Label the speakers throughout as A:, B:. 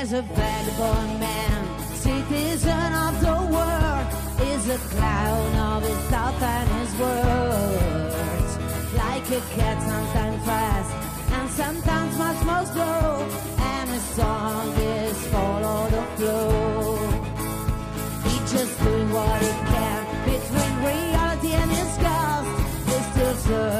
A: There's a vagabond man, citizen of the world, is a clown of his thoughts and his words. Like a cat, sometimes fast and sometimes much more slow, and his song is follow the flow. He just doing what he can between reality and his ghost. Still searching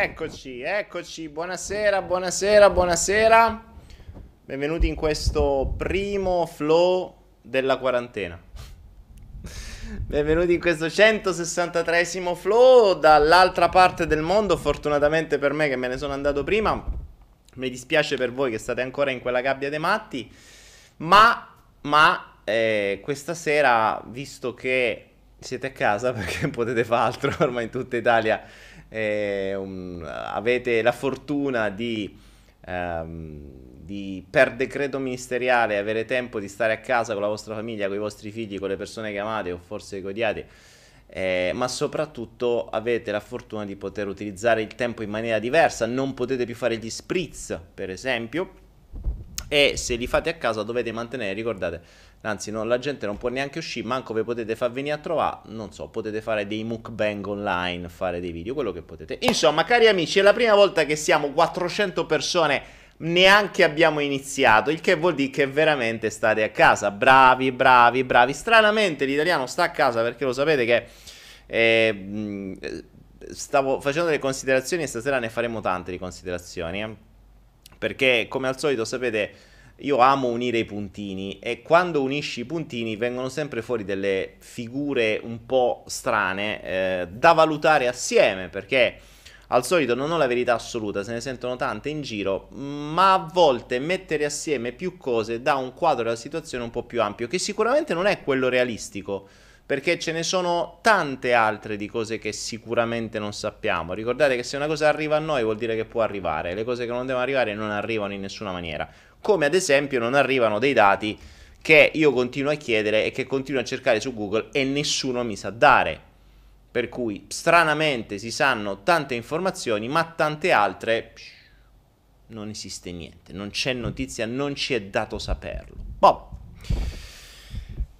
B: Eccoci, eccoci, buonasera, buonasera, buonasera. Benvenuti in questo primo flow della quarantena. Benvenuti in questo 163esimo flow dall'altra parte del mondo, fortunatamente per me che me ne sono andato prima. Mi dispiace per voi che state ancora in quella gabbia dei matti, ma, ma eh, questa sera, visto che siete a casa perché potete fare altro ormai in tutta Italia, eh, un- avete la fortuna di, ehm, di, per decreto ministeriale avere tempo di stare a casa con la vostra famiglia, con i vostri figli, con le persone che amate o forse che odiate, eh, ma soprattutto avete la fortuna di poter utilizzare il tempo in maniera diversa, non potete più fare gli spritz, per esempio, e se li fate a casa dovete mantenere, ricordate, anzi no, la gente non può neanche uscire, manco vi potete far venire a trovare, non so, potete fare dei mukbang online, fare dei video, quello che potete. Insomma, cari amici, è la prima volta che siamo 400 persone, neanche abbiamo iniziato, il che vuol dire che veramente state a casa, bravi, bravi, bravi. Stranamente l'italiano sta a casa perché lo sapete che... eh, stavo facendo delle considerazioni e stasera ne faremo tante di considerazioni, eh. Perché come al solito sapete, io amo unire i puntini e quando unisci i puntini vengono sempre fuori delle figure un po' strane eh, da valutare assieme, perché al solito non ho la verità assoluta, se ne sentono tante in giro, ma a volte mettere assieme più cose dà un quadro della situazione un po' più ampio, che sicuramente non è quello realistico, perché ce ne sono tante altre di cose che sicuramente non sappiamo. Ricordate che se una cosa arriva a noi vuol dire che può arrivare, le cose che non devono arrivare non arrivano in nessuna maniera. Come ad esempio non arrivano dei dati che io continuo a chiedere e che continuo a cercare su Google e nessuno mi sa dare. Per cui stranamente si sanno tante informazioni, ma tante altre non esiste niente, non c'è notizia, non ci è dato saperlo. Boh.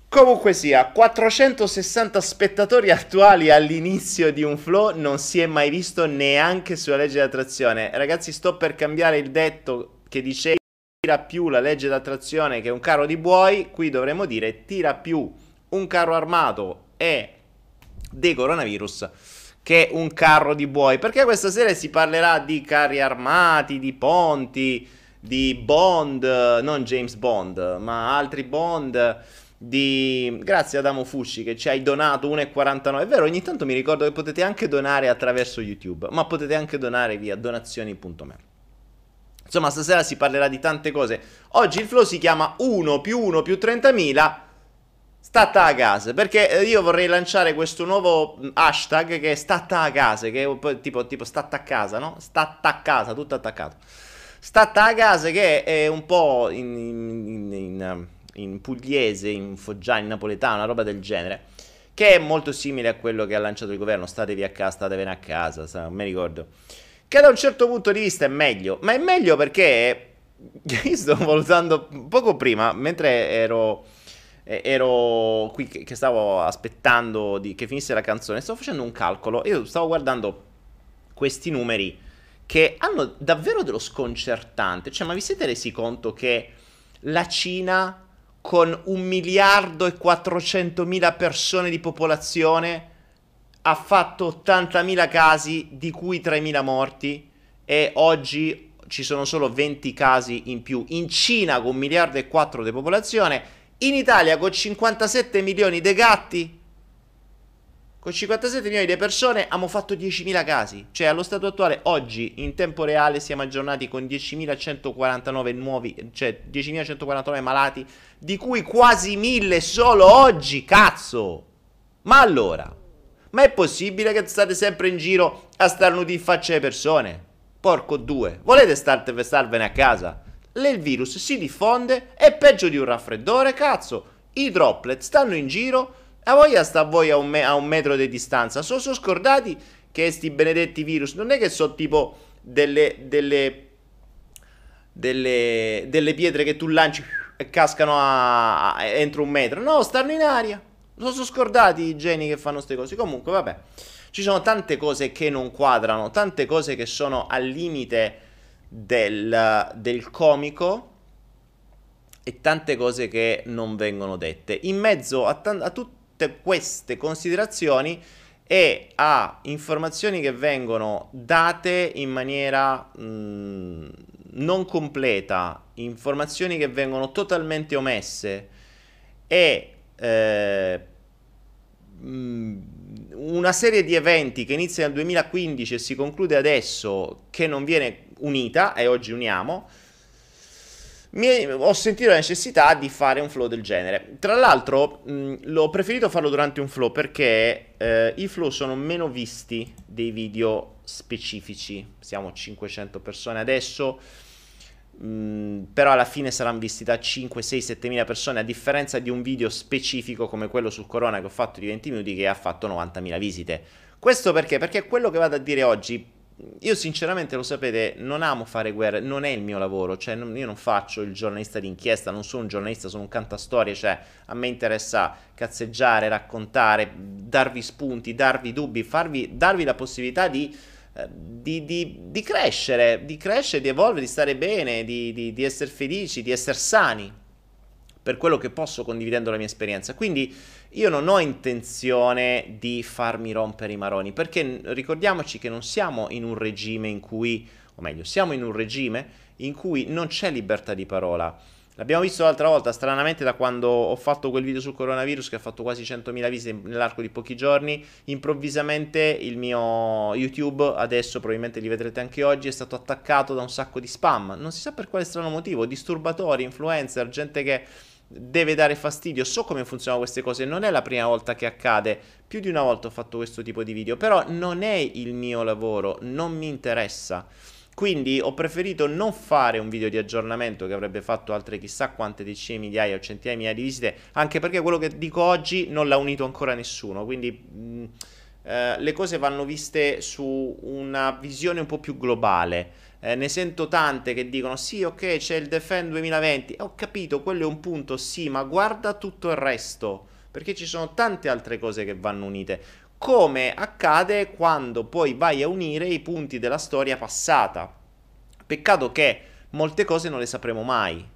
B: Comunque sia, 460 spettatori attuali all'inizio di un flow non si è mai visto neanche sulla legge d'attrazione. Ragazzi, sto per cambiare il detto che diceva tira più la legge d'attrazione che un carro di buoi, qui dovremmo dire tira più un carro armato e dei coronavirus che un carro di buoi, perché questa sera si parlerà di carri armati, di ponti, di Bond, non James Bond, ma altri Bond di... Grazie Adamo Fusci che ci hai donato 1,49. È vero, ogni tanto mi ricordo che potete anche donare attraverso YouTube, ma potete anche donare via donazioni.me. Insomma, stasera si parlerà di tante cose. Oggi il flow si chiama 1 più 1 più 30.000. Stata a casa, perché eh, io vorrei lanciare questo nuovo mm, hashtag che è stata a casa, che è tipo, tipo stata a casa, no? Stata a casa, tutto attaccato. Stata a casa che è un po' in, in, in, in pugliese, in foggiano, in napoletano, una roba del genere, che è molto simile a quello che ha lanciato il governo, statevi a casa, statevene a casa, non mi ricordo che da un certo punto di vista è meglio, ma è meglio perché io sto valutando poco prima, mentre ero, ero qui che stavo aspettando di, che finisse la canzone, stavo facendo un calcolo, io stavo guardando questi numeri che hanno davvero dello sconcertante, cioè ma vi siete resi conto che la Cina con un miliardo e 400 mila persone di popolazione ha fatto 80.000 casi, di cui 3.000 morti, e oggi ci sono solo 20 casi in più. In Cina con 1 miliardo e 4 di popolazione, in Italia con 57 milioni di gatti, con 57 milioni di persone abbiamo fatto 10.000 casi. Cioè allo stato attuale, oggi, in tempo reale, siamo aggiornati con 10.149 nuovi, cioè 10.149 malati, di cui quasi 1.000 solo oggi, cazzo! Ma allora... Ma è possibile che state sempre in giro a starnuti in faccia alle persone? Porco due, volete starvene a casa? Le, il virus si diffonde, è peggio di un raffreddore, cazzo. I droplet stanno in giro, a voglia sta a voi a un, me- a un metro di distanza. Sono, sono scordati che sti benedetti virus non è che sono tipo delle, delle, delle, delle pietre che tu lanci e cascano a, a, entro un metro. No, stanno in aria. Non sono scordati i geni che fanno queste cose. Comunque, vabbè. Ci sono tante cose che non quadrano, tante cose che sono al limite del, del comico e tante cose che non vengono dette. In mezzo a, t- a tutte queste considerazioni e a informazioni che vengono date in maniera mh, mm, non completa, informazioni che vengono totalmente omesse e eh, mm, una serie di eventi che inizia nel 2015 e si conclude adesso, che non viene unita, e oggi uniamo, mi, ho sentito la necessità di fare un flow del genere. Tra l'altro, mh, mm, l'ho preferito farlo durante un flow perché eh, i flow sono meno visti dei video specifici. Siamo 500 persone adesso Mm, però alla fine saranno visti da 5, 6, 7 mila persone a differenza di un video specifico come quello sul corona che ho fatto di 20 minuti che ha fatto 90 mila visite. Questo perché? Perché quello che vado a dire oggi, io sinceramente lo sapete, non amo fare guerre, non è il mio lavoro, cioè non, io non faccio il giornalista d'inchiesta, non sono un giornalista, sono un cantastorie, cioè a me interessa cazzeggiare, raccontare, darvi spunti, darvi dubbi, farvi, darvi la possibilità di di, di, di, crescere, di crescere, di evolvere, di stare bene, di, di, essere felici, di essere sani per quello che posso condividendo la mia esperienza. Quindi io non ho intenzione di farmi rompere i maroni, perché ricordiamoci che non siamo in un regime in cui, o meglio, siamo in un regime in cui non c'è libertà di parola L'abbiamo visto l'altra volta, stranamente da quando ho fatto quel video sul coronavirus che ha fatto quasi 100.000 visite nell'arco di pochi giorni, improvvisamente il mio YouTube, adesso probabilmente li vedrete anche oggi, è stato attaccato da un sacco di spam. Non si sa per quale strano motivo, disturbatori, influencer, gente che deve dare fastidio. So come funzionano queste cose, non è la prima volta che accade. Più di una volta ho fatto questo tipo di video, però non è il mio lavoro, non mi interessa. Quindi ho preferito non fare un video di aggiornamento che avrebbe fatto altre chissà quante decine di migliaia o centinaia di migliaia di visite, anche perché quello che dico oggi non l'ha unito ancora nessuno. Quindi mh, eh, le cose vanno viste su una visione un po' più globale. Eh, ne sento tante che dicono sì, ok, c'è il Defend 2020. Ho capito, quello è un punto, sì, ma guarda tutto il resto, perché ci sono tante altre cose che vanno unite come accade quando poi vai a unire i punti della storia passata. Peccato che molte cose non le sapremo mai,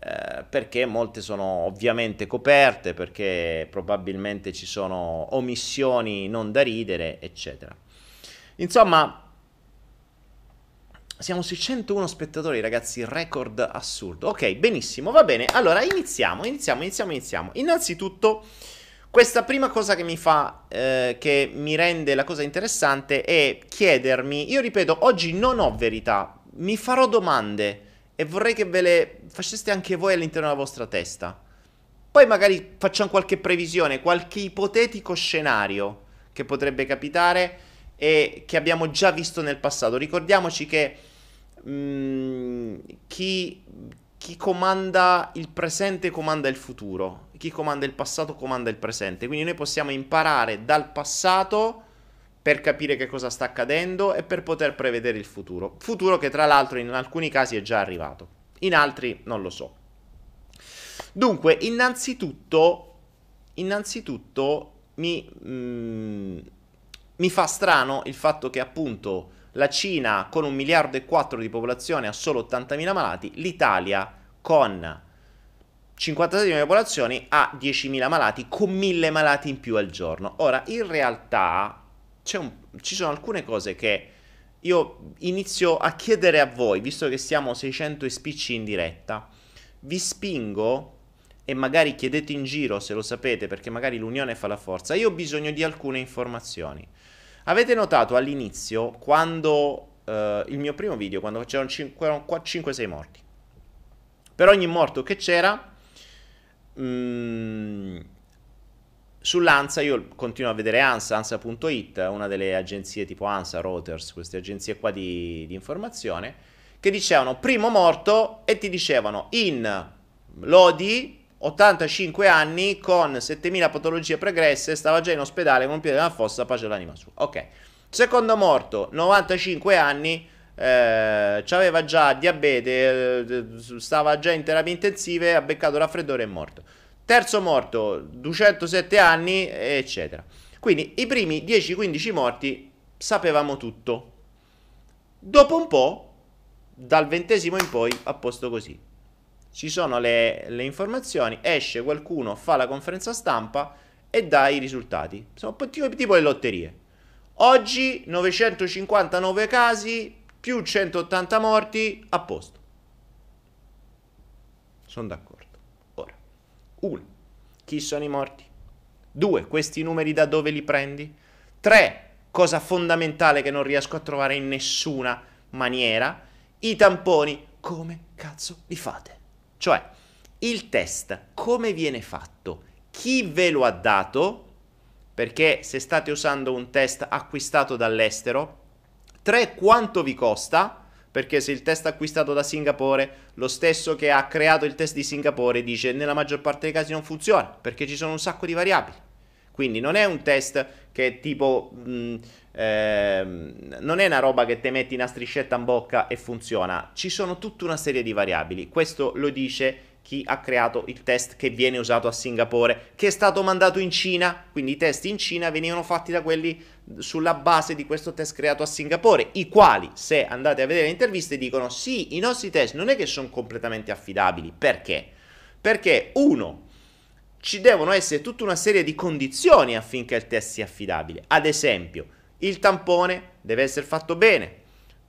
B: eh, perché molte sono ovviamente coperte, perché probabilmente ci sono omissioni non da ridere, eccetera. Insomma, siamo sui 101 spettatori, ragazzi, record assurdo. Ok, benissimo, va bene. Allora, iniziamo, iniziamo, iniziamo, iniziamo. Innanzitutto... Questa prima cosa che mi fa, eh, che mi rende la cosa interessante è chiedermi, io ripeto, oggi non ho verità, mi farò domande e vorrei che ve le faceste anche voi all'interno della vostra testa. Poi magari facciamo qualche previsione, qualche ipotetico scenario che potrebbe capitare e che abbiamo già visto nel passato. Ricordiamoci che mh, mm, chi, chi comanda il presente comanda il futuro chi comanda il passato comanda il presente. Quindi noi possiamo imparare dal passato per capire che cosa sta accadendo e per poter prevedere il futuro. Futuro che tra l'altro in alcuni casi è già arrivato, in altri non lo so. Dunque, innanzitutto, innanzitutto mi, mm, mi fa strano il fatto che appunto la Cina con un miliardo e quattro di popolazione ha solo 80.000 malati, l'Italia con 56 di popolazioni ha 10.000 malati con 1.000 malati in più al giorno. Ora, in realtà un, ci sono alcune cose che io inizio a chiedere a voi, visto che siamo 600 spicci in diretta, vi spingo e magari chiedete in giro se lo sapete perché magari l'unione fa la forza. Io ho bisogno di alcune informazioni. Avete notato all'inizio, quando uh, il mio primo video, quando c'erano 5-6 morti, per ogni morto che c'era Mm, sull'ANSA io continuo a vedere ANSA, ANSA.it, una delle agenzie tipo ANSA, Reuters, queste agenzie qua di, di informazione, che dicevano primo morto e ti dicevano in Lodi 85 anni con 7000 patologie pregresse, stava già in ospedale con un piede nella fossa, pace l'anima sua. Ok. Secondo morto, 95 anni, eh, aveva già diabete, eh, stava già in terapia intensive, ha beccato raffreddore e è morto. Terzo morto, 207 anni, eccetera. Quindi i primi 10-15 morti sapevamo tutto. Dopo un po', dal ventesimo in poi, a posto così. Ci sono le, le informazioni, esce qualcuno, fa la conferenza stampa e dà i risultati. Sono tipo, tipo le lotterie. Oggi 959 casi, più 180 morti, a posto. Sono d'accordo. Ora, uno, chi sono i morti? Due, questi numeri da dove li prendi? Tre, cosa fondamentale che non riesco a trovare in nessuna maniera, i tamponi, come cazzo li fate? Cioè, il test, come viene fatto? Chi ve lo ha dato? Perché se state usando un test acquistato dall'estero, 3. Quanto vi costa? Perché se il test acquistato da Singapore, lo stesso che ha creato il test di Singapore, dice nella maggior parte dei casi non funziona, perché ci sono un sacco di variabili. Quindi non è un test che tipo... Mh, mm, ehm, non è una roba che te metti una striscetta in bocca e funziona. Ci sono tutta una serie di variabili. Questo lo dice chi ha creato il test che viene usato a Singapore, che è stato mandato in Cina, quindi i test in Cina venivano fatti da quelli sulla base di questo test creato a Singapore, i quali, se andate a vedere le interviste, dicono sì, i nostri test non è che sono completamente affidabili, perché? Perché uno, ci devono essere tutta una serie di condizioni affinché il test sia affidabile, ad esempio, il tampone deve essere fatto bene,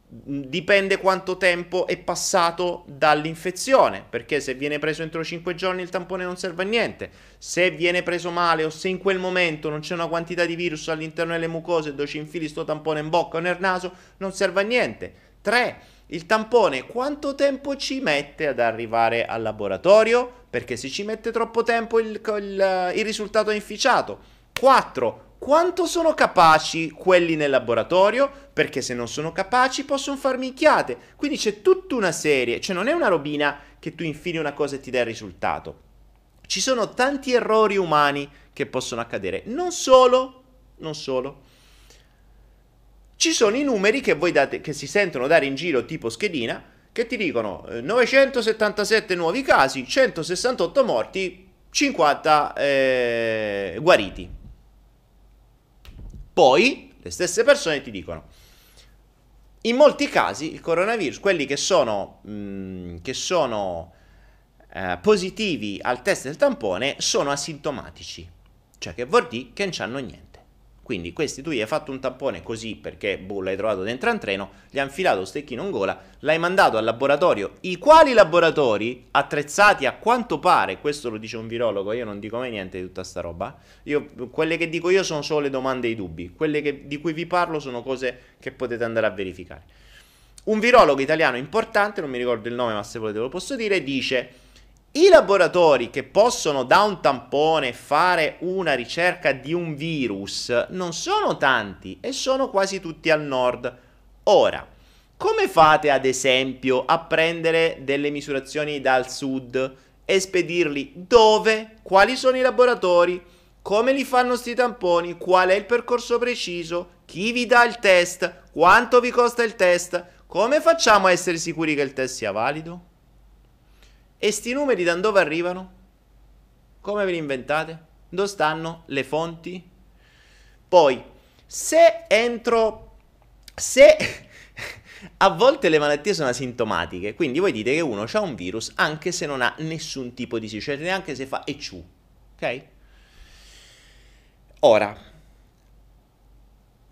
B: dipende quanto tempo è passato dall'infezione, perché se viene preso entro 5 giorni il tampone non serve a niente, se viene preso male o se in quel momento non c'è una quantità di virus all'interno delle mucose dove ci infili sto tampone in bocca o nel naso, non serve a niente. 3. Il tampone quanto tempo ci mette ad arrivare al laboratorio? perché se ci mette troppo tempo il, il, il risultato è inficiato. 4. Quanto sono capaci quelli nel laboratorio? Perché se non sono capaci possono far minchiate. Quindi c'è tutta una serie, cioè non è una robina che tu infili una cosa e ti dà il risultato. Ci sono tanti errori umani che possono accadere. Non solo, non solo. Ci sono i numeri che date, che si sentono dare in giro tipo schedina, che ti dicono 977 eh, nuovi casi, 168 morti, 50 eh, guariti. Poi le stesse persone ti dicono, in molti casi il coronavirus, quelli che sono, mh, mm, che sono eh, positivi al test del tampone, sono asintomatici. Cioè che vuol dire che non hanno niente. Quindi questi tu gli hai fatto un tampone così perché boh, l'hai trovato dentro un treno, gli hai infilato lo stecchino in gola, l'hai mandato al laboratorio. I quali laboratori, attrezzati a quanto pare, questo lo dice un virologo, io non dico mai niente di tutta sta roba, io, quelle che dico io sono solo le domande e i dubbi, quelle che, di cui vi parlo sono cose che potete andare a verificare. Un virologo italiano importante, non mi ricordo il nome ma se volete lo posso dire, dice i laboratori che possono da un tampone fare una ricerca di un virus non sono tanti e sono quasi tutti al nord. Ora, come fate ad esempio a prendere delle misurazioni dal sud e spedirli dove? Quali sono i laboratori? Come li fanno sti tamponi? Qual è il percorso preciso? Chi vi dà il test? Quanto vi costa il test? Come facciamo a essere sicuri che il test sia valido? E sti numeri da dove arrivano? Come ve li inventate? Dove stanno le fonti? Poi, se entro... Se a volte le malattie sono asintomatiche, quindi voi dite che uno ha un virus anche se non ha nessun tipo di cioè neanche se fa ECU, ok? Ora,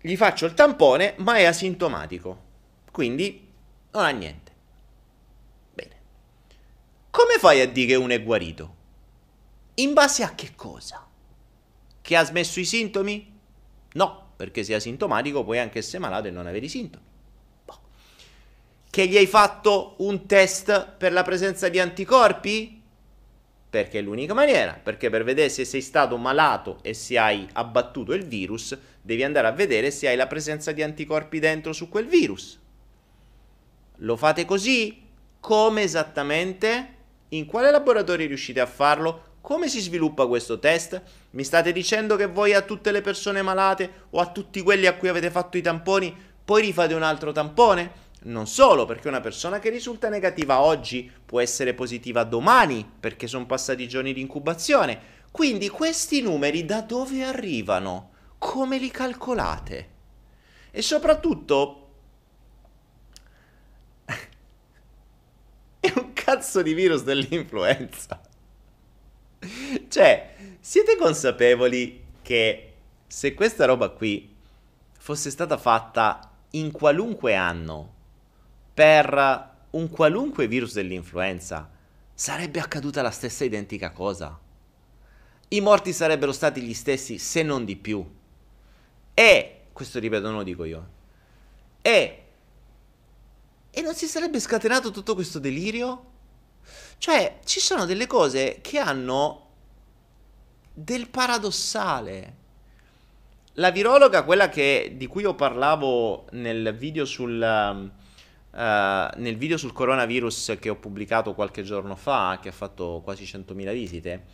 B: gli faccio il tampone, ma è asintomatico, quindi non ha niente. Come fai a dire che uno è guarito? In base a che cosa? Che ha smesso i sintomi? No, perché se asintomatico puoi anche essere malato e non avere i sintomi. Boh. Che gli hai fatto un test per la presenza di anticorpi? Perché è l'unica maniera, perché per vedere se sei stato malato e se hai abbattuto il virus, devi andare a vedere se hai la presenza di anticorpi dentro su quel virus. Lo fate così? Come esattamente? In quale laboratorio riuscite a farlo? Come si sviluppa questo test? Mi state dicendo che voi a tutte le persone malate o a tutti quelli a cui avete fatto i tamponi poi rifate un altro tampone? Non solo, perché una persona che risulta negativa oggi può essere positiva domani, perché sono passati giorni di incubazione. Quindi questi numeri da dove arrivano? Come li calcolate? E soprattutto è un cazzo di virus dell'influenza. Cioè, siete consapevoli che se questa roba qui fosse stata fatta in qualunque anno per un qualunque virus dell'influenza, sarebbe accaduta la stessa identica cosa. I morti sarebbero stati gli stessi, se non di più. E, questo ripeto, non lo dico io, e e non si sarebbe scatenato tutto questo delirio? Cioè, ci sono delle cose che hanno del paradossale. La virologa, quella che, di cui io parlavo nel video sul, uh, nel video sul coronavirus che ho pubblicato qualche giorno fa, che ha fatto quasi 100.000 visite,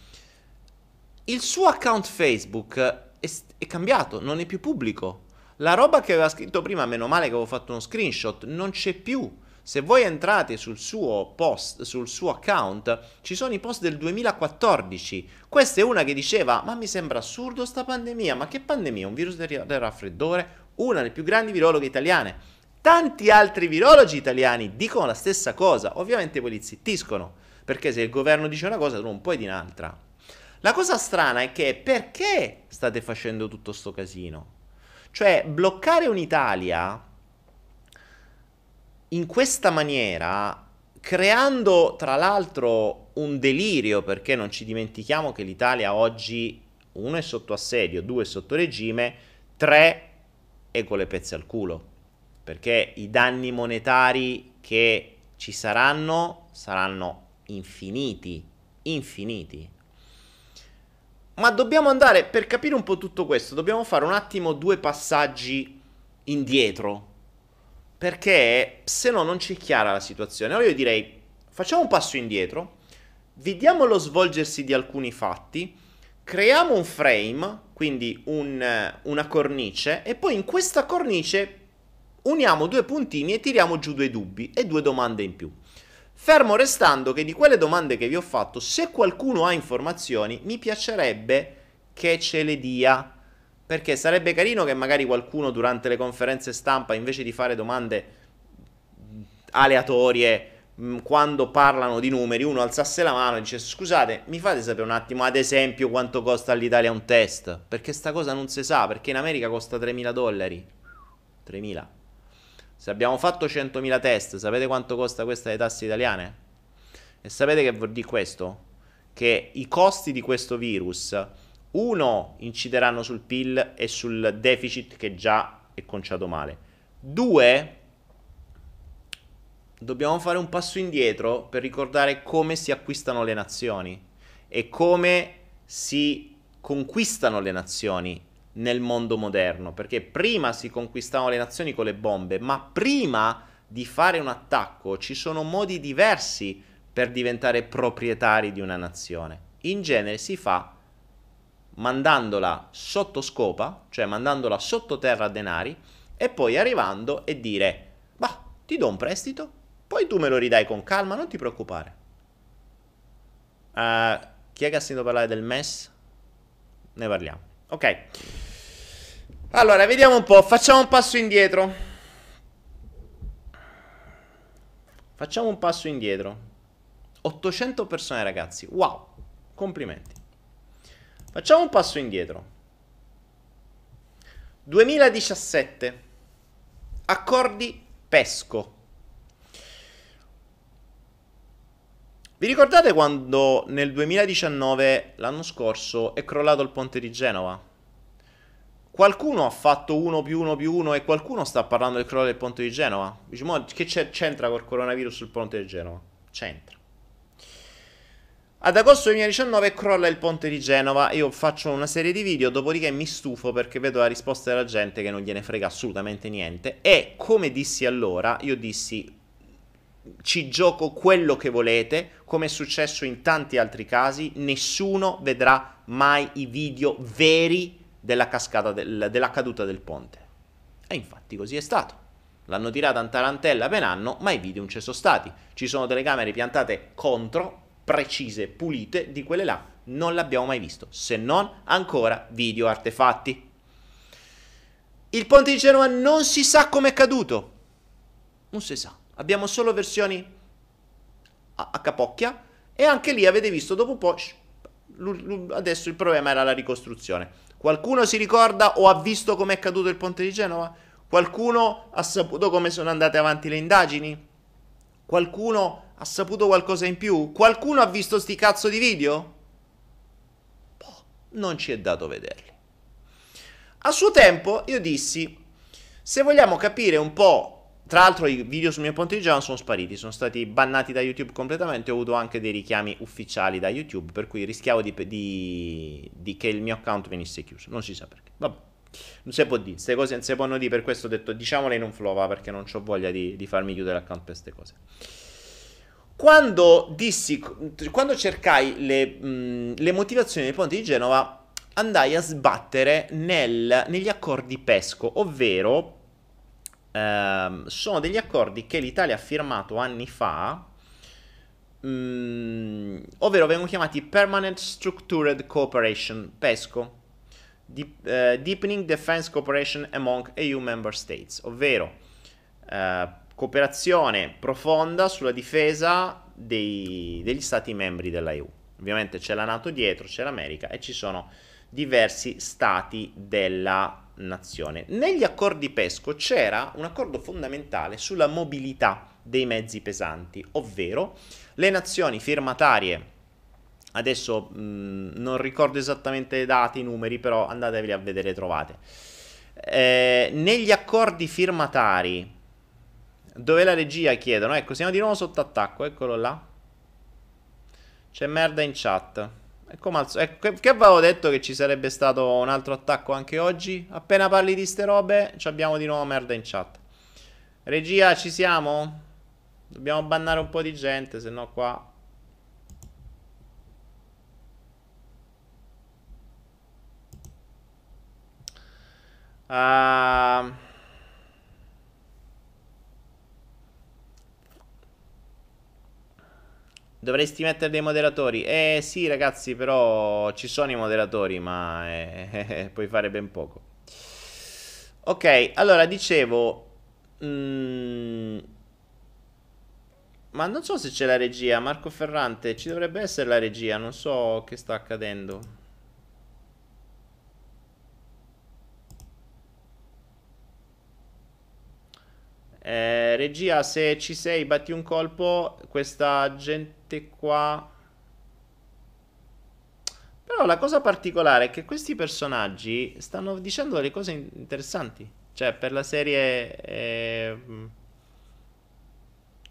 B: il suo account Facebook è, è cambiato, non è più pubblico. La roba che aveva scritto prima, meno male che avevo fatto uno screenshot, non c'è più. Se voi entrate sul suo post, sul suo account, ci sono i post del 2014. Questa è una che diceva: Ma mi sembra assurdo sta pandemia. Ma che pandemia? Un virus del raffreddore? Una delle più grandi virologhe italiane. Tanti altri virologi italiani dicono la stessa cosa. Ovviamente poi li zittiscono. Perché se il governo dice una cosa, tu non puoi dire un'altra. La cosa strana è che perché state facendo tutto sto casino? Cioè, bloccare un'Italia in questa maniera, creando tra l'altro un delirio, perché non ci dimentichiamo che l'Italia oggi, uno, è sotto assedio, due, è sotto regime, tre, è con le pezze al culo, perché i danni monetari che ci saranno saranno infiniti infiniti. Ma dobbiamo andare, per capire un po' tutto questo, dobbiamo fare un attimo due passaggi indietro. Perché se no non c'è chiara la situazione. Allora io direi, facciamo un passo indietro, vediamo lo svolgersi di alcuni fatti, creiamo un frame, quindi un, una cornice, e poi in questa cornice uniamo due puntini e tiriamo giù due dubbi e due domande in più. Fermo restando che di quelle domande che vi ho fatto, se qualcuno ha informazioni, mi piacerebbe che ce le dia. Perché sarebbe carino che magari qualcuno durante le conferenze stampa, invece di fare domande aleatorie, quando parlano di numeri, uno alzasse la mano e dice scusate, mi fate sapere un attimo, ad esempio, quanto costa all'Italia un test? Perché sta cosa non si sa, perché in America costa 3.000 dollari. 3.000. Se abbiamo fatto 100.000 test, sapete quanto costa questa le tasse italiane? E sapete che vuol dire questo? Che i costi di questo virus, uno, incideranno sul PIL e sul deficit che già è conciato male. Due, dobbiamo fare un passo indietro per ricordare come si acquistano le nazioni e come si conquistano le nazioni nel mondo moderno, perché prima si conquistavano le nazioni con le bombe, ma prima di fare un attacco ci sono modi diversi per diventare proprietari di una nazione. In genere si fa mandandola sotto scopa, cioè mandandola sottoterra a denari, e poi arrivando e dire, bah, ti do un prestito, poi tu me lo ridai con calma, non ti preoccupare. Uh, chi è che ha sentito parlare del MES? Ne parliamo. Ok. Allora, vediamo un po'. Facciamo un passo indietro. Facciamo un passo indietro. 800 persone, ragazzi. Wow. Complimenti. Facciamo un passo indietro. 2017. Accordi pesco. Vi ricordate quando nel 2019, l'anno scorso, è crollato il ponte di Genova? Qualcuno ha fatto 1 più 1 più 1 e qualcuno sta parlando del crollo del ponte di Genova? Diciamo, che c'entra col coronavirus sul ponte di Genova? C'entra. Ad agosto 2019 crolla il ponte di Genova, io faccio una serie di video, dopodiché mi stufo perché vedo la risposta della gente che non gliene frega assolutamente niente e come dissi allora, io dissi ci gioco quello che volete, come è successo in tanti altri casi, nessuno vedrà mai i video veri della cascata del, della caduta del ponte. E infatti così è stato. L'hanno tirata in tarantella per anno, ma i video non ci sono stati. Ci sono telecamere piantate contro, precise, pulite, di quelle là non l'abbiamo mai visto, se non ancora video artefatti. Il ponte di Genova non si sa come è caduto. Non si sa. Abbiamo solo versioni a, a capocchia e anche lì avete visto dopo un po'... Adesso il problema era la ricostruzione. Qualcuno si ricorda o ha visto come è caduto il ponte di Genova? Qualcuno ha saputo come sono andate avanti le indagini? Qualcuno ha saputo qualcosa in più? Qualcuno ha visto sti cazzo di video? Boh, non ci è dato vederli. A suo tempo io dissi, se vogliamo capire un po' Tra l'altro i video sul mio ponte di Genova sono spariti, sono stati bannati da YouTube completamente, ho avuto anche dei richiami ufficiali da YouTube, per cui rischiavo di, di, di che il mio account venisse chiuso, non si sa perché. Vabbè, non si può dire, queste cose non si possono dire, per questo ho detto diciamole in un flow, va, perché non ho voglia di, di farmi chiudere l'account per queste cose. Quando dissi, quando cercai le, mh, le motivazioni del ponte di Genova, andai a sbattere nel, negli accordi PESCO, ovvero ehm, sono degli accordi che l'Italia ha firmato anni fa, mh, mm, ovvero vengono chiamati Permanent Structured Cooperation, PESCO, Deep, uh, Deepening Defense Cooperation Among EU Member States, ovvero uh, cooperazione profonda sulla difesa dei, degli Stati membri della. Ovviamente c'è la Nato dietro, c'è l'America e ci sono diversi stati della nazione. Negli accordi PESCO c'era un accordo fondamentale sulla mobilità dei mezzi pesanti, ovvero le nazioni firmatarie Adesso mh, non ricordo esattamente i dati, i numeri, però andatevi a vedere, trovate. Eh, negli accordi firmatari, dove la regia chiedono, ecco, siamo di nuovo sotto attacco, eccolo là. C'è merda in chat. E come al eh, che avevo detto che ci sarebbe stato un altro attacco anche oggi? Appena parli di ste robe, abbiamo di nuovo merda in chat. Regia, ci siamo? Dobbiamo bannare un po' di gente, se no qua... Uh... Dovresti mettere dei moderatori. Eh sì, ragazzi, però ci sono i moderatori, ma eh, eh, puoi fare ben poco. Ok, allora dicevo... Mm, ma non so se c'è la regia. Marco Ferrante, ci dovrebbe essere la regia. Non so che sta accadendo. Eh, regia, se ci sei, batti un colpo. Questa gente qua. Però la cosa particolare è che questi personaggi stanno dicendo delle cose interessanti. Cioè, per la serie. Eh,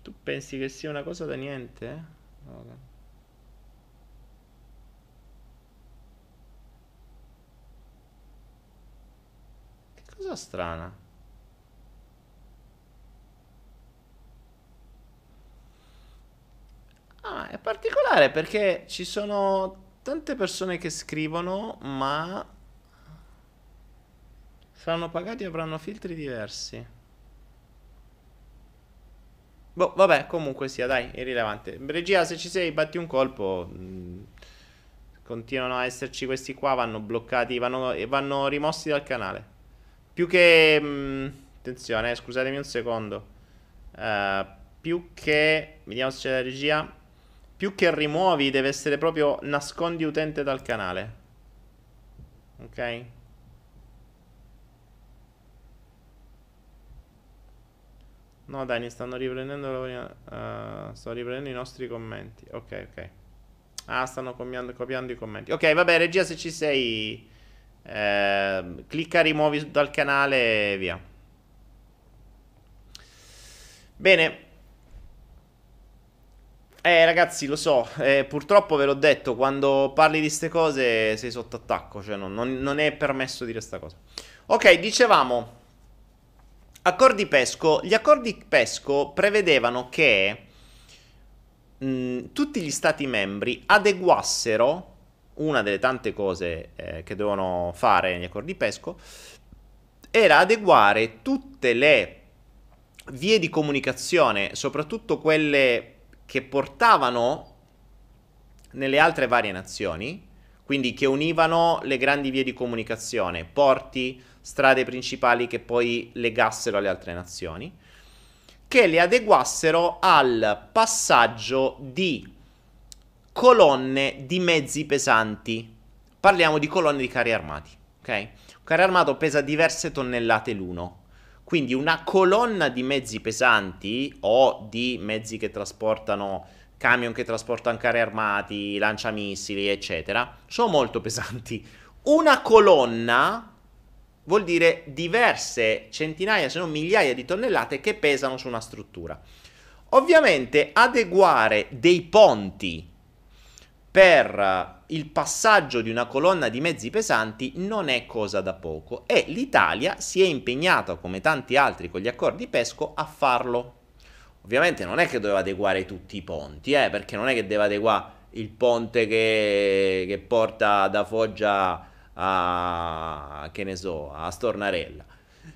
B: tu pensi che sia una cosa da niente? Okay. Che cosa strana? Ah, è particolare perché ci sono tante persone che scrivono, ma saranno pagati e avranno filtri diversi. Boh, vabbè, comunque sia, dai, irrilevante. Regia, se ci sei, batti un colpo. Mm, continuano a esserci questi qua, vanno bloccati, vanno, vanno rimossi dal canale. Più che... Mh, mm, attenzione, eh, scusatemi un secondo. Uh, più che... Vediamo se c'è la regia. Più che rimuovi deve essere proprio nascondi utente dal canale. Ok? No Dani, stanno riprendendo uh, Sto riprendendo i nostri commenti. Ok, ok. Ah, stanno copiando, copiando i commenti. Ok, vabbè, regia, se ci sei eh, Clicca rimuovi dal canale e via. Bene eh ragazzi lo so, eh, purtroppo ve l'ho detto, quando parli di queste cose sei sotto attacco, cioè non, non, non è permesso dire questa cosa. Ok, dicevamo, accordi PESCO, gli accordi PESCO prevedevano che mh, tutti gli stati membri adeguassero, una delle tante cose eh, che devono fare negli accordi PESCO, era adeguare tutte le vie di comunicazione, soprattutto quelle che portavano nelle altre varie nazioni, quindi che univano le grandi vie di comunicazione, porti, strade principali che poi legassero alle altre nazioni, che le adeguassero al passaggio di colonne di mezzi pesanti. Parliamo di colonne di carri armati, ok? Un carro armato pesa diverse tonnellate l'uno. Quindi una colonna di mezzi pesanti o di mezzi che trasportano camion che trasportano carri armati, lanciamissili, eccetera, sono molto pesanti. Una colonna vuol dire diverse centinaia, se non migliaia di tonnellate che pesano su una struttura. Ovviamente adeguare dei ponti per il passaggio di una colonna di mezzi pesanti non è cosa da poco e l'Italia si è impegnata, come tanti altri con gli accordi PESCO, a farlo. Ovviamente non è che doveva adeguare tutti i ponti, eh, perché non è che deve adeguare il ponte che, che porta da Foggia a, che ne so, a Stornarella,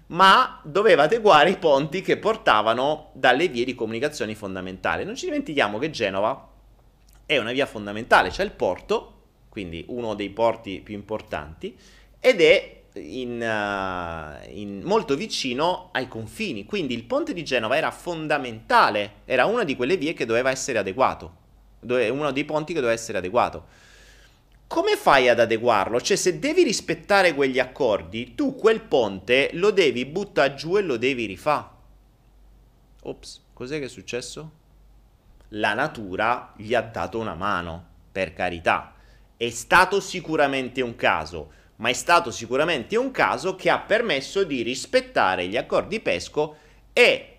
B: ma doveva adeguare i ponti che portavano dalle vie di comunicazione fondamentali. Non ci dimentichiamo che Genova è una via fondamentale, c'è il porto, quindi uno dei porti più importanti, ed è in, uh, in molto vicino ai confini. Quindi il ponte di Genova era fondamentale, era una di quelle vie che doveva essere adeguato, uno dei ponti che doveva essere adeguato. Come fai ad adeguarlo? Cioè, se devi rispettare quegli accordi, tu quel ponte lo devi buttare giù e lo devi rifare. Ops, cos'è che è successo? La natura gli ha dato una mano, per carità è stato sicuramente un caso, ma è stato sicuramente un caso che ha permesso di rispettare gli accordi PESCO e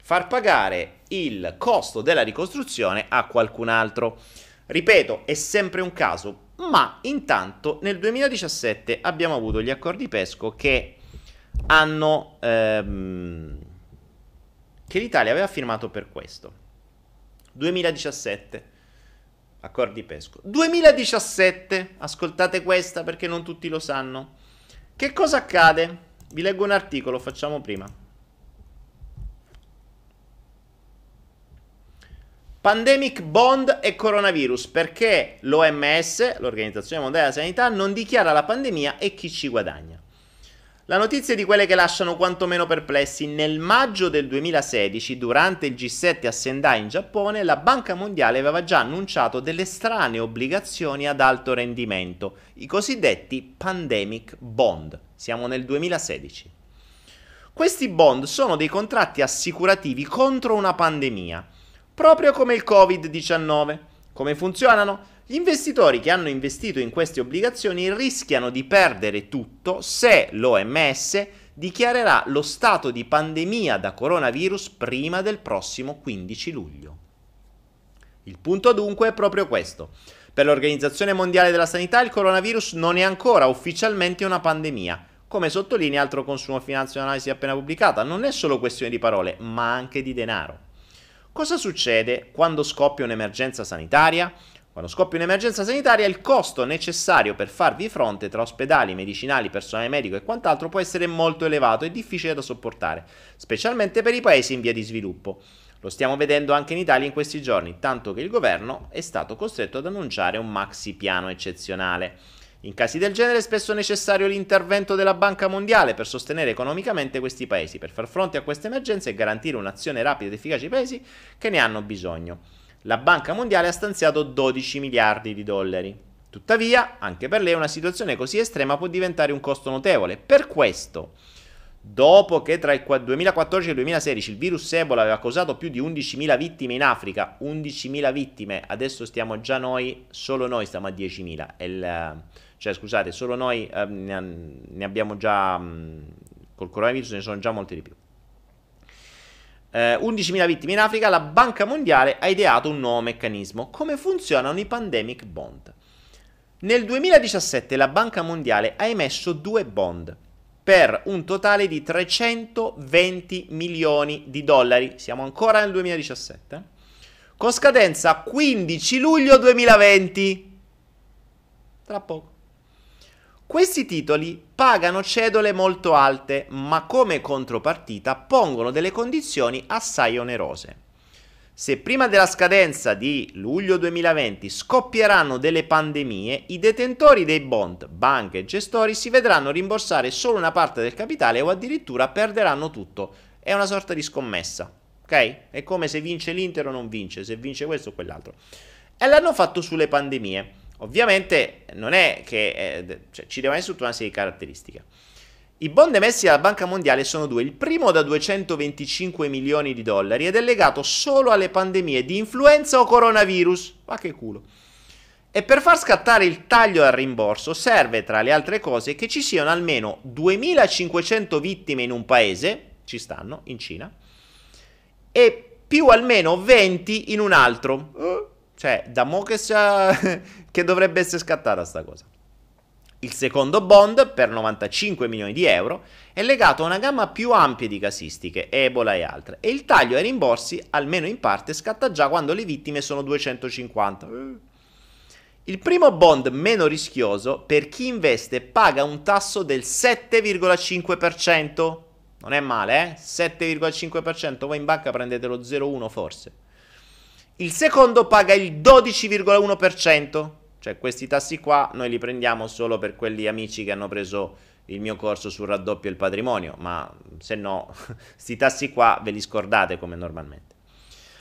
B: far pagare il costo della ricostruzione a qualcun altro. Ripeto, è sempre un caso, ma intanto nel 2017 abbiamo avuto gli accordi PESCO che hanno... Ehm, che l'Italia aveva firmato per questo. 2017. Accordi PESCO. 2017. Ascoltate questa perché non tutti lo sanno. Che cosa accade? Vi leggo un articolo, facciamo prima. Pandemic Bond e coronavirus perché l'OMS, l'Organizzazione Mondiale della Sanità, non dichiara la pandemia e chi ci guadagna. La notizia è di quelle che lasciano quantomeno perplessi. Nel maggio del 2016, durante il G7 a Sendai in Giappone, la Banca Mondiale aveva già annunciato delle strane obbligazioni ad alto rendimento, i cosiddetti Pandemic Bond. Siamo nel 2016. Questi bond sono dei contratti assicurativi contro una pandemia, proprio come il Covid-19. Come funzionano? Gli investitori che hanno investito in queste obbligazioni rischiano di perdere tutto se l'OMS dichiarerà lo stato di pandemia da coronavirus prima del prossimo 15 luglio. Il punto dunque è proprio questo. Per l'Organizzazione Mondiale della Sanità il coronavirus non è ancora ufficialmente una pandemia. Come sottolinea altro consumo finanziario analisi appena pubblicata, non è solo questione di parole, ma anche di denaro. Cosa succede quando scoppia un'emergenza sanitaria? Quando scoppia un'emergenza sanitaria, il costo necessario per farvi fronte tra ospedali, medicinali, personale medico e quant'altro può essere molto elevato e difficile da sopportare, specialmente per i paesi in via di sviluppo. Lo stiamo vedendo anche in Italia in questi giorni, tanto che il governo è stato costretto ad annunciare un maxi piano eccezionale. In casi del genere è spesso necessario l'intervento della Banca Mondiale per sostenere economicamente questi paesi, per far fronte a queste emergenze e garantire un'azione rapida ed efficace ai paesi che ne hanno bisogno la Banca Mondiale ha stanziato 12 miliardi di dollari. Tuttavia, anche per lei una situazione così estrema può diventare un costo notevole. Per questo, dopo che tra il 2014 e il 2016 il virus Ebola aveva causato più di 11.000 vittime in Africa, 11.000 vittime, adesso stiamo già noi, solo noi stiamo a 10.000. Il, cioè, scusate, solo noi eh, ne, abbiamo già, col coronavirus ne sono già molti di più eh, 11.000 vittime in Africa, la Banca Mondiale ha ideato un nuovo meccanismo. Come funzionano i pandemic bond? Nel 2017 la Banca Mondiale ha emesso due bond per un totale di 320 milioni di dollari. Siamo ancora nel 2017. Con scadenza 15 luglio 2020. Tra poco. Questi titoli pagano cedole molto alte, ma come contropartita pongono delle condizioni assai onerose. Se prima della scadenza di luglio 2020 scoppieranno delle pandemie, i detentori dei bond, banche e gestori si vedranno rimborsare solo una parte del capitale o addirittura perderanno tutto. È una sorta di scommessa, ok? È come se vince l'Inter o non vince, se vince questo o quell'altro. E l'hanno fatto sulle pandemie. Ovviamente non è che eh, cioè, ci deve essere tutta una serie di caratteristiche. I bond emessi dalla Banca Mondiale sono due, il primo da 225 milioni di dollari ed è legato solo alle pandemie di influenza o coronavirus. Ma che culo. E per far scattare il taglio al rimborso serve, tra le altre cose, che ci siano almeno 2500 vittime in un paese, ci stanno, in Cina, e più almeno 20 in un altro. Cioè, da mo che, che dovrebbe essere scattata sta cosa. Il secondo bond, per 95 milioni di euro, è legato a una gamma più ampia di casistiche, Ebola e altre, e il taglio ai rimborsi, almeno in parte, scatta già quando le vittime sono 250. Il primo bond meno rischioso, per chi investe, paga un tasso del 7,5%. Non è male, eh? 7,5%. Voi in banca prendete lo 0,1 forse. Il secondo paga il 12,1%. Cioè questi tassi qua noi li prendiamo solo per quelli amici che hanno preso il mio corso sul raddoppio il patrimonio, ma se no, questi tassi qua ve li scordate come normalmente.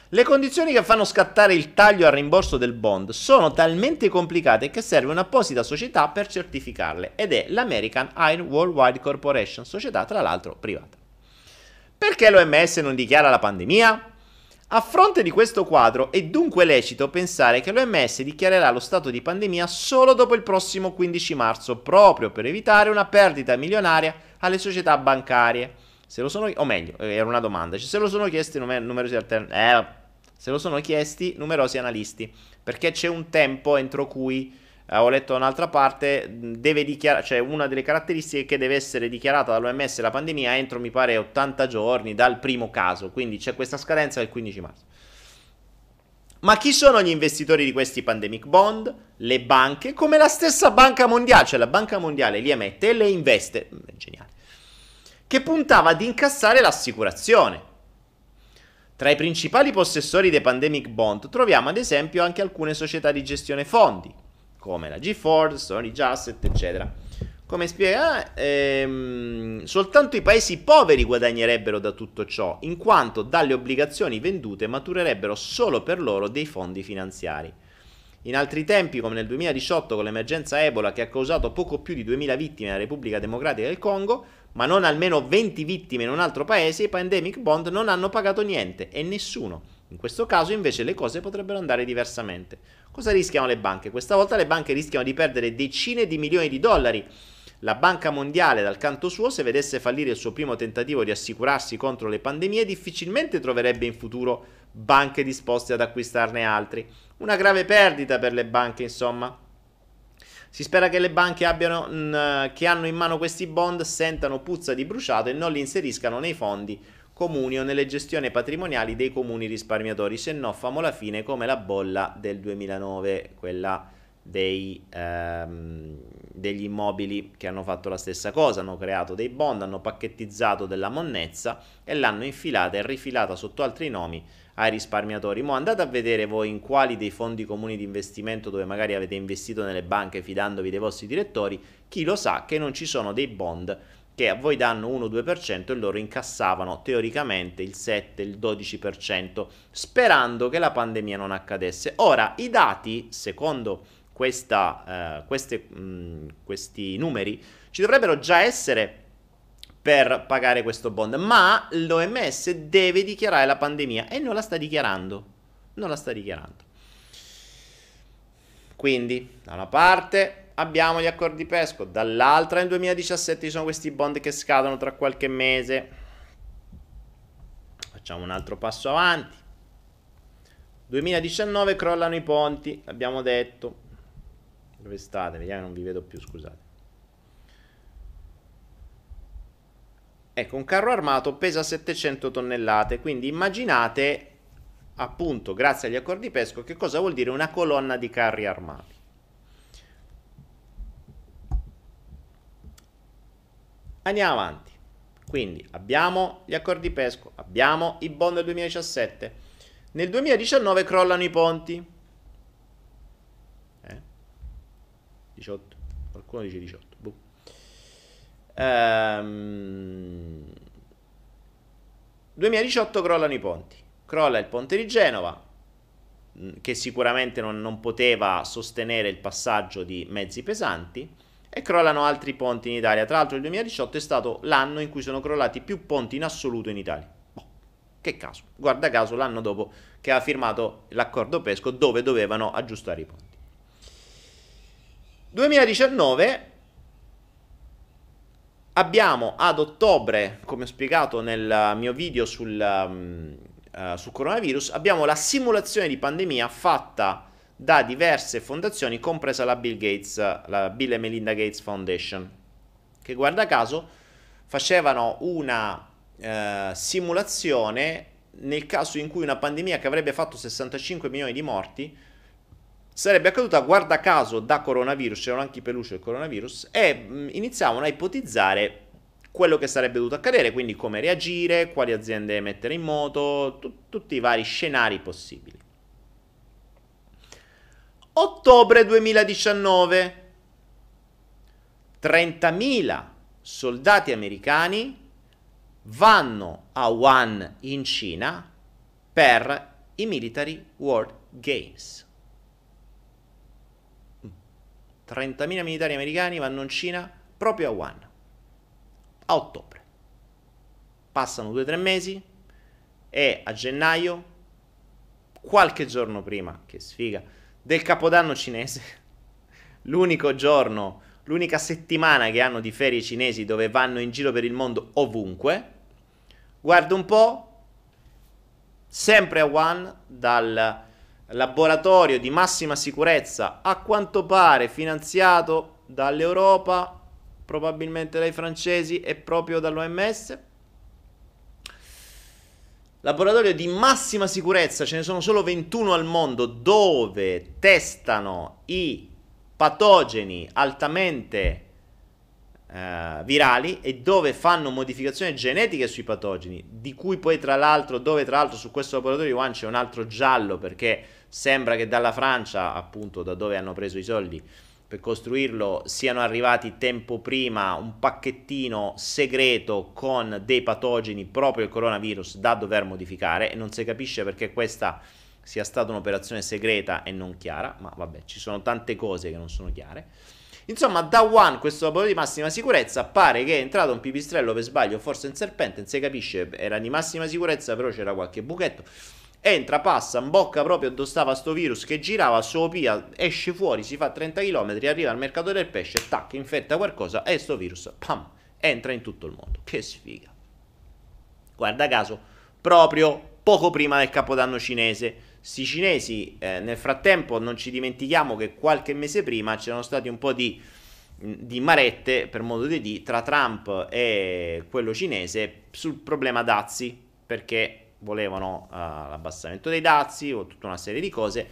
B: Le condizioni che fanno scattare il taglio al rimborso del bond sono talmente complicate che serve un'apposita società per certificarle ed è l'American Iron Worldwide Corporation, società tra l'altro privata. Perché l'OMS non dichiara la pandemia? A fronte di questo quadro è dunque lecito pensare che l'OMS dichiarerà lo stato di pandemia solo dopo il prossimo 15 marzo, proprio per evitare una perdita milionaria alle società bancarie. Se lo sono, o meglio, era una domanda, se lo sono chiesti numer- numerosi alternative. Eh, Se lo sono chiesti numerosi analisti, perché c'è un tempo entro cui eh, ho letto un'altra parte, deve dichiarare, cioè una delle caratteristiche è che deve essere dichiarata dall'OMS la pandemia entro, mi pare, 80 giorni dal primo caso, quindi c'è questa scadenza del 15 marzo. Ma chi sono gli investitori di questi pandemic bond? Le banche, come la stessa banca mondiale, cioè la banca mondiale li emette e le investe, mm, geniale, che puntava ad incassare l'assicurazione. Tra i principali possessori dei pandemic bond troviamo ad esempio anche alcune società di gestione fondi, come la GeForce, Sony Jusset, eccetera. Come spiega, ehm, soltanto i paesi poveri guadagnerebbero da tutto ciò, in quanto dalle obbligazioni vendute maturerebbero solo per loro dei fondi finanziari. In altri tempi, come nel 2018 con l'emergenza Ebola che ha causato poco più di 2000 vittime nella Repubblica Democratica del Congo, ma non almeno 20 vittime in un altro paese, i pandemic bond non hanno pagato niente e nessuno. In questo caso invece le cose potrebbero andare diversamente. Cosa rischiano le banche? Questa volta le banche rischiano di perdere decine di milioni di dollari. La Banca Mondiale, dal canto suo, se vedesse fallire il suo primo tentativo di assicurarsi contro le pandemie, difficilmente troverebbe in futuro banche disposte ad acquistarne altri. Una grave perdita per le banche, insomma. Si spera che le banche abbiano, mh, mm, che hanno in mano questi bond sentano puzza di bruciato e non li inseriscano nei fondi comuni o nelle gestioni patrimoniali dei comuni risparmiatori, se no famo la fine come la bolla del 2009, quella dei, ehm, degli immobili che hanno fatto la stessa cosa, hanno creato dei bond, hanno pacchettizzato della monnezza e l'hanno infilata e rifilata sotto altri nomi ai risparmiatori. Mo andate a vedere voi in quali dei fondi comuni di investimento dove magari avete investito nelle banche fidandovi dei vostri direttori, chi lo sa che non ci sono dei bond che a voi danno 1-2% e loro incassavano teoricamente il 7, il 12%, sperando che la pandemia non accadesse. Ora, i dati, secondo questa, eh, queste, mh, questi numeri, ci dovrebbero già essere per pagare questo bond, ma l'OMS deve dichiarare la pandemia e non la sta dichiarando. Non la sta dichiarando. Quindi, da una parte abbiamo gli accordi PESCO, dall'altra nel 2017 ci sono questi bond che scadono tra qualche mese. Facciamo un altro passo avanti. 2019 crollano i ponti, abbiamo detto. Dove state? Vediamo, non vi vedo più, scusate. Ecco, un carro armato pesa 700 tonnellate, quindi immaginate appunto, grazie agli accordi PESCO, che cosa vuol dire una colonna di carri armati. Andiamo avanti. Quindi abbiamo gli accordi PESCO, abbiamo i bond del 2017. Nel 2019 crollano i ponti. Eh? 18. Qualcuno dice 18. Boh. Ehm... 2018 crollano i ponti. Crolla il ponte di Genova, mm, che sicuramente non, non poteva sostenere il passaggio di mezzi pesanti e crollano altri ponti in Italia. Tra l'altro il 2018 è stato l'anno in cui sono crollati più ponti in assoluto in Italia. Boh, che caso, guarda caso l'anno dopo che ha firmato l'accordo PESCO dove dovevano aggiustare i ponti. 2019 abbiamo ad ottobre, come ho spiegato nel mio video sul, um, uh, sul coronavirus, abbiamo la simulazione di pandemia fatta da diverse fondazioni, compresa la Bill Gates, la Bill e Melinda Gates Foundation, che guarda caso facevano una eh, simulazione nel caso in cui una pandemia che avrebbe fatto 65 milioni di morti sarebbe accaduta guarda caso da coronavirus, c'erano anche i peluche del coronavirus, e mh, iniziavano a ipotizzare quello che sarebbe dovuto accadere, quindi come reagire, quali aziende mettere in moto, tu- tutti i vari scenari possibili. Ottobre 2019. 30.000 soldati americani vanno a Wuhan in Cina per i Military World Games. 30.000 militari americani vanno in Cina proprio a Wuhan a ottobre. Passano 2-3 mesi e a gennaio, qualche giorno prima, che sfiga, del Capodanno cinese. L'unico giorno, l'unica settimana che hanno di ferie cinesi dove vanno in giro per il mondo ovunque. Guarda un po', sempre a Wuhan, dal laboratorio di massima sicurezza, a quanto pare finanziato dall'Europa, probabilmente dai francesi e proprio dall'OMS. Laboratorio di massima sicurezza, ce ne sono solo 21 al mondo dove testano i patogeni altamente eh, virali e dove fanno modificazioni genetiche sui patogeni, di cui poi tra l'altro, dove tra l'altro su questo laboratorio Wuhan c'è un altro giallo perché sembra che dalla Francia, appunto da dove hanno preso i soldi per costruirlo, siano arrivati tempo prima un pacchettino segreto con dei patogeni proprio il coronavirus da dover modificare e non si capisce perché questa sia stata un'operazione segreta e non chiara, ma vabbè, ci sono tante cose che non sono chiare. Insomma, da One, questo laboratorio di massima sicurezza, pare che è entrato un pipistrello per sbaglio, forse un serpente, non si capisce, era di massima sicurezza, però c'era qualche buchetto. Entra, passa, in bocca proprio dove stava sto virus che girava, sopia, esce fuori, si fa 30 km, arriva al mercato del pesce, tac, infetta qualcosa e sto virus, pam, entra in tutto il mondo. Che sfiga. Guarda caso, proprio poco prima del capodanno cinese Sti cinesi, eh, nel frattempo, non ci dimentichiamo che qualche mese prima c'erano stati un po' di, di marette, per modo di dire, tra Trump e quello cinese sul problema dazi, perché volevano uh, l'abbassamento dei dazi o tutta una serie di cose.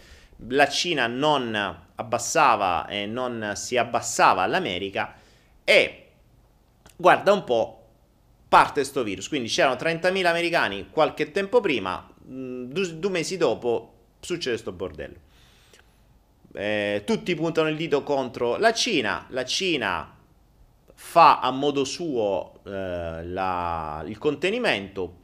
B: La Cina non abbassava e non si abbassava all'America e guarda un po' parte sto virus. Quindi c'erano 30.000 americani qualche tempo prima, Mm, due, due mesi dopo succede questo bordello. Eh, tutti puntano il dito contro la Cina, la Cina fa a modo suo eh, la, il contenimento,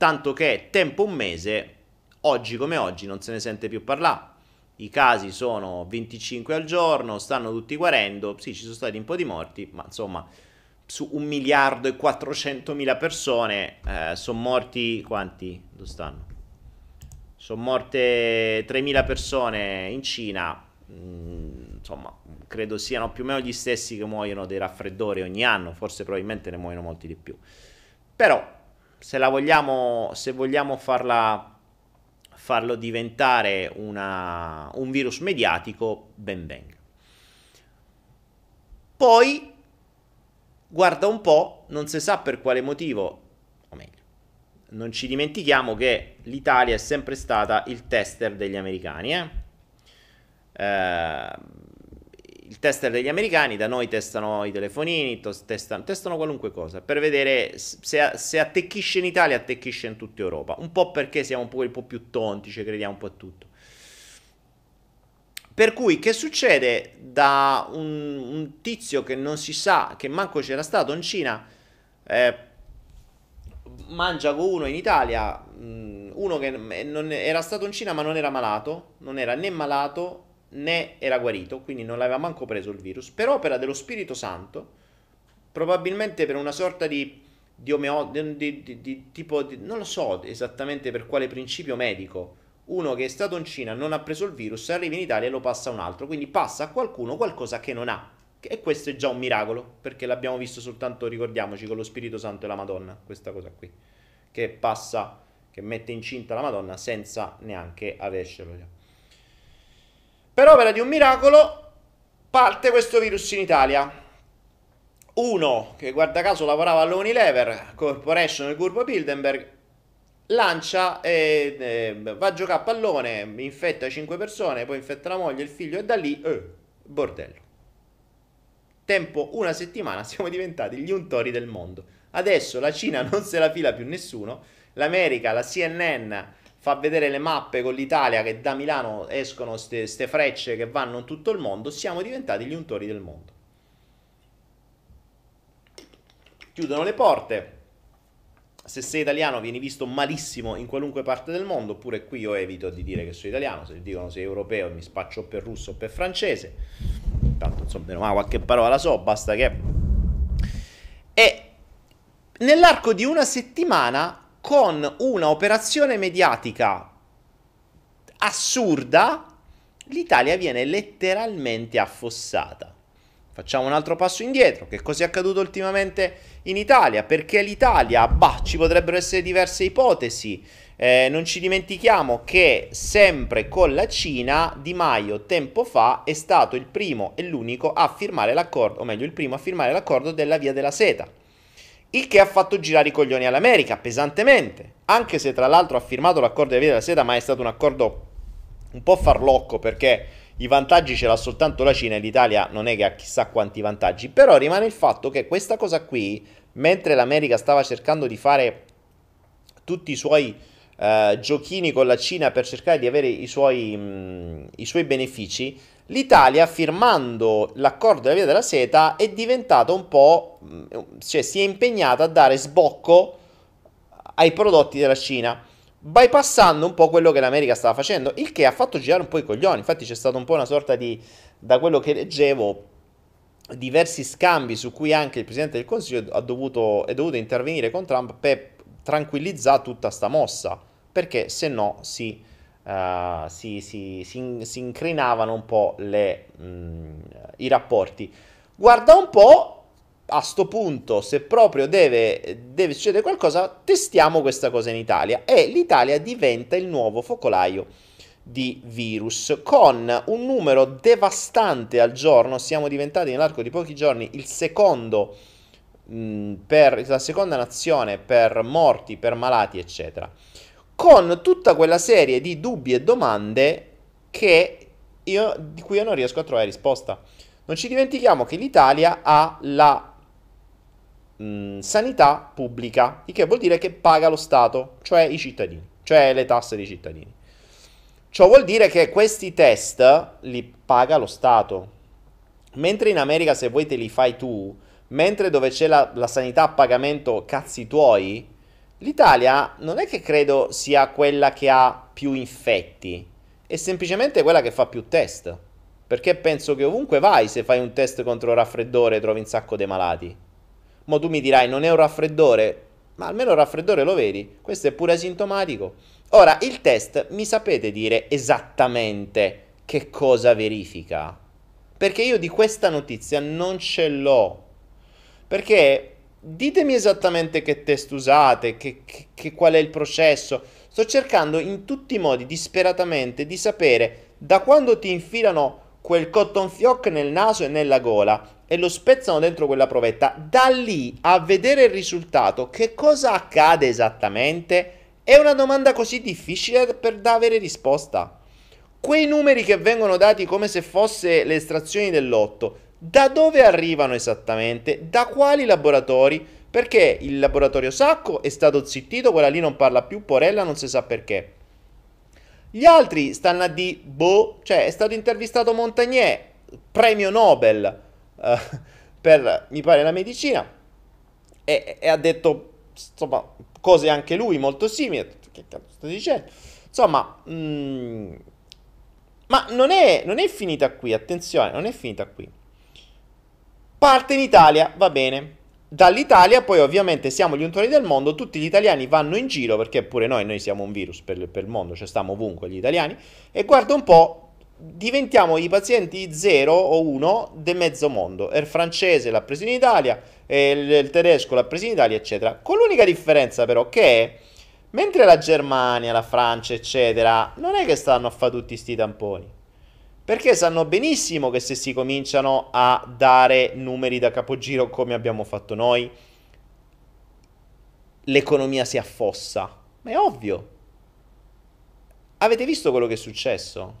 B: tanto che tempo un mese, oggi come oggi non se ne sente più parlare. I casi sono 25 al giorno, stanno tutti guarendo, sì ci sono stati un po' di morti, ma insomma su un miliardo e 400 mila persone eh, sono morti quanti? Dove stanno? sono morte 3.000 persone in Cina, mm, insomma, credo siano più o meno gli stessi che muoiono dei raffreddori ogni anno, forse probabilmente ne muoiono molti di più. Però, se la vogliamo, se vogliamo farla, farlo diventare una, un virus mediatico, ben venga. Poi, guarda un po', non si sa per quale motivo, non ci dimentichiamo che l'Italia è sempre stata il tester degli americani. Eh? Eh, il tester degli americani, da noi testano i telefonini, testano, testano qualunque cosa, per vedere se, se, attecchisce in Italia, attecchisce in tutta Europa. Un po' perché siamo un po', un po più tonti, ci crediamo un po' a tutto. Per cui che succede da un, un, tizio che non si sa, che manco c'era stato in Cina, eh, mangia con uno in Italia, mm, uno che era stato in Cina ma non era malato, non era né malato né era guarito, quindi non l'aveva manco preso il virus, per opera dello Spirito Santo, probabilmente per una sorta di, di, omeo, di, di, di tipo, non lo so esattamente per quale principio medico, uno che è stato in Cina non ha preso il virus, arriva in Italia e lo passa a un altro, quindi passa a qualcuno qualcosa che non ha. E questo è già un miracolo, perché l'abbiamo visto soltanto, ricordiamoci, con lo Spirito Santo e la Madonna, questa cosa qui, che passa, che mette incinta la Madonna senza neanche avercelo. Per opera di un miracolo parte questo virus in Italia. Uno che guarda caso lavorava all'Unilever Corporation del gruppo Bildenberg lancia e eh, va a giocare a pallone, infetta 5 persone, poi infetta la moglie, il figlio e da lì, eh, bordello tempo una settimana siamo diventati gli untori del mondo. Adesso la Cina non se la fila più nessuno, l'America, la CNN fa vedere le mappe con l'Italia che da Milano escono queste frecce che vanno in tutto il mondo, siamo diventati gli untori del mondo. Chiudono le porte. Se sei italiano vieni visto malissimo in qualunque parte del mondo, oppure qui io evito di dire che sono italiano, se dicono sei europeo mi spaccio per russo o per francese tanto insomma, ma qualche parola la so, basta che... E nell'arco di una settimana, con una operazione mediatica assurda, l'Italia viene letteralmente affossata. Facciamo un altro passo indietro. Che cosa è accaduto ultimamente in Italia? Perché l'Italia, bah, ci potrebbero essere diverse ipotesi. Eh, non ci dimentichiamo che sempre con la Cina Di Maio tempo fa è stato il primo e l'unico a firmare l'accordo, o meglio il primo a firmare l'accordo della Via della Seta. Il che ha fatto girare i coglioni all'America pesantemente, anche se tra l'altro ha firmato l'accordo della Via della Seta, ma è stato un accordo un po' farlocco perché i vantaggi ce l'ha soltanto la Cina e l'Italia non è che ha chissà quanti vantaggi, però rimane il fatto che questa cosa qui, mentre l'America stava cercando di fare tutti i suoi uh, giochini con la Cina per cercare di avere i suoi, mh, mm, i suoi benefici, l'Italia firmando l'accordo della via della seta è diventata un po', mm, cioè si è impegnata a dare sbocco ai prodotti della Cina bypassando un po' quello che l'America stava facendo, il che ha fatto girare un po' i coglioni. Infatti c'è stato un po' una sorta di, da quello che leggevo, diversi scambi su cui anche il Presidente del Consiglio dovuto, è dovuto intervenire con Trump per tranquillizzare tutta sta mossa, perché se no si, uh, si, si, si, incrinavano un po' le, mh, i rapporti. Guarda un po', a sto punto, se proprio deve, deve, succedere qualcosa, testiamo questa cosa in Italia e l'Italia diventa il nuovo focolaio di virus con un numero devastante al giorno. Siamo diventati nell'arco di pochi giorni il secondo mh, per la seconda nazione per morti, per malati, eccetera. Con tutta quella serie di dubbi e domande io, di cui io non riesco a trovare risposta. Non ci dimentichiamo che l'Italia ha la mh, sanità pubblica, il che vuol dire che paga lo Stato, cioè i cittadini, cioè le tasse dei cittadini. Ciò vuol dire che questi test li paga lo Stato. Mentre in America se vuoi te li fai tu, mentre dove c'è la, la sanità a pagamento cazzi tuoi, l'Italia non è che credo sia quella che ha più infetti, è semplicemente quella che fa più test. Perché penso che ovunque vai, se fai un test contro il raffreddore, trovi un sacco di malati. Mo tu mi dirai, non è un raffreddore? Ma almeno il raffreddore lo vedi, questo è pure asintomatico. Ora, il test mi sapete dire esattamente che cosa verifica? Perché io di questa notizia non ce l'ho. Perché ditemi esattamente che test usate, che, che, che qual è il processo. Sto cercando in tutti i modi disperatamente di sapere da quando ti infilano quel cotton fioc nel naso e nella gola e lo spezzano dentro quella provetta, da lì a vedere il risultato, che cosa accade esattamente? È una domanda così difficile per da avere risposta. Quei numeri che vengono dati come se fosse le estrazioni del lotto, da dove arrivano esattamente? Da quali laboratori? Perché il laboratorio Sacco è stato zittito, quella lì non parla più, Porella non si sa perché. Gli altri stanno a di boh, cioè è stato intervistato Montagnier, premio Nobel uh, per, mi pare, la medicina e, e, ha detto, insomma, cose anche lui molto simili. Che cazzo sto dicendo? Insomma, mm, ma non è, non è finita qui, attenzione, non è finita qui. Parte in Italia, va bene. Dall'Italia poi ovviamente siamo gli untori del mondo, tutti gli italiani vanno in giro perché pure noi, noi siamo un virus per, per il mondo, cioè stiamo ovunque gli italiani e guarda un po' diventiamo i pazienti 0 o 1 del mezzo mondo. Il francese l'ha preso in Italia, il, tedesco l'ha preso in Italia, eccetera. Con l'unica differenza però che mentre la Germania, la Francia, eccetera, non è che stanno a fare tutti sti tamponi. Perché sanno benissimo che se si cominciano a dare numeri da capogiro come abbiamo fatto noi, l'economia si affossa. Ma è ovvio. Avete visto quello che è successo?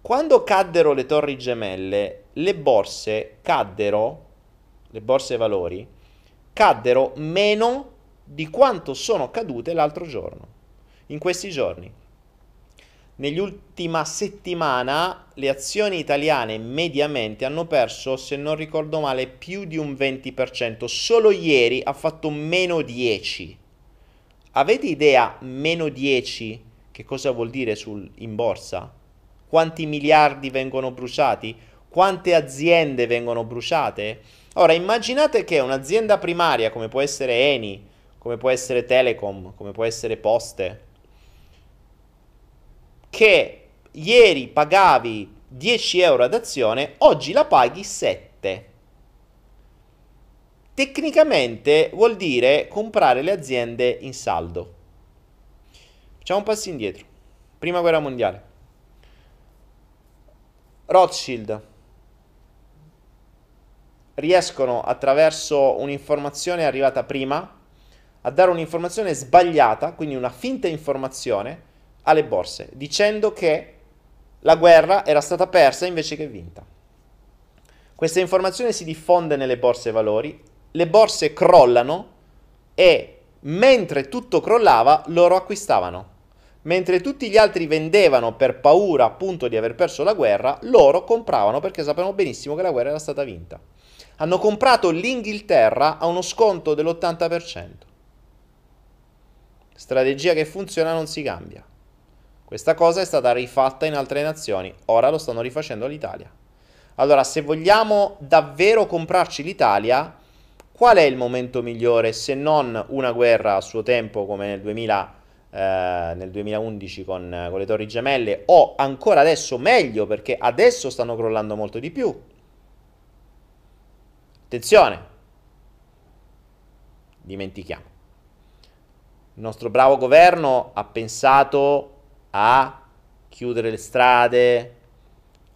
B: Quando caddero le torri gemelle, le borse caddero, le borse valori, caddero meno di quanto sono cadute l'altro giorno, in questi giorni. Negli settimana le azioni italiane mediamente hanno perso, se non ricordo male, più di un 20%. Solo ieri ha fatto meno 10. Avete idea meno 10 che cosa vuol dire sul, in borsa? quanti miliardi vengono bruciati, quante aziende vengono bruciate. Ora immaginate che un'azienda primaria come può essere Eni, come può essere Telecom, come può essere Poste, che ieri pagavi 10 euro ad azione, oggi la paghi 7. sommette. Tecnicamente vuol dire comprare le aziende in saldo. Facciamo un passo indietro. Prima guerra mondiale. Rothschild riescono attraverso un'informazione arrivata prima a dare un'informazione sbagliata, quindi una finta informazione, alle borse, dicendo che la guerra era stata persa invece che vinta. Questa informazione si diffonde nelle borse valori, le borse crollano e mentre tutto crollava loro acquistavano. Mentre tutti gli altri vendevano per paura appunto di aver perso la guerra, loro compravano perché sapevano benissimo che la guerra era stata vinta. Hanno comprato l'Inghilterra a uno sconto dell'80%. Strategia che funziona non si cambia. Questa cosa è stata rifatta in altre nazioni, ora lo stanno rifacendo all'Italia. Allora, se vogliamo davvero comprarci l'Italia, qual è il momento migliore se non una guerra a suo tempo come nel, 2000, eh, nel 2011 con, con le Torri Gemelle o ancora adesso meglio perché adesso stanno crollando molto di più? Attenzione, dimentichiamo. Il nostro bravo governo ha pensato a chiudere le strade,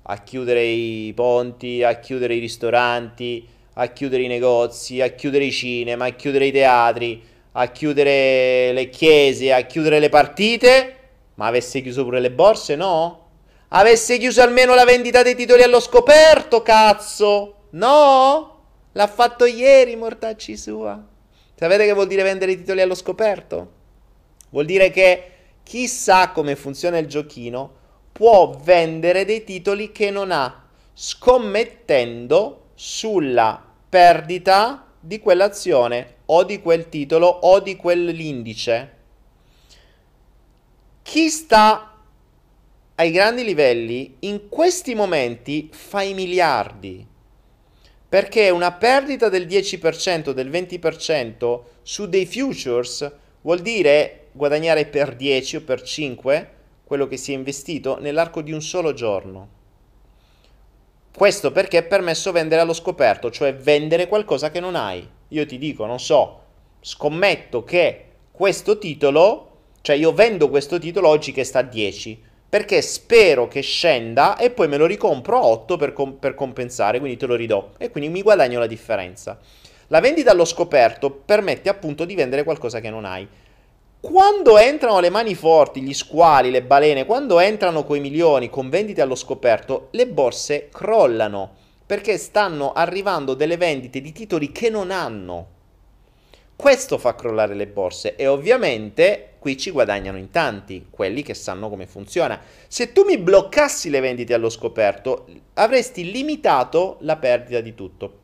B: a chiudere i ponti, a chiudere i ristoranti, a chiudere i negozi, a chiudere i cinema, a chiudere i teatri, a chiudere le chiese, a chiudere le partite, ma avesse chiuso pure le borse, no? Avesse chiuso almeno la vendita dei titoli allo scoperto, cazzo! No? L'ha fatto ieri, mortacci sua. Sapete che vuol dire vendere i titoli allo scoperto? Vuol dire che chi sa come funziona il giochino può vendere dei titoli che non ha, scommettendo sulla perdita di quell'azione o di quel titolo o di quell'indice. Chi sta ai grandi livelli in questi momenti fa i miliardi perché una perdita del 10%, del 20% su dei futures vuol dire guadagnare per 10 o per 5 quello che si è investito nell'arco di un solo giorno. Questo perché è permesso vendere allo scoperto, cioè vendere qualcosa che non hai. Io ti dico, non so, scommetto che questo titolo, cioè io vendo questo titolo oggi che sta a 10, perché spero che scenda e poi me lo ricompro a 8 per, com- per compensare, quindi te lo ridò e quindi mi guadagno la differenza. La vendita allo scoperto permette appunto di vendere qualcosa che non hai. Quando entrano le mani forti, gli squali, le balene, quando entrano quei milioni con vendite allo scoperto, le borse crollano perché stanno arrivando delle vendite di titoli che non hanno. Questo fa crollare le borse e ovviamente qui ci guadagnano in tanti, quelli che sanno come funziona. Se tu mi bloccassi le vendite allo scoperto, avresti limitato la perdita di tutto.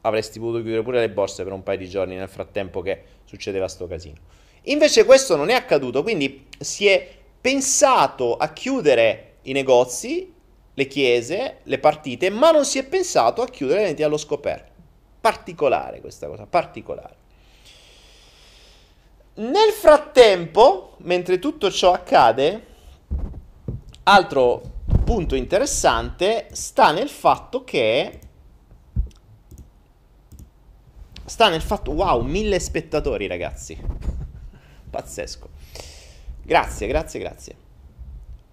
B: Avresti potuto chiudere pure le borse per un paio di giorni nel frattempo che succedeva sto casino. Invece questo non è accaduto, quindi si è pensato a chiudere i negozi, le chiese, le partite, ma non si è pensato a chiudere le vendite allo scoperto particolare questa cosa, particolare. Nel frattempo, mentre tutto ciò accade, altro punto interessante sta nel fatto che sta nel fatto wow, mille spettatori ragazzi. Pazzesco. Grazie, grazie, grazie.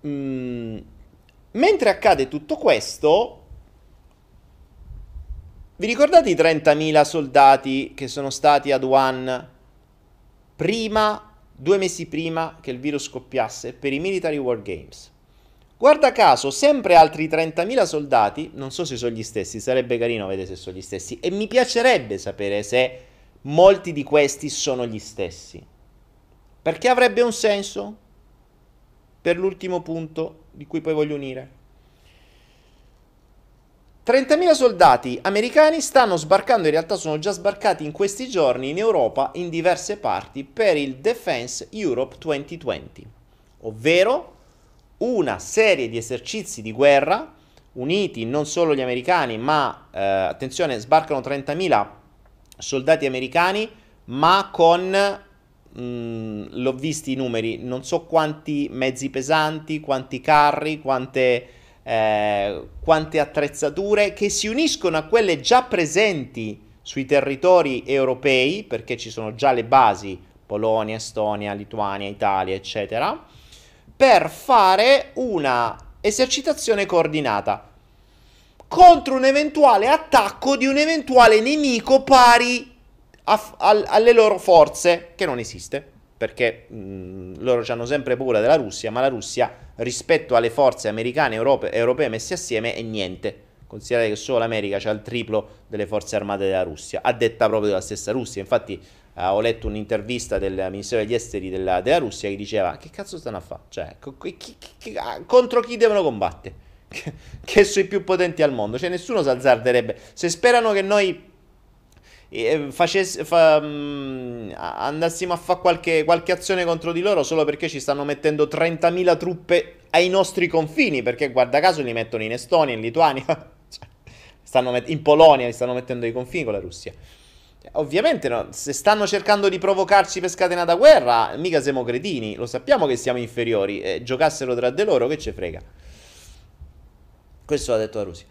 B: Mm, mentre accade tutto questo, vi ricordate i 30.000 soldati che sono stati ad Wuhan prima, due mesi prima che il virus scoppiasse per i Military War Games? Guarda caso, sempre altri 30.000 soldati, non so se sono gli stessi, sarebbe carino vedere se sono gli stessi, e mi piacerebbe sapere se molti di questi sono gli stessi. Perché avrebbe un senso? Per l'ultimo punto di cui poi voglio unire. 30.000 soldati americani stanno sbarcando, in realtà sono già sbarcati in questi giorni in Europa in diverse parti per il Defense Europe 2020, ovvero una serie di esercizi di guerra uniti non solo gli americani, ma eh, attenzione, sbarcano 30.000 soldati americani, ma con mm, l'ho visti i numeri, non so quanti mezzi pesanti, quanti carri, quante eh, quante attrezzature che si uniscono a quelle già presenti sui territori europei, perché ci sono già le basi, Polonia, Estonia, Lituania, Italia, eccetera, per fare una esercitazione coordinata contro un eventuale attacco di un eventuale nemico pari a, a, alle loro forze, che non esiste, perché mh, loro hanno sempre paura della Russia, ma la Russia rispetto alle forze americane e europe, europee messe assieme è niente. Considerate che solo l'America ha il triplo delle forze armate della Russia, a detta proprio della stessa Russia. Infatti Uh, ho letto un'intervista del Ministero degli Esteri della, della, Russia che diceva che cazzo stanno a fare? Cioè, co- chi, chi, chi, ah, contro chi devono combattere? che sono i più potenti al mondo. Cioè, nessuno si azzarderebbe. Se sperano che noi facesse, fa, um, andassimo a fare qualche, qualche, azione contro di loro solo perché ci stanno mettendo 30.000 truppe ai nostri confini, perché guarda caso li mettono in Estonia, in Lituania, cioè, met- in Polonia, li stanno mettendo ai confini con la Russia. Ovviamente no, se stanno cercando di provocarci per scatenata guerra, mica siamo cretini, lo sappiamo che siamo inferiori, eh, giocassero tra di loro che ci frega. Questo l'ha detto la Russia.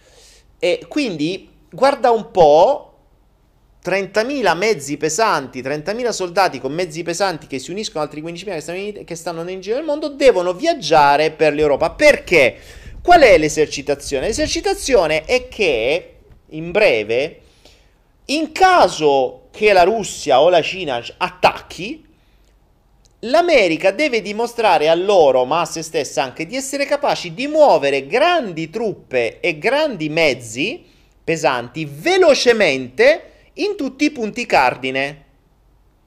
B: E quindi guarda un po', 30.000 mezzi pesanti, 30.000 soldati con mezzi pesanti che si uniscono ad altri 15.000 che stanno, in, che stanno in giro nel mondo devono viaggiare per l'Europa. Perché? Qual è l'esercitazione? L'esercitazione è che in breve in caso che la Russia o la Cina attacchi, l'America deve dimostrare a loro, ma a se stessa anche, di essere capaci di muovere grandi truppe e grandi mezzi pesanti velocemente in tutti i punti cardine.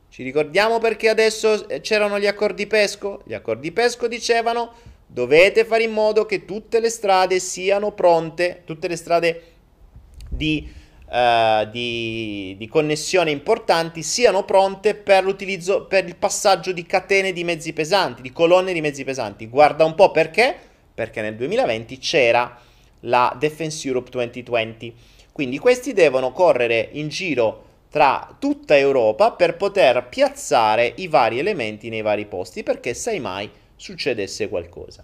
B: Ci ricordiamo perché adesso c'erano gli accordi pesco? Gli accordi pesco dicevano dovete fare in modo che tutte le strade siano pronte, tutte le strade di uh, di, di, connessione importanti siano pronte per l'utilizzo, per il passaggio di catene di mezzi pesanti, di colonne di mezzi pesanti. Guarda un po' perché? Perché nel 2020 c'era la Defense Europe 2020. Quindi questi devono correre in giro tra tutta Europa per poter piazzare i vari elementi nei vari posti perché sai mai succedesse qualcosa.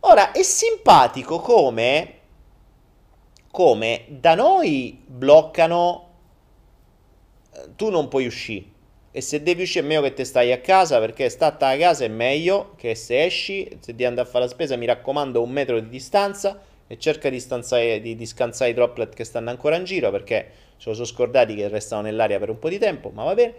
B: Ora è simpatico come come da noi bloccano eh, tu non puoi uscire e se devi uscire è meglio che te stai a casa perché stata a casa è meglio che se esci se devi andare a fare la spesa mi raccomando un metro di distanza e cerca di, stanzare, di, di scansare i droplet che stanno ancora in giro perché se lo sono scordati che restano nell'aria per un po' di tempo ma va bene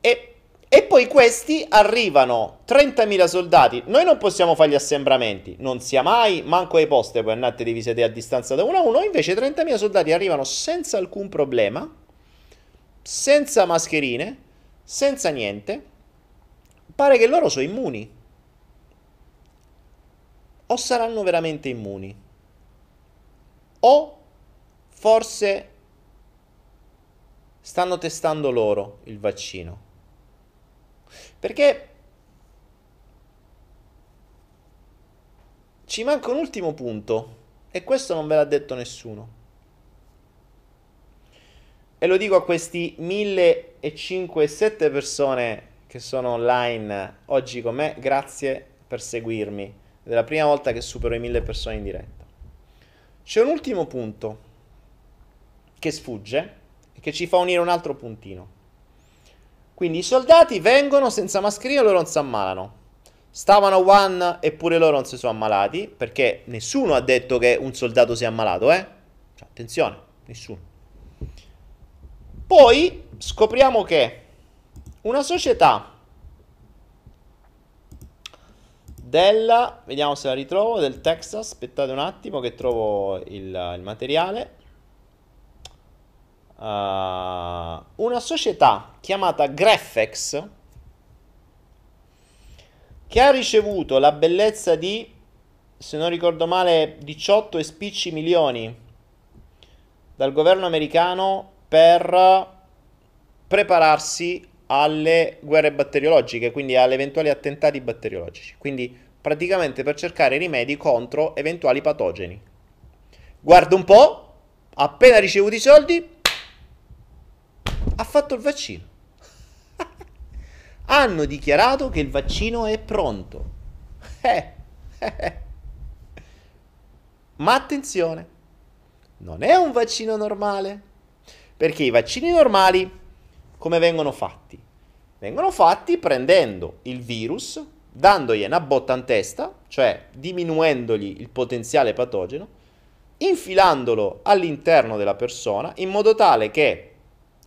B: e e poi questi arrivano 30.000 soldati. Noi non possiamo fare gli assembramenti, non sia mai, manco ai poste, poi andate devi sedere a distanza da uno a uno. Invece 30.000 soldati arrivano senza alcun problema, senza mascherine, senza niente. Pare che loro sono immuni. O saranno veramente immuni? O forse stanno testando loro il vaccino? Perché ci manca un ultimo punto e questo non ve l'ha detto nessuno. E lo dico a questi 1507 persone che sono online oggi con me, grazie per seguirmi. È la prima volta che supero i 1000 persone in diretta. C'è un ultimo punto che sfugge e che ci fa unire un altro puntino. Quindi i soldati vengono senza mascherina e loro non si ammalano. Stavano One eppure loro non si sono ammalati, perché nessuno ha detto che un soldato si è ammalato, eh? Cioè, attenzione, nessuno. Poi scopriamo che una società della, vediamo se la ritrovo, del Texas, aspettate un attimo che trovo il, il materiale. Uh, una società chiamata Graphex che ha ricevuto la bellezza di, se non ricordo male, 18 e spicci milioni dal governo americano per prepararsi alle guerre batteriologiche, quindi alle eventuali attentati batteriologici. Quindi praticamente per cercare rimedi contro eventuali patogeni. Guarda un po', appena ricevuto i soldi, ha fatto il vaccino. Hanno dichiarato che il vaccino è pronto. Eh, eh, Ma attenzione, non è un vaccino normale, perché i vaccini normali come vengono fatti? Vengono fatti prendendo il virus, dandogli una botta in testa, cioè diminuendogli il potenziale patogeno, infilandolo all'interno della persona in modo tale che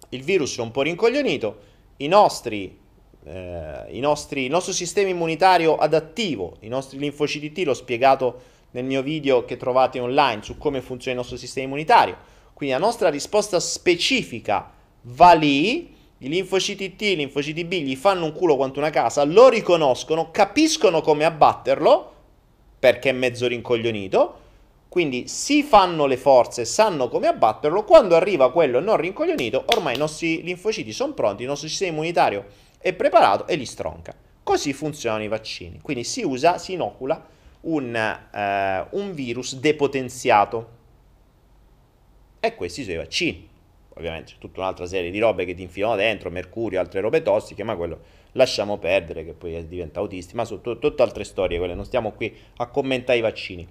B: il virus un po' rincoglionito, i nostri, eh, i nostri, il nostro sistema immunitario adattivo, i nostri linfociti T, l'ho spiegato nel mio video che trovate online su come funziona il nostro sistema immunitario, quindi la nostra risposta specifica va lì, i linfociti T, i linfociti B gli fanno un culo quanto una casa, lo riconoscono, capiscono come abbatterlo, perché è mezzo rincoglionito, quindi si fanno le forze, sanno come abbatterlo, quando arriva quello non rincoglionito, ormai i nostri linfociti sono pronti, il nostro sistema immunitario è preparato e li stronca. Così funzionano i vaccini. Quindi si usa, si inocula un, eh, un virus depotenziato. E questi sono i vaccini ovviamente c'è tutta un'altra serie di robe che ti infilano dentro, mercurio, altre robe tossiche, ma quello lasciamo perdere che poi diventa autisti, ma sono tutte altre storie quelle, non stiamo qui a commentare i vaccini.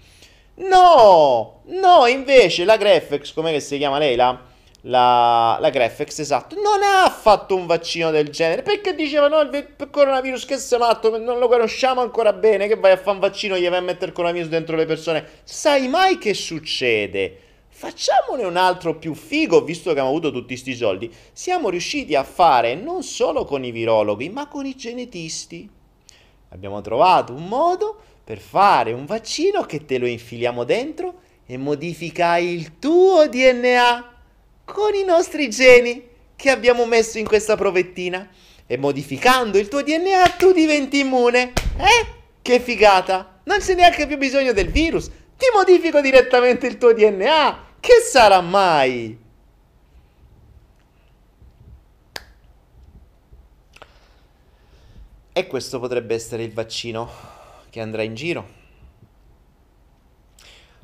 B: No, no, invece la Grefex, come si chiama lei, la, la, la Grefex, esatto, non ha fatto un vaccino del genere, perché diceva no, il, il coronavirus che sei matto, non lo conosciamo ancora bene, che vai a fare un vaccino, gli vai a mettere il coronavirus dentro le persone, sai mai che succede? Facciamone un altro più figo, visto che abbiamo avuto tutti questi soldi. Siamo riusciti a fare non solo con i virologhi, ma con i genetisti. Abbiamo trovato un modo per fare un vaccino che te lo infiliamo dentro e modifica il tuo DNA con i nostri geni che abbiamo messo in questa provettina. E modificando il tuo DNA tu diventi immune. Eh? Che figata! Non c'è neanche più bisogno del virus. Ti modifico direttamente il tuo DNA che sarà mai? E questo potrebbe essere il vaccino che andrà in giro.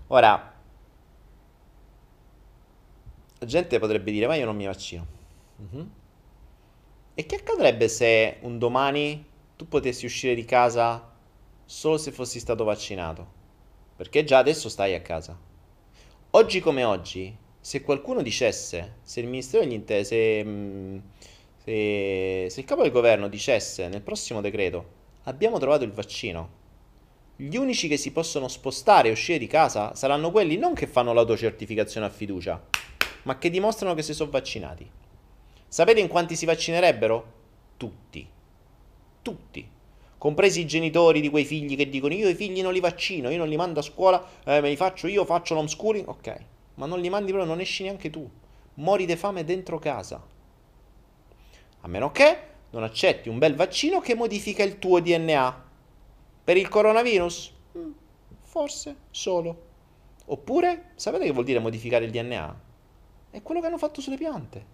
B: Ora, la gente potrebbe dire, ma io non mi vaccino. Uh-huh. E che accadrebbe se un domani tu potessi uscire di casa solo se fossi stato vaccinato? Perché già adesso stai a casa. Oggi come oggi, se qualcuno dicesse, se il Ministero degli Interni, se, mm, se, se il capo del governo dicesse nel prossimo decreto abbiamo trovato il vaccino, gli unici che si possono spostare e uscire di casa saranno quelli non che fanno l'autocertificazione a fiducia, ma che dimostrano che si sono vaccinati. Sapete in quanti si vaccinerebbero? Tutti. Tutti compresi i genitori di quei figli che dicono io i figli non li vaccino, io non li mando a scuola, eh, me li faccio io, faccio l'homeschooling, ok, ma non li mandi proprio, non esci neanche tu, mori di fame dentro casa. A meno che non accetti un bel vaccino che modifica il tuo DNA. Per il coronavirus? Mm, forse solo. Oppure, sapete che vuol dire modificare il DNA? È quello che hanno fatto sulle piante.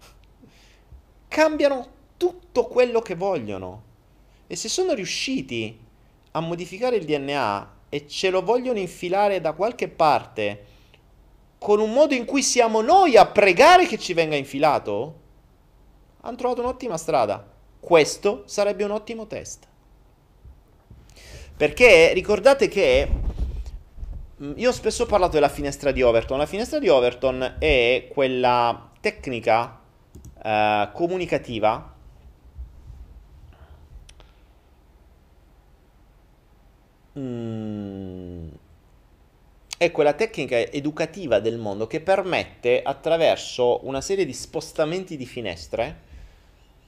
B: Cambiano tutto quello che vogliono. E se sono riusciti a modificare il DNA e ce lo vogliono infilare da qualche parte con un modo in cui siamo noi a pregare che ci venga infilato, hanno trovato un'ottima strada. Questo sarebbe un ottimo test. Perché ricordate che mm, io spesso ho parlato della finestra di Overton. La finestra di Overton è quella tecnica eh, comunicativa mm, è quella tecnica educativa del mondo che permette attraverso una serie di spostamenti di finestre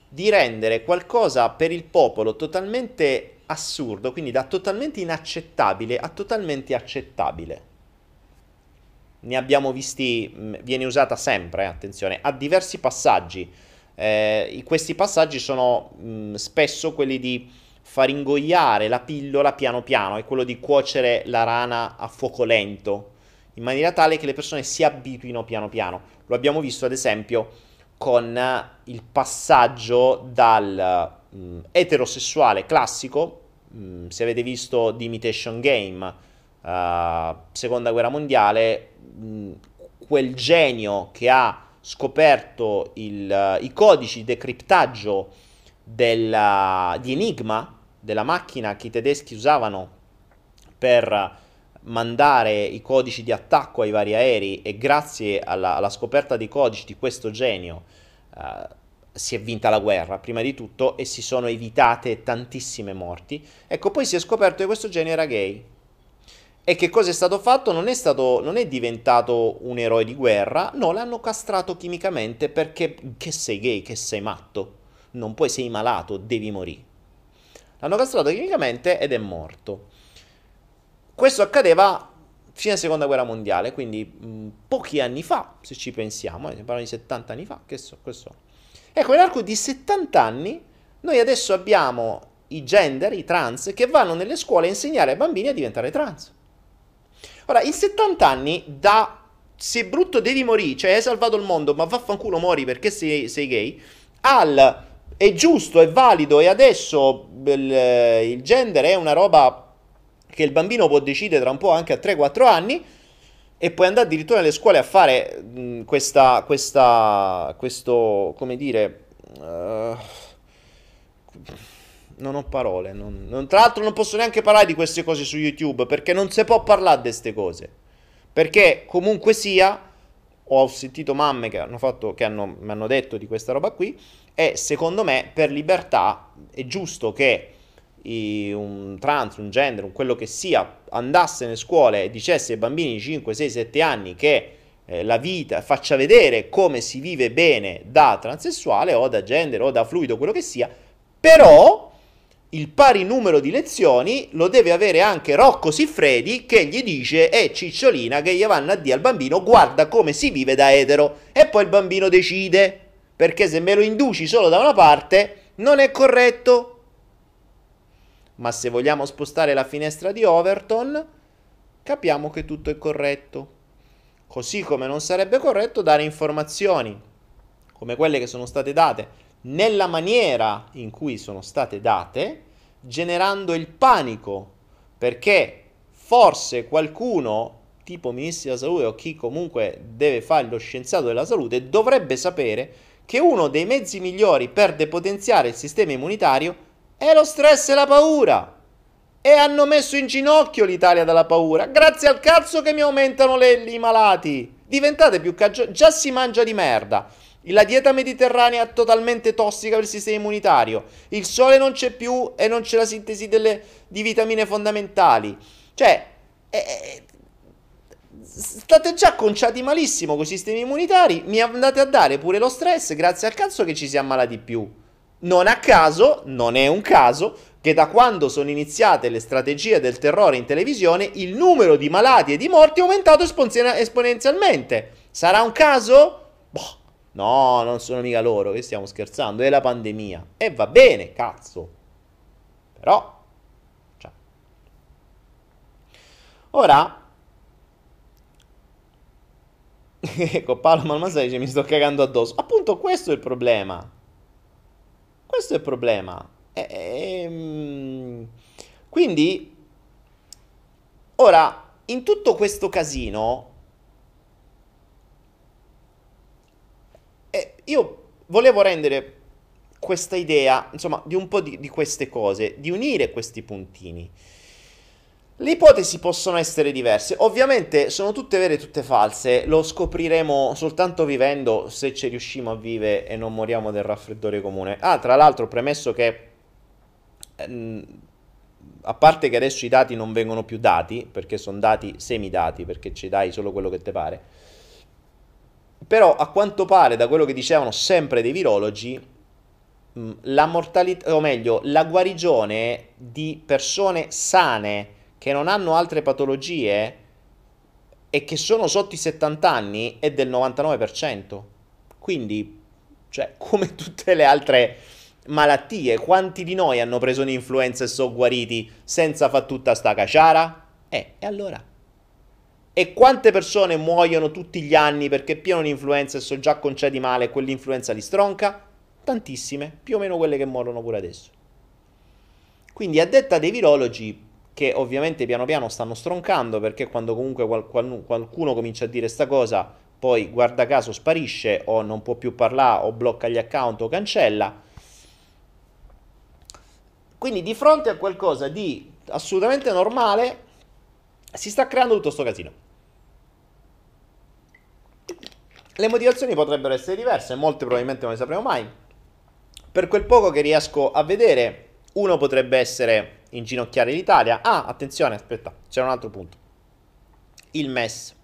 B: di rendere qualcosa per il popolo totalmente assurdo, quindi da totalmente inaccettabile a totalmente accettabile. Ne abbiamo visti, mm, viene usata sempre, eh, attenzione, a diversi passaggi. Eh, questi passaggi sono mh, mm, spesso quelli di far ingoiare la pillola piano piano, è quello di cuocere la rana a fuoco lento, in maniera tale che le persone si abituino piano piano. Lo abbiamo visto ad esempio con il passaggio dal mh, mm, eterosessuale classico, mh, mm, se avete visto The Imitation Game, uh, seconda guerra mondiale, mh, mm, quel genio che ha scoperto il, uh, i codici di decriptaggio della, di Enigma, della macchina che i tedeschi usavano per mandare i codici di attacco ai vari aerei e grazie alla, alla scoperta dei codici di questo genio uh, si è vinta la guerra prima di tutto e si sono evitate tantissime morti. Ecco, poi si è scoperto che questo genio era gay. E che cosa è stato fatto? Non è, stato, non è diventato un eroe di guerra, no, l'hanno castrato chimicamente perché che sei gay, che sei matto, non puoi, sei malato, devi morire. L'hanno castrato chimicamente ed è morto. Questo accadeva alla seconda guerra mondiale, quindi mh, pochi anni fa, se ci pensiamo, eh, parliamo di 70 anni fa, che so, questo. Ecco, nell'arco di 70 anni noi adesso abbiamo i gender, i trans, che vanno nelle scuole a insegnare ai bambini a diventare trans. Ora, in 70 anni, da se brutto devi morire, cioè hai salvato il mondo, ma vaffanculo mori perché sei, sei gay, al è giusto, è valido e adesso il, il gender è una roba che il bambino può decidere tra un po' anche a 3-4 anni e puoi andare addirittura nelle scuole a fare mh, questa, questa, questo, come dire, uh, non ho parole, non, non, tra l'altro non posso neanche parlare di queste cose su YouTube perché non si può parlare di queste cose, perché comunque sia, ho sentito mamme che, hanno fatto, che hanno, mi hanno detto di questa roba qui, e secondo me per libertà è giusto che un trans, un gender, un quello che sia, andasse nelle scuole e dicesse ai bambini di 5, 6, 7 anni che eh, la vita faccia vedere come si vive bene da transessuale o da gender o da fluido, quello che sia, però il pari numero di lezioni lo deve avere anche Rocco Siffredi che gli dice e Cicciolina che gli vanno a dire al bambino guarda come si vive da etero. E poi il bambino decide perché se me lo induci solo da una parte non è corretto ma se vogliamo spostare la finestra di Overton, capiamo che tutto è corretto. Così come non sarebbe corretto dare informazioni come quelle che sono state date nella maniera in cui sono state date, generando il panico, perché forse qualcuno, tipo Ministro della Salute o chi comunque deve fare lo scienziato della salute, dovrebbe sapere che uno dei mezzi migliori per depotenziare il sistema immunitario è lo stress e la paura. E hanno messo in ginocchio l'Italia dalla paura. Grazie al cazzo che mi aumentano le, i malati. Diventate più cagio... Già si mangia di merda. La dieta mediterranea è totalmente tossica per il sistema immunitario. Il sole non c'è più e non c'è la sintesi delle, di vitamine fondamentali. Cioè, eh state già conciati malissimo con i sistemi immunitari. Mi andate a dare pure lo stress grazie al cazzo che ci si ammala di più. Non a caso, non è un caso, che da quando sono iniziate le strategie del terrore in televisione il numero di malati e di morti è aumentato esponenzialmente. Sarà un caso? Boh, no, non sono mica loro, che stiamo scherzando, è la pandemia. E va bene, cazzo. Però, cioè. Ora, ecco, Paolo Malmasa dice mi sto cagando addosso. Appunto questo è il problema. Questo è il problema. E, e, quindi, ora, in tutto questo casino, eh, io volevo rendere questa idea, insomma, di un po' di, di queste cose, di unire questi puntini. Le ipotesi possono essere diverse, ovviamente sono tutte vere e tutte false, lo scopriremo soltanto vivendo se ci riusciamo a vivere e non moriamo del raffreddore comune. Ah, tra l'altro premesso che, ehm, a parte che adesso i dati non vengono più dati, perché sono dati semidati, perché ci dai solo quello che ti pare, però a quanto pare, da quello che dicevano sempre dei virologi, la mortalità, o meglio, la guarigione di persone sane che non hanno altre patologie e che sono sotto i 70 anni è del 99%. Quindi, cioè, come tutte le altre malattie, quanti di noi hanno preso un'influenza e sono guariti senza fare tutta sta caciara? Eh, e allora? E quante persone muoiono tutti gli anni perché pieno un'influenza e sono già conciati male e quell'influenza li stronca? Tantissime, più o meno quelle che muoiono pure adesso. Quindi a detta dei virologi che ovviamente piano piano stanno stroncando perché quando comunque qual- qual- qualcuno comincia a dire sta cosa, poi guarda caso sparisce o non può più parlare o blocca gli account o cancella. Quindi di fronte a qualcosa di assolutamente normale si sta creando tutto sto casino. Le motivazioni potrebbero essere diverse, molte probabilmente non le sapremo mai. Per quel poco che riesco a vedere, uno potrebbe essere inginocchiare l'Italia. Ah, attenzione, aspetta, c'è un altro punto. Il MES,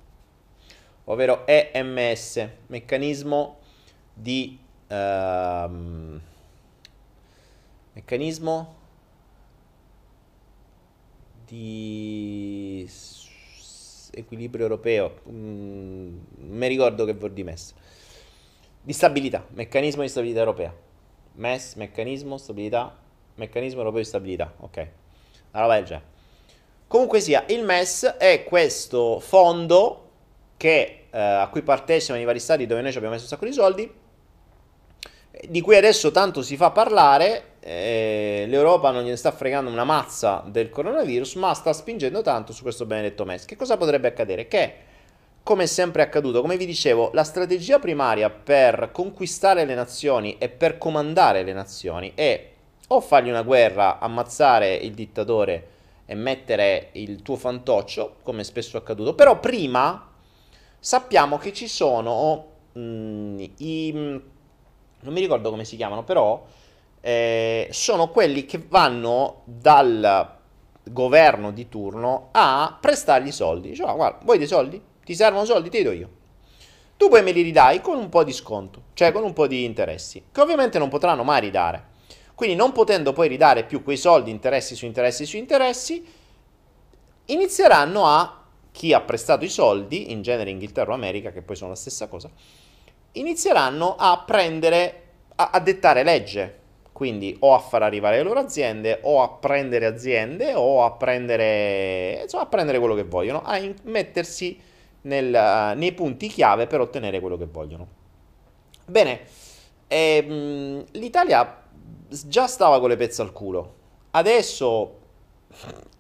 B: ovvero EMS, meccanismo di... Uh, meccanismo di equilibrio europeo, mm, non mi ricordo che vuol dire MES, di stabilità, meccanismo di stabilità europea, MES, meccanismo, stabilità, meccanismo europeo di stabilità, ok, allora vai già. Comunque sia, il MES è questo fondo che, eh, a cui partecipano i vari stati dove noi ci abbiamo messo un sacco di soldi, di cui adesso tanto si fa parlare, eh, l'Europa non gliene sta fregando una mazza del coronavirus, ma sta spingendo tanto su questo benedetto MES. Che cosa potrebbe accadere? Che, come è sempre accaduto, come vi dicevo, la strategia primaria per conquistare le nazioni e per comandare le nazioni è o fargli una guerra, ammazzare il dittatore e mettere il tuo fantoccio, come spesso è accaduto, però prima sappiamo che ci sono mh, mm, i... non mi ricordo come si chiamano, però eh, sono quelli che vanno dal governo di turno a prestargli soldi. Dice, ah, guarda, vuoi dei soldi? Ti servono soldi? Ti do io. Tu poi me li ridai con un po' di sconto, cioè con un po' di interessi, che ovviamente non potranno mai ridare. Quindi non potendo poi ridare più quei soldi, interessi su interessi su interessi, inizieranno a, chi ha prestato i soldi, in genere Inghilterra o America, che poi sono la stessa cosa, inizieranno a prendere, a, a dettare legge, quindi o a far arrivare le loro aziende o a prendere aziende o a prendere, insomma, a prendere quello che vogliono, a mettersi nel, nei punti chiave per ottenere quello che vogliono. Bene, ehm, l'Italia già stava con le pezze al culo, adesso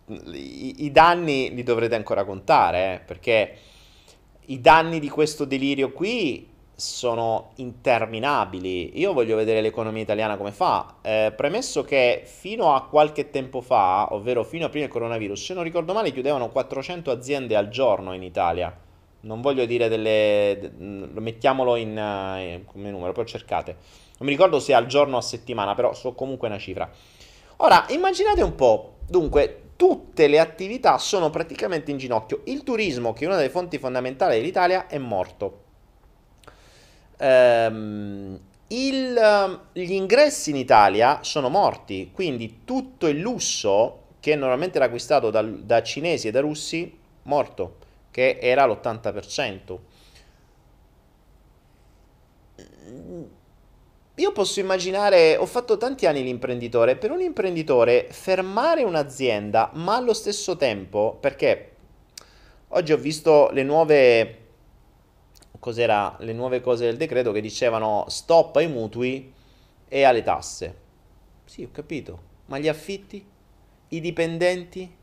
B: i, i danni li dovrete ancora contare, eh, perché i danni di questo delirio qui sono interminabili. Io voglio vedere l'economia italiana come fa. Eh, premesso che fino a qualche tempo fa, ovvero fino a prima del coronavirus, se non ricordo male, chiudevano 400 aziende al giorno in Italia. Non voglio dire delle. mettiamolo in, uh, come numero, poi cercate. Mi ricordo se al giorno o a settimana, però so comunque una cifra. Ora, immaginate un po'. Dunque, tutte le attività sono praticamente in ginocchio. Il turismo, che è una delle fonti fondamentali dell'Italia, è morto ehm, il, gli ingressi in Italia sono morti, quindi tutto il lusso che normalmente era acquistato da, da cinesi e da russi, morto, che era l'80%. Io posso immaginare, ho fatto tanti anni l'imprenditore, per un imprenditore fermare un'azienda, ma allo stesso tempo, perché oggi ho visto le nuove cos'era le nuove cose del decreto che dicevano stop ai mutui e alle tasse. Sì, ho capito, ma gli affitti? I dipendenti?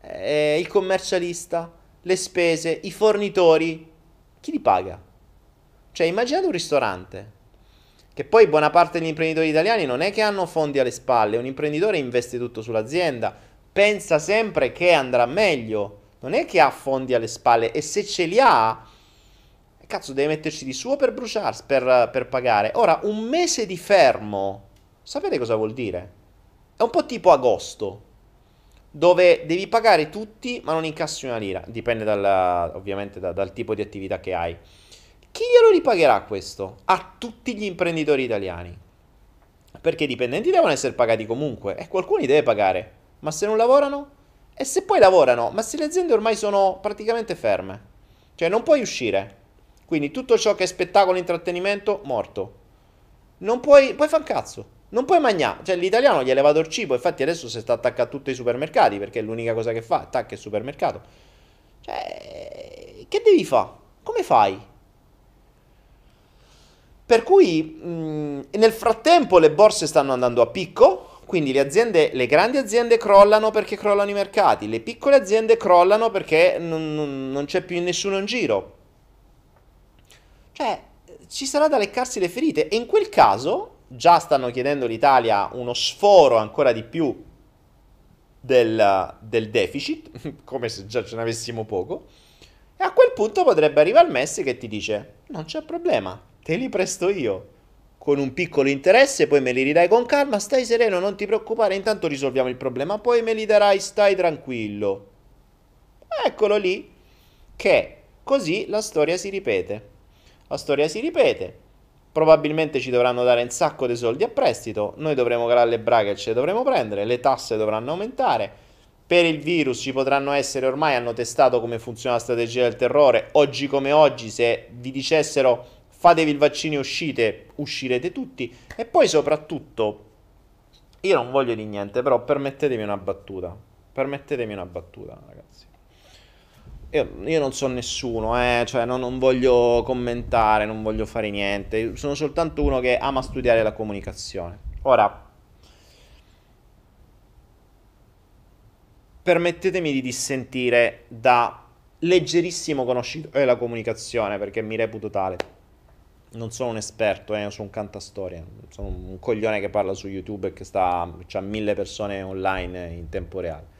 B: Eh, il commercialista? Le spese? I fornitori? Chi li paga? Cioè, immaginate un ristorante che poi buona parte degli imprenditori italiani non è che hanno fondi alle spalle, un imprenditore investe tutto sull'azienda, pensa sempre che andrà meglio, non è che ha fondi alle spalle e se ce li ha cazzo deve metterci di suo per bruciarsi, per, per pagare. Ora, un mese di fermo, sapete cosa vuol dire? È un po' tipo agosto, dove devi pagare tutti ma non incassi una lira, dipende dalla, ovviamente da, dal tipo di attività che hai. Chi glielo ripagherà questo? A tutti gli imprenditori italiani. Perché i dipendenti devono essere pagati comunque e qualcuno li deve pagare. Ma se non lavorano? E se poi lavorano? Ma se le aziende ormai sono praticamente ferme? Cioè non puoi uscire. Quindi tutto ciò che è spettacolo e intrattenimento, morto. Non puoi, puoi fare un cazzo. Non puoi mangiare. Cioè, l'italiano gli ha levato il cibo. Infatti, adesso si sta attaccando a tutti i supermercati. Perché è l'unica cosa che fa. Attacca il supermercato. Cioè, che devi fare? Come fai? Per cui, mh, nel frattempo, le borse stanno andando a picco. Quindi le aziende, le grandi aziende crollano perché crollano i mercati. Le piccole aziende crollano perché non, non, c'è più nessuno in giro. Cioè, ci sarà da leccarsi le ferite e in quel caso già stanno chiedendo l'Italia uno sforo ancora di più del, del deficit, come se già ce n'avessimo poco, e a quel punto potrebbe arrivare il MES che ti dice, non c'è problema, te li presto io, con un piccolo interesse, poi me li ridai con calma, stai sereno, non ti preoccupare, intanto risolviamo il problema, poi me li darai, stai tranquillo. Eccolo lì, che così la storia si ripete. La storia si ripete, probabilmente ci dovranno dare un sacco di soldi a prestito, noi dovremo calare le braghe e ce le dovremo prendere, le tasse dovranno aumentare, per il virus ci potranno essere, ormai hanno testato come funziona la strategia del terrore, oggi come oggi se vi dicessero fatevi il vaccino e uscite, uscirete tutti, e poi soprattutto, io non voglio di niente, però permettetemi una battuta, permettetemi una battuta ragazzi. Io, io, non so nessuno, eh, cioè non, non, voglio commentare, non voglio fare niente. Sono soltanto uno che ama studiare la comunicazione. Ora, permettetemi di dissentire da leggerissimo conoscitore della comunicazione, perché mi reputo tale. Non sono un esperto, eh, sono un cantastoria. Sono un coglione che parla su YouTube e che sta, ha mille persone online in tempo reale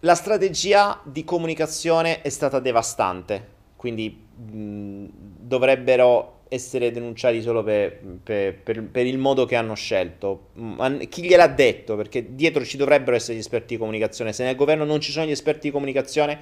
B: la strategia di comunicazione è stata devastante, quindi mh, dovrebbero essere denunciati solo per, per, per, per, il modo che hanno scelto. Ma chi gliel'ha detto? Perché dietro ci dovrebbero essere gli esperti di comunicazione. Se nel governo non ci sono gli esperti di comunicazione,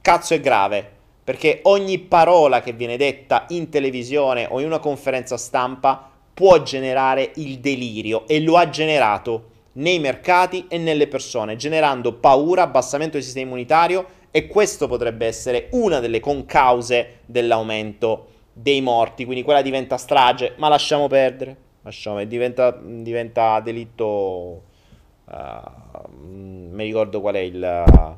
B: cazzo è grave. Perché ogni parola che viene detta in televisione o in una conferenza stampa può generare il delirio e lo ha generato nei mercati e nelle persone, generando paura, abbassamento del sistema immunitario e questo potrebbe essere una delle concause dell'aumento dei morti, quindi quella diventa strage, ma lasciamo perdere, lasciamo, diventa, diventa delitto, uh, mi ricordo qual è il...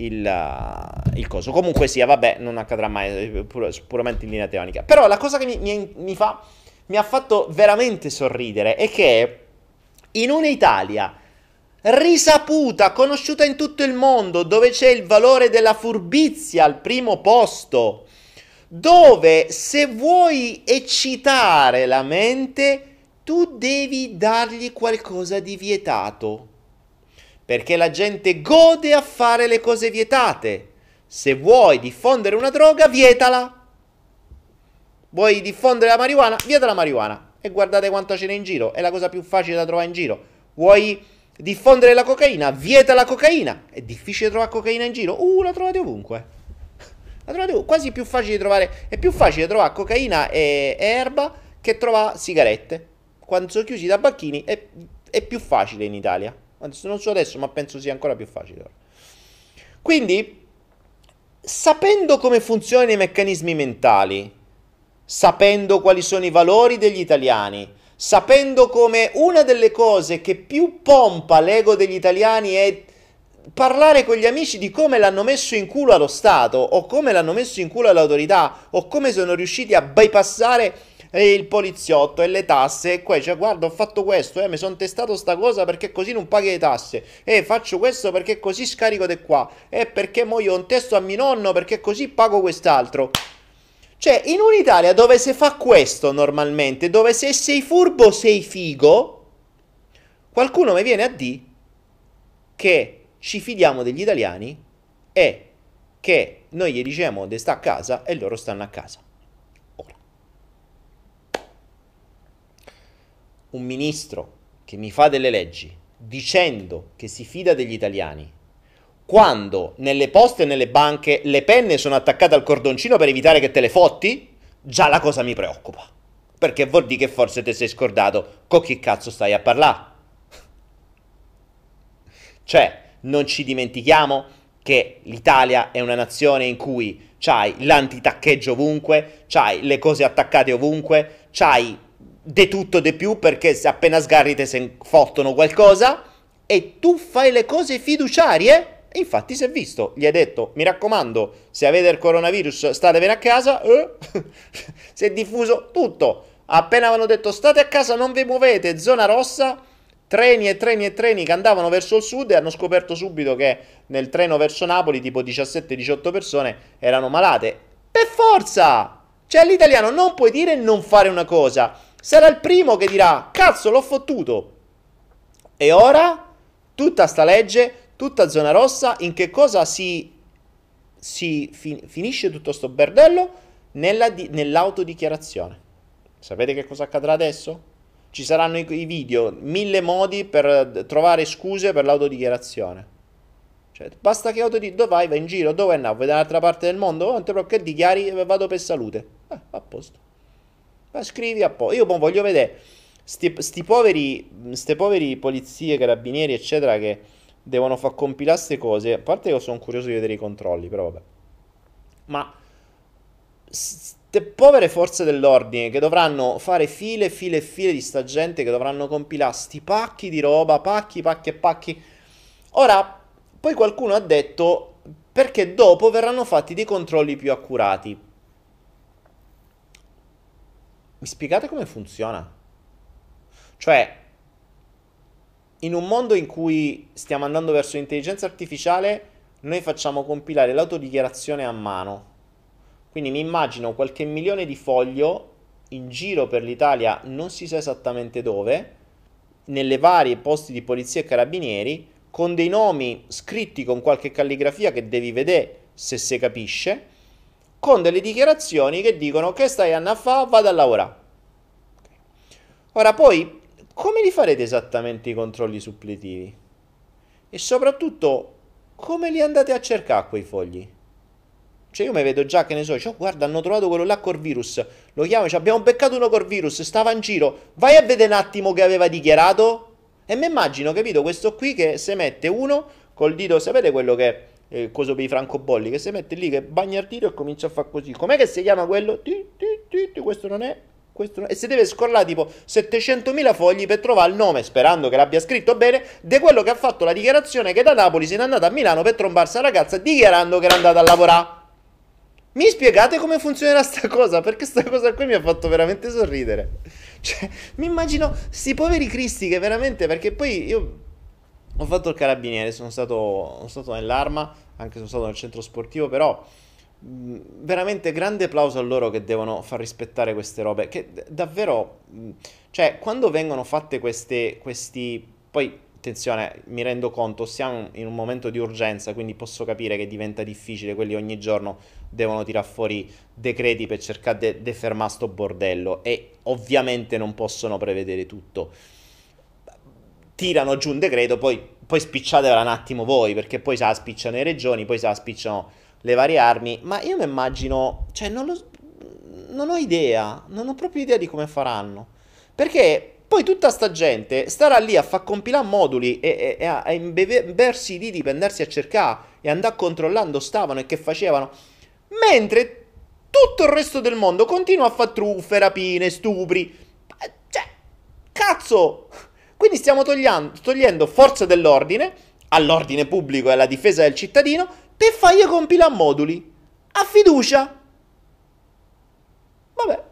B: Il, il, coso. Comunque sia, vabbè, non accadrà mai, pur, puramente in linea teonica. Però la cosa che mi, mi, mi, fa, mi ha fatto veramente sorridere è che in un'Italia risaputa, conosciuta in tutto il mondo, dove c'è il valore della furbizia al primo posto, dove se vuoi eccitare la mente, tu devi dargli qualcosa di vietato. Perché la gente gode a fare le cose vietate. Se vuoi diffondere una droga, vietala. Vuoi diffondere la marijuana? Vieta la marijuana e guardate quanto ce n'è in giro, è la cosa più facile da trovare in giro. Vuoi diffondere la cocaina? Vieta la cocaina. È difficile trovare cocaina in giro? Uh, la trovate ovunque. La trovate ovunque. Quasi più facile trovare, è più facile trovare cocaina e, erba che trovare sigarette. Quando sono chiusi i tabacchini è, è più facile in Italia. Non so adesso, ma penso sia ancora più facile. Quindi, sapendo come funzionano i meccanismi mentali, sapendo quali sono i valori degli italiani, sapendo come una delle cose che più pompa l'ego degli italiani è parlare con gli amici di come l'hanno messo in culo allo Stato o come l'hanno messo in culo all'autorità o come sono riusciti a bypassare eh, il poliziotto e le tasse e qua cioè guarda ho fatto questo eh, mi sono testato sta cosa perché così non paghi le tasse. E faccio questo perché così scarico di qua. E perché mo io un testo a mio nonno perché così pago quest'altro. Cioè, in un'Italia dove si fa questo normalmente, dove se sei furbo sei figo, qualcuno mi viene a dire che ci fidiamo degli italiani e che noi gli diciamo di stare a casa e loro stanno a casa. Un ministro che mi fa delle leggi dicendo che si fida degli italiani quando nelle poste e nelle banche le penne sono attaccate al cordoncino per evitare che te le fotti, già la cosa mi preoccupa. Perché vuol dire che forse ti sei scordato con chi cazzo stai a parlare. Cioè, non ci dimentichiamo che l'Italia è una nazione in cui c'hai l'antitaccheggio ovunque, c'hai le cose attaccate ovunque, c'hai de tutto de più perché se appena sgarri te se fottono qualcosa e tu fai le cose fiduciarie e infatti si è visto, gli hai detto, mi raccomando, se avete il coronavirus statevene a casa, eh? si è diffuso tutto. Appena avevano detto state a casa, non vi muovete, zona rossa, treni e treni e treni che andavano verso il sud e hanno scoperto subito che nel treno verso Napoli tipo 17-18 persone erano malate. Per forza! Cioè all'italiano non puoi dire non fare una cosa. Sarà il primo che dirà cazzo l'ho fottuto. E ora? tutta sta legge, tutta zona rossa, in che cosa si, si fi- finisce tutto sto berdello? Di- nell'autodichiarazione. Sapete che cosa accadrà adesso? Ci saranno i, i video, mille modi per trovare scuse per l'autodichiarazione. Cioè, basta che autodi... Dove vai? Vai in giro? Dove andiamo? Vai dall'altra parte del mondo? Oh, che dichiari? Vado per salute. Eh, a posto. Ma scrivi a posto. Io voglio vedere sti, sti poveri, ste poveri polizie, carabinieri, eccetera, che devono far compilare queste cose. A parte che sono curioso di vedere i controlli, però vabbè. Ma queste povere forze dell'ordine che dovranno fare file file e file di sta gente che dovranno compilare sti pacchi di roba, pacchi, pacchi e pacchi. Ora, poi qualcuno ha detto perché dopo verranno fatti dei controlli più accurati. Mi spiegate come funziona? Cioè, in un mondo in cui stiamo andando verso l'intelligenza artificiale, noi facciamo compilare l'autodichiarazione a mano quindi mi immagino qualche milione di foglio in giro per l'Italia, non si sa esattamente dove, nelle varie posti di polizia e carabinieri, con dei nomi scritti con qualche calligrafia che devi vedere se si capisce, con delle dichiarazioni che dicono che stai a fa, vado a lavorare. Ora poi, come li farete esattamente i controlli suppletivi? E soprattutto, come li andate a cercare quei fogli? Cioè io mi vedo già che ne so, cioè, guarda hanno trovato quello là col virus, lo chiamo, cioè, abbiamo beccato uno col virus, stava in giro, vai a vedere un attimo che aveva dichiarato e mi immagino, capito, questo qui che si mette uno col dito, sapete quello che il coso per i francobolli, che si mette lì, che bagna il dito e comincia a fare così, com'è che si chiama quello? Ti, ti, ti, questo non è... Questo non. E si deve scorlare tipo 700.000 fogli per trovare il nome, sperando che l'abbia scritto bene, di quello che ha fatto la dichiarazione che da Napoli se n'è andato a Milano per trombarsi la ragazza dichiarando che era andata a lavorare. Mi spiegate come funzionerà sta cosa? Perché sta cosa qui mi ha fatto veramente sorridere. Cioè, mi immagino sti poveri cristi che veramente... Perché poi io ho fatto il carabiniere, sono stato, sono stato nell'arma, anche sono stato nel centro sportivo, però mh, veramente grande applauso a loro che devono far rispettare queste robe. Che davvero... Mh, cioè, quando vengono fatte queste... questi... Poi attenzione, mi rendo conto, siamo in un momento di urgenza, quindi posso capire che diventa difficile, quelli ogni giorno devono tirare fuori decreti per cercare di fermare sto bordello e ovviamente non possono prevedere tutto. Tirano giù un decreto, poi, poi spicciatevela un attimo voi, perché poi se la spicciano le regioni, poi se la spicciano le varie armi, ma io mi immagino, cioè non, lo, non ho idea, non ho proprio idea di come faranno, perché poi tutta sta gente starà lì a far compilare moduli e, e, e a, a imbeversi di liti per andarsi a cercare e andare controllando stavano e che facevano. Mentre tutto il resto del mondo continua a fare truffe, rapine, stupri. Eh, cioè, cazzo! Quindi stiamo togliendo, togliendo forza dell'ordine all'ordine pubblico e alla difesa del cittadino per fargli compilare moduli. A fiducia. Vabbè.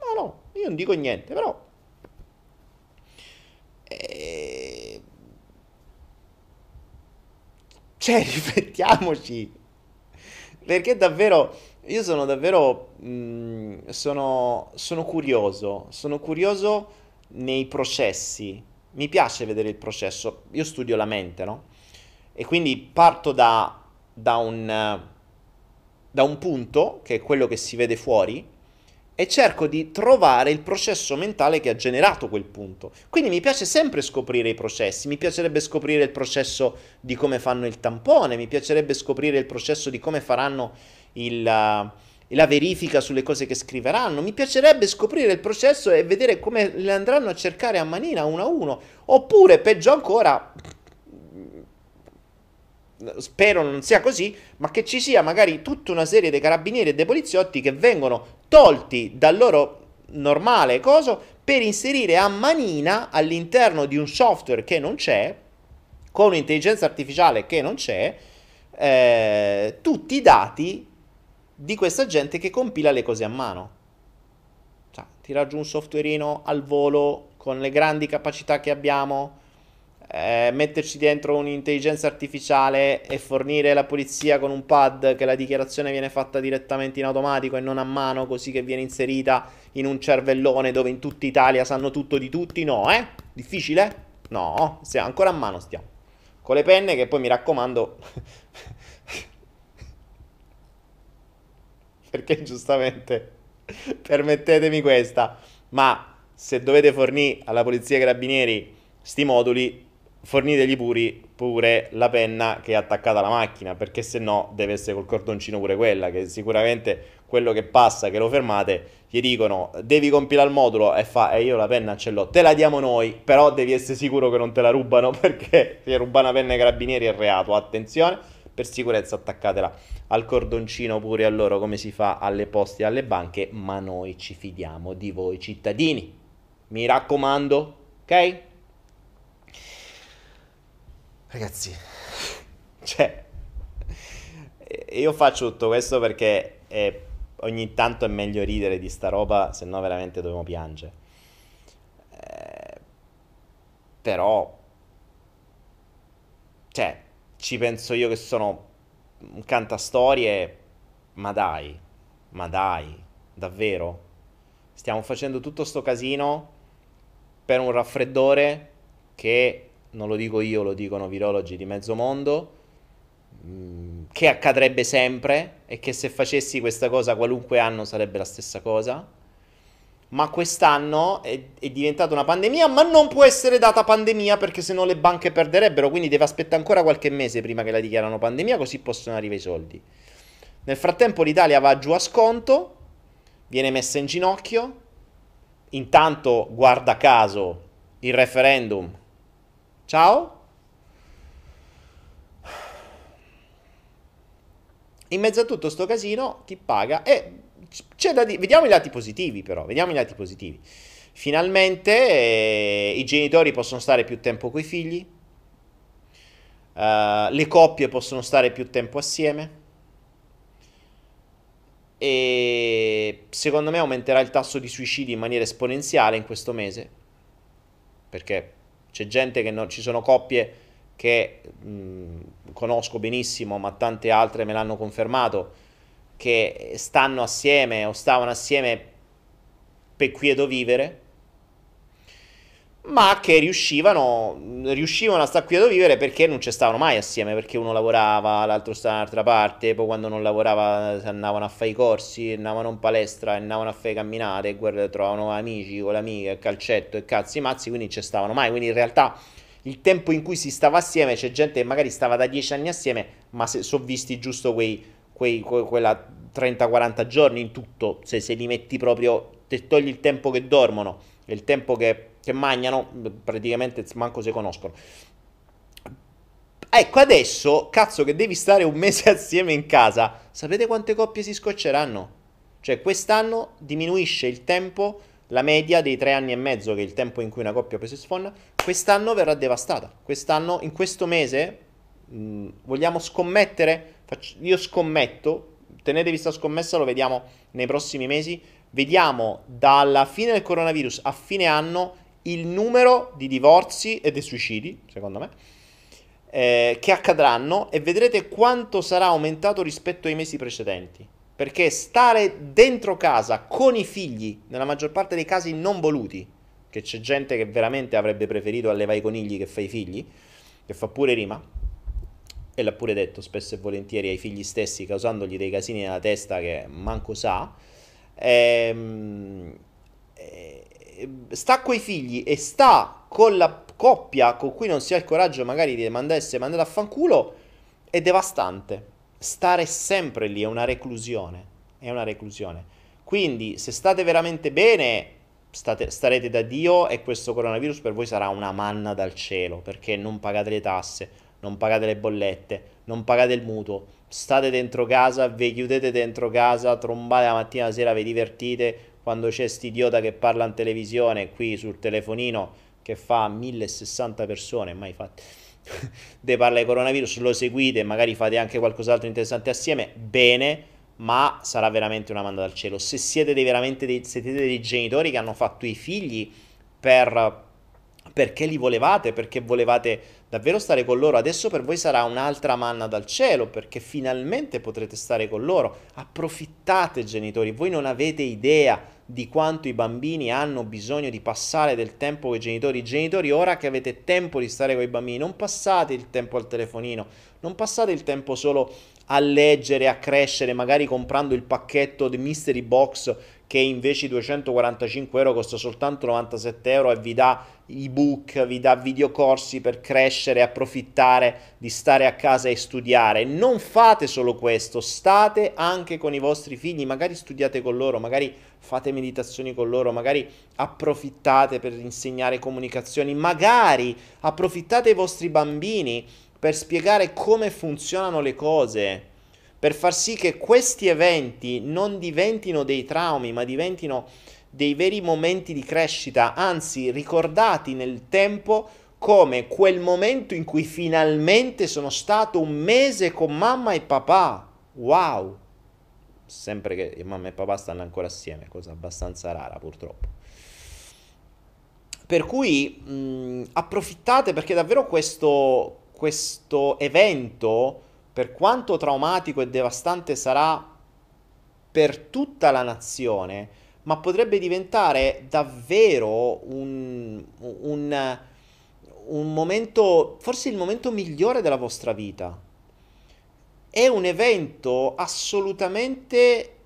B: No, no, io non dico niente, però eh... Cioè, riflettiamoci. Perché davvero, io sono davvero, mh, mm, sono, sono curioso, sono curioso nei processi. Mi piace vedere il processo. Io studio la mente, no? E quindi parto da, da, un, da un punto, che è quello che si vede fuori, e cerco di trovare il processo mentale che ha generato quel punto. Quindi mi piace sempre scoprire i processi, mi piacerebbe scoprire il processo di come fanno il tampone, mi piacerebbe scoprire il processo di come faranno il, uh, la verifica sulle cose che scriveranno, mi piacerebbe scoprire il processo e vedere come le andranno a cercare a manina uno a uno, oppure peggio ancora spero non sia così, ma che ci sia magari tutta una serie di carabinieri e dei poliziotti che vengono tolti dal loro normale coso per inserire a manina all'interno di un software che non c'è, con un'intelligenza artificiale che non c'è, eh, tutti i dati di questa gente che compila le cose a mano. Cioè, tirare giù un softwareino al volo con le grandi capacità che abbiamo eh, metterci dentro un'intelligenza artificiale e fornire la polizia con un pad che la dichiarazione viene fatta direttamente in automatico e non a mano, così che viene inserita in un cervellone dove in tutta Italia sanno tutto di tutti, no, eh? Difficile? No, stiamo ancora a mano stiamo. con le penne che poi mi raccomando perché giustamente permettetemi questa, ma se dovete fornire alla polizia e carabinieri sti moduli, fornitegli pure, pure la penna che è attaccata alla macchina, perché se no deve essere col cordoncino pure quella, che sicuramente quello che passa, che lo fermate, gli dicono devi compilare il modulo e fa e io la penna ce l'ho, te la diamo noi, però devi essere sicuro che non te la rubano perché se ruba una penna ai carabinieri è reato, attenzione, per sicurezza attaccatela al cordoncino pure a loro come si fa alle poste e alle banche, ma noi ci fidiamo di voi cittadini. Mi raccomando, ok? Ragazzi, cioè, io faccio tutto questo perché è, ogni tanto è meglio ridere di sta roba, se no veramente dobbiamo piangere. Eh, però, cioè, ci penso io che sono un cantastorie, ma dai, ma dai, davvero? Stiamo facendo tutto sto casino per un raffreddore che non lo dico io, lo dicono virologi di mezzo mondo, mm, che accadrebbe sempre e che se facessi questa cosa qualunque anno sarebbe la stessa cosa. Ma quest'anno è, è diventata una pandemia, ma non può essere data pandemia perché sennò le banche perderebbero, quindi deve aspettare ancora qualche mese prima che la dichiarano pandemia, così possono arrivare i soldi. Nel frattempo l'Italia va giù a sconto, viene messa in ginocchio, intanto guarda caso il referendum Ciao. In mezzo a tutto sto casino, chi paga? E dire, vediamo i lati positivi però, vediamo i lati positivi. Finalmente eh, i genitori possono stare più tempo con i figli, uh, le coppie possono stare più tempo assieme e secondo me aumenterà il tasso di suicidi in maniera esponenziale in questo mese, perché c'è gente che non, ci sono coppie che mh, conosco benissimo, ma tante altre me l'hanno confermato, che stanno assieme o stavano assieme per quieto vivere, ma che riuscivano, riuscivano a stare quieto vivere perché non ci stavano mai assieme, perché uno lavorava, l'altro stava un'altra parte, poi quando non lavorava andavano a fare i corsi, andavano in palestra, andavano a fare camminate, guarda, trovavano amici con le amiche, calcetto e cazzi mazzi, quindi ci stavano mai, quindi in realtà il tempo in cui si stava assieme, c'è gente che magari stava da 10 anni assieme, ma se sono visti giusto quei, quei, que, quella 30-40 giorni in tutto, se, se li metti proprio, te togli il tempo che dormono e il tempo che che mangiano, praticamente manco si conoscono. Ecco, adesso, cazzo che devi stare un mese assieme in casa, sapete quante coppie si scocceranno? Cioè, quest'anno diminuisce il tempo, la media dei tre anni e mezzo, che è il tempo in cui una coppia poi si sfonna, quest'anno verrà devastata. Quest'anno, in questo mese, mh, vogliamo scommettere? Io scommetto, tenetevi sta scommessa, lo vediamo nei prossimi mesi, vediamo dalla fine del coronavirus a fine anno il numero di divorzi e dei suicidi, secondo me, eh, che accadranno e vedrete quanto sarà aumentato rispetto ai mesi precedenti. Perché stare dentro casa con i figli, nella maggior parte dei casi non voluti, che c'è gente che veramente avrebbe preferito allevare i conigli che fa i figli, che fa pure rima, e l'ha pure detto spesso e volentieri ai figli stessi, causandogli dei casini nella testa che manco sa. Ehm, eh, sta coi figli e sta con la coppia con cui non si ha il coraggio magari di mandare essere mandato a fanculo, è devastante. Stare sempre lì è una reclusione. È una reclusione. Quindi, se state veramente bene, state, starete da Dio e questo coronavirus per voi sarà una manna dal cielo, perché non pagate le tasse, non pagate le bollette, non pagate il mutuo, state dentro casa, vi chiudete dentro casa, trombate la mattina la sera, vi divertite, quando c'è idiota che parla in televisione qui sul telefonino che fa 1060 persone, mai fatto. De parla di coronavirus, lo seguite, magari fate anche qualcos'altro interessante assieme, bene, ma sarà veramente una manda dal cielo. Se siete dei, veramente dei, siete dei genitori che hanno fatto i figli per perché li volevate, perché volevate davvero stare con loro. Adesso per voi sarà un'altra manna dal cielo perché finalmente potrete stare con loro. Approfittate genitori, voi non avete idea di quanto i bambini hanno bisogno di passare del tempo con i genitori. Genitori, ora che avete tempo di stare con i bambini, non passate il tempo al telefonino, non passate il tempo solo a leggere, a crescere, magari comprando il pacchetto di Mystery Box che invece di 245 euro costa soltanto 97 euro e vi dà ebook, vi dà videocorsi per crescere, approfittare di stare a casa e studiare. Non fate solo questo, state anche con i vostri figli, magari studiate con loro, magari fate meditazioni con loro, magari approfittate per insegnare comunicazioni, magari approfittate ai vostri bambini per spiegare come funzionano le cose per far sì che questi eventi non diventino dei traumi, ma diventino dei veri momenti di crescita, anzi ricordati nel tempo come quel momento in cui finalmente sono stato un mese con mamma e papà. Wow! Sempre che mamma e papà stanno ancora assieme, cosa abbastanza rara purtroppo. Per cui mh, approfittate perché davvero questo, questo evento per quanto traumatico e devastante sarà per tutta la nazione, ma potrebbe diventare davvero un, un, un momento, forse il momento migliore della vostra vita. È un evento assolutamente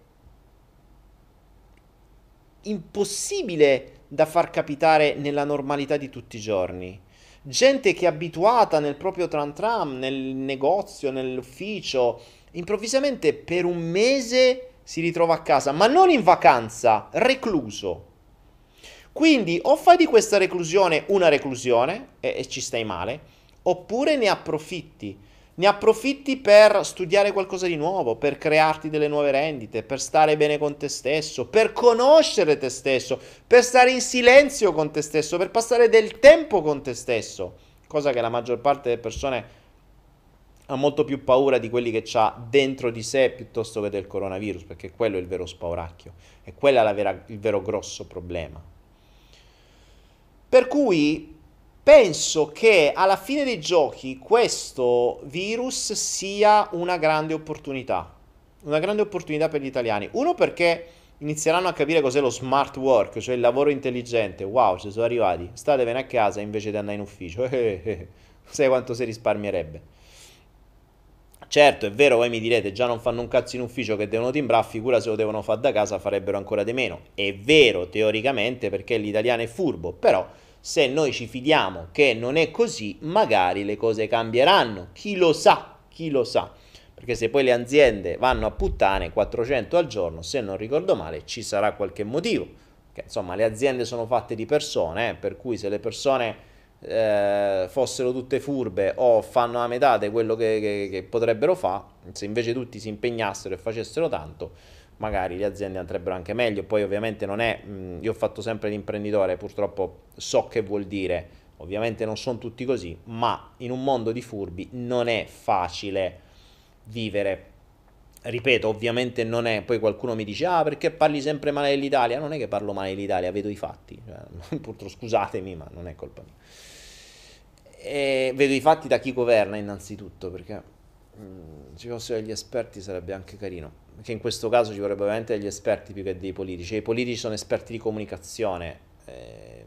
B: impossibile da far capitare nella normalità di tutti i giorni gente che è abituata nel proprio tram tram, nel negozio, nell'ufficio, improvvisamente per un mese si ritrova a casa, ma non in vacanza, recluso. Quindi o fai di questa reclusione una reclusione e, e ci stai male, oppure ne approfitti ne approfitti per studiare qualcosa di nuovo, per crearti delle nuove rendite, per stare bene con te stesso, per conoscere te stesso, per stare in silenzio con te stesso, per passare del tempo con te stesso, cosa che la maggior parte delle persone ha molto più paura di quelli che ha dentro di sé piuttosto che del coronavirus, perché quello è il vero spauracchio, quello è vera, il vero grosso problema. Per cui penso che alla fine dei giochi questo virus sia una grande opportunità. Una grande opportunità per gli italiani. Uno perché inizieranno a capire cos'è lo smart work, cioè il lavoro intelligente. Wow, ci sono arrivati. Statevene a casa invece di andare in ufficio. Sai quanto si risparmierebbe. Certo, è vero, voi mi direte, già non fanno un cazzo in ufficio che devono timbrare, figura se lo devono fare da casa farebbero ancora di meno. È vero teoricamente perché l'italiano è furbo, però se noi ci fidiamo che non è così, magari le cose cambieranno. Chi lo sa, chi lo sa. Perché se poi le aziende vanno a puttane 400 al giorno, se non ricordo male, ci sarà qualche motivo. Che, insomma, le aziende sono fatte di persone, eh, per cui se le persone eh, fossero tutte furbe o fanno la metà di quello che, che, che potrebbero fare, se invece tutti si impegnassero e facessero tanto, magari le aziende andrebbero anche meglio. Poi ovviamente non è, mh, io ho fatto sempre l'imprenditore, purtroppo so che vuol dire, ovviamente non sono tutti così, ma in un mondo di furbi non è facile vivere. Ripeto, ovviamente non è, poi qualcuno mi dice, ah perché parli sempre male dell'Italia? Non è che parlo male dell'Italia, vedo i fatti, cioè, purtroppo scusatemi, ma non è colpa mia. E vedo i fatti da chi governa innanzitutto, perché mh, ci fossero degli esperti sarebbe anche carino che in questo caso ci vorrebbero veramente degli esperti più che dei politici. I politici sono esperti di comunicazione, eh,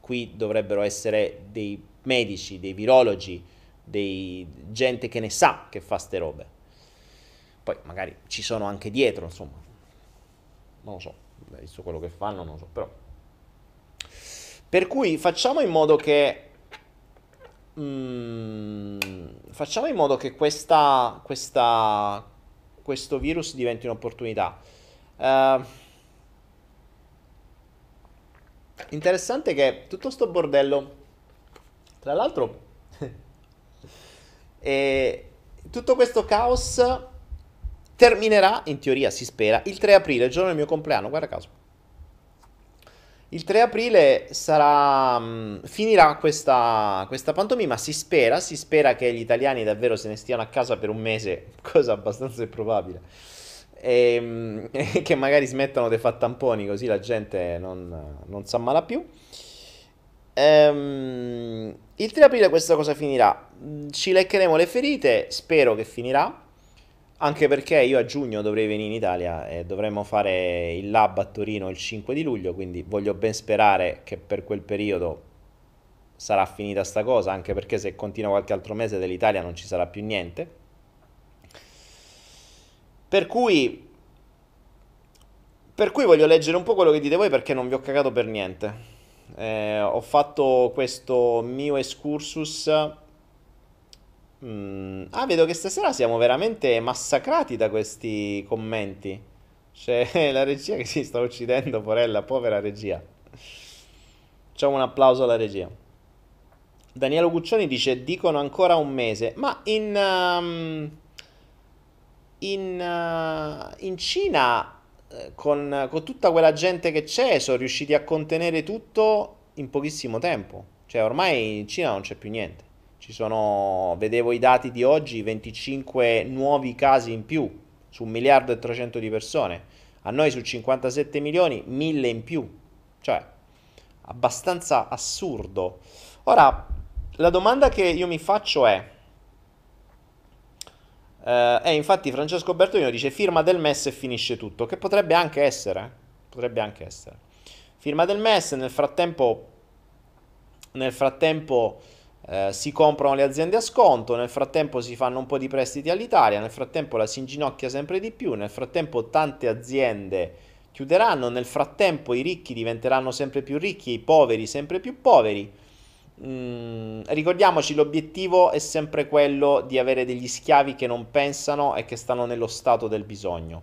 B: qui dovrebbero essere dei medici, dei virologi, dei gente che ne sa che fa ste robe. Poi magari ci sono anche dietro, insomma. Non lo so, visto quello che fanno, non lo so, però. Per cui facciamo in modo che Mm, facciamo in modo che questa, questa, questo virus diventi un'opportunità. Uh, interessante che tutto sto bordello, tra l'altro, e tutto questo caos terminerà, in teoria si spera, il 3 aprile, il giorno del mio compleanno, guarda caso. Il 3 aprile sarà, mm, finirà questa, questa pantomima, si spera, si spera che gli italiani davvero se ne stiano a casa per un mese, cosa abbastanza improbabile, e, e che magari smettano di fare tamponi così la gente non, non si ammala più. ehm, il 3 aprile questa cosa finirà. Ci leccheremo le ferite, spero che finirà. Anche perché io a giugno dovrei venire in Italia e dovremmo fare il lab a Torino il 5 di luglio, quindi voglio ben sperare che per quel periodo sarà finita sta cosa, anche perché se continua qualche altro mese dell'Italia non ci sarà più niente. Per cui per cui voglio leggere un po' quello che dite voi perché non vi ho cagato per niente. Eh, ho fatto questo mio excursus. Mm. Ah, vedo che stasera siamo veramente massacrati da questi commenti. C'è la regia che si sta uccidendo, porella, povera regia. Facciamo un applauso alla regia. Danielo Guccioni dice: Dicono ancora un mese. Ma in. Um, in, uh, in Cina eh, con, con, tutta quella gente che c'è sono riusciti a contenere tutto in pochissimo tempo. Cioè ormai in Cina non c'è più niente. Ci sono, vedevo i dati di oggi, 25 nuovi casi in più su 1 miliardo e 300 di persone. A noi su 57 milioni, 1000 in più. Cioè, abbastanza assurdo. Ora, la domanda che io mi faccio è eh, e infatti Francesco Bertolino dice firma del MES e finisce tutto, che potrebbe anche essere, potrebbe anche essere. Firma del MES, nel frattempo, nel frattempo eh, si comprano le aziende a sconto, nel frattempo si fanno un po' di prestiti all'Italia, nel frattempo la si inginocchia sempre di più, nel frattempo tante aziende chiuderanno, nel frattempo i ricchi diventeranno sempre più ricchi e i poveri sempre più poveri Mm, ricordiamoci, l'obiettivo è sempre quello di avere degli schiavi che non pensano e che stanno nello stato del bisogno.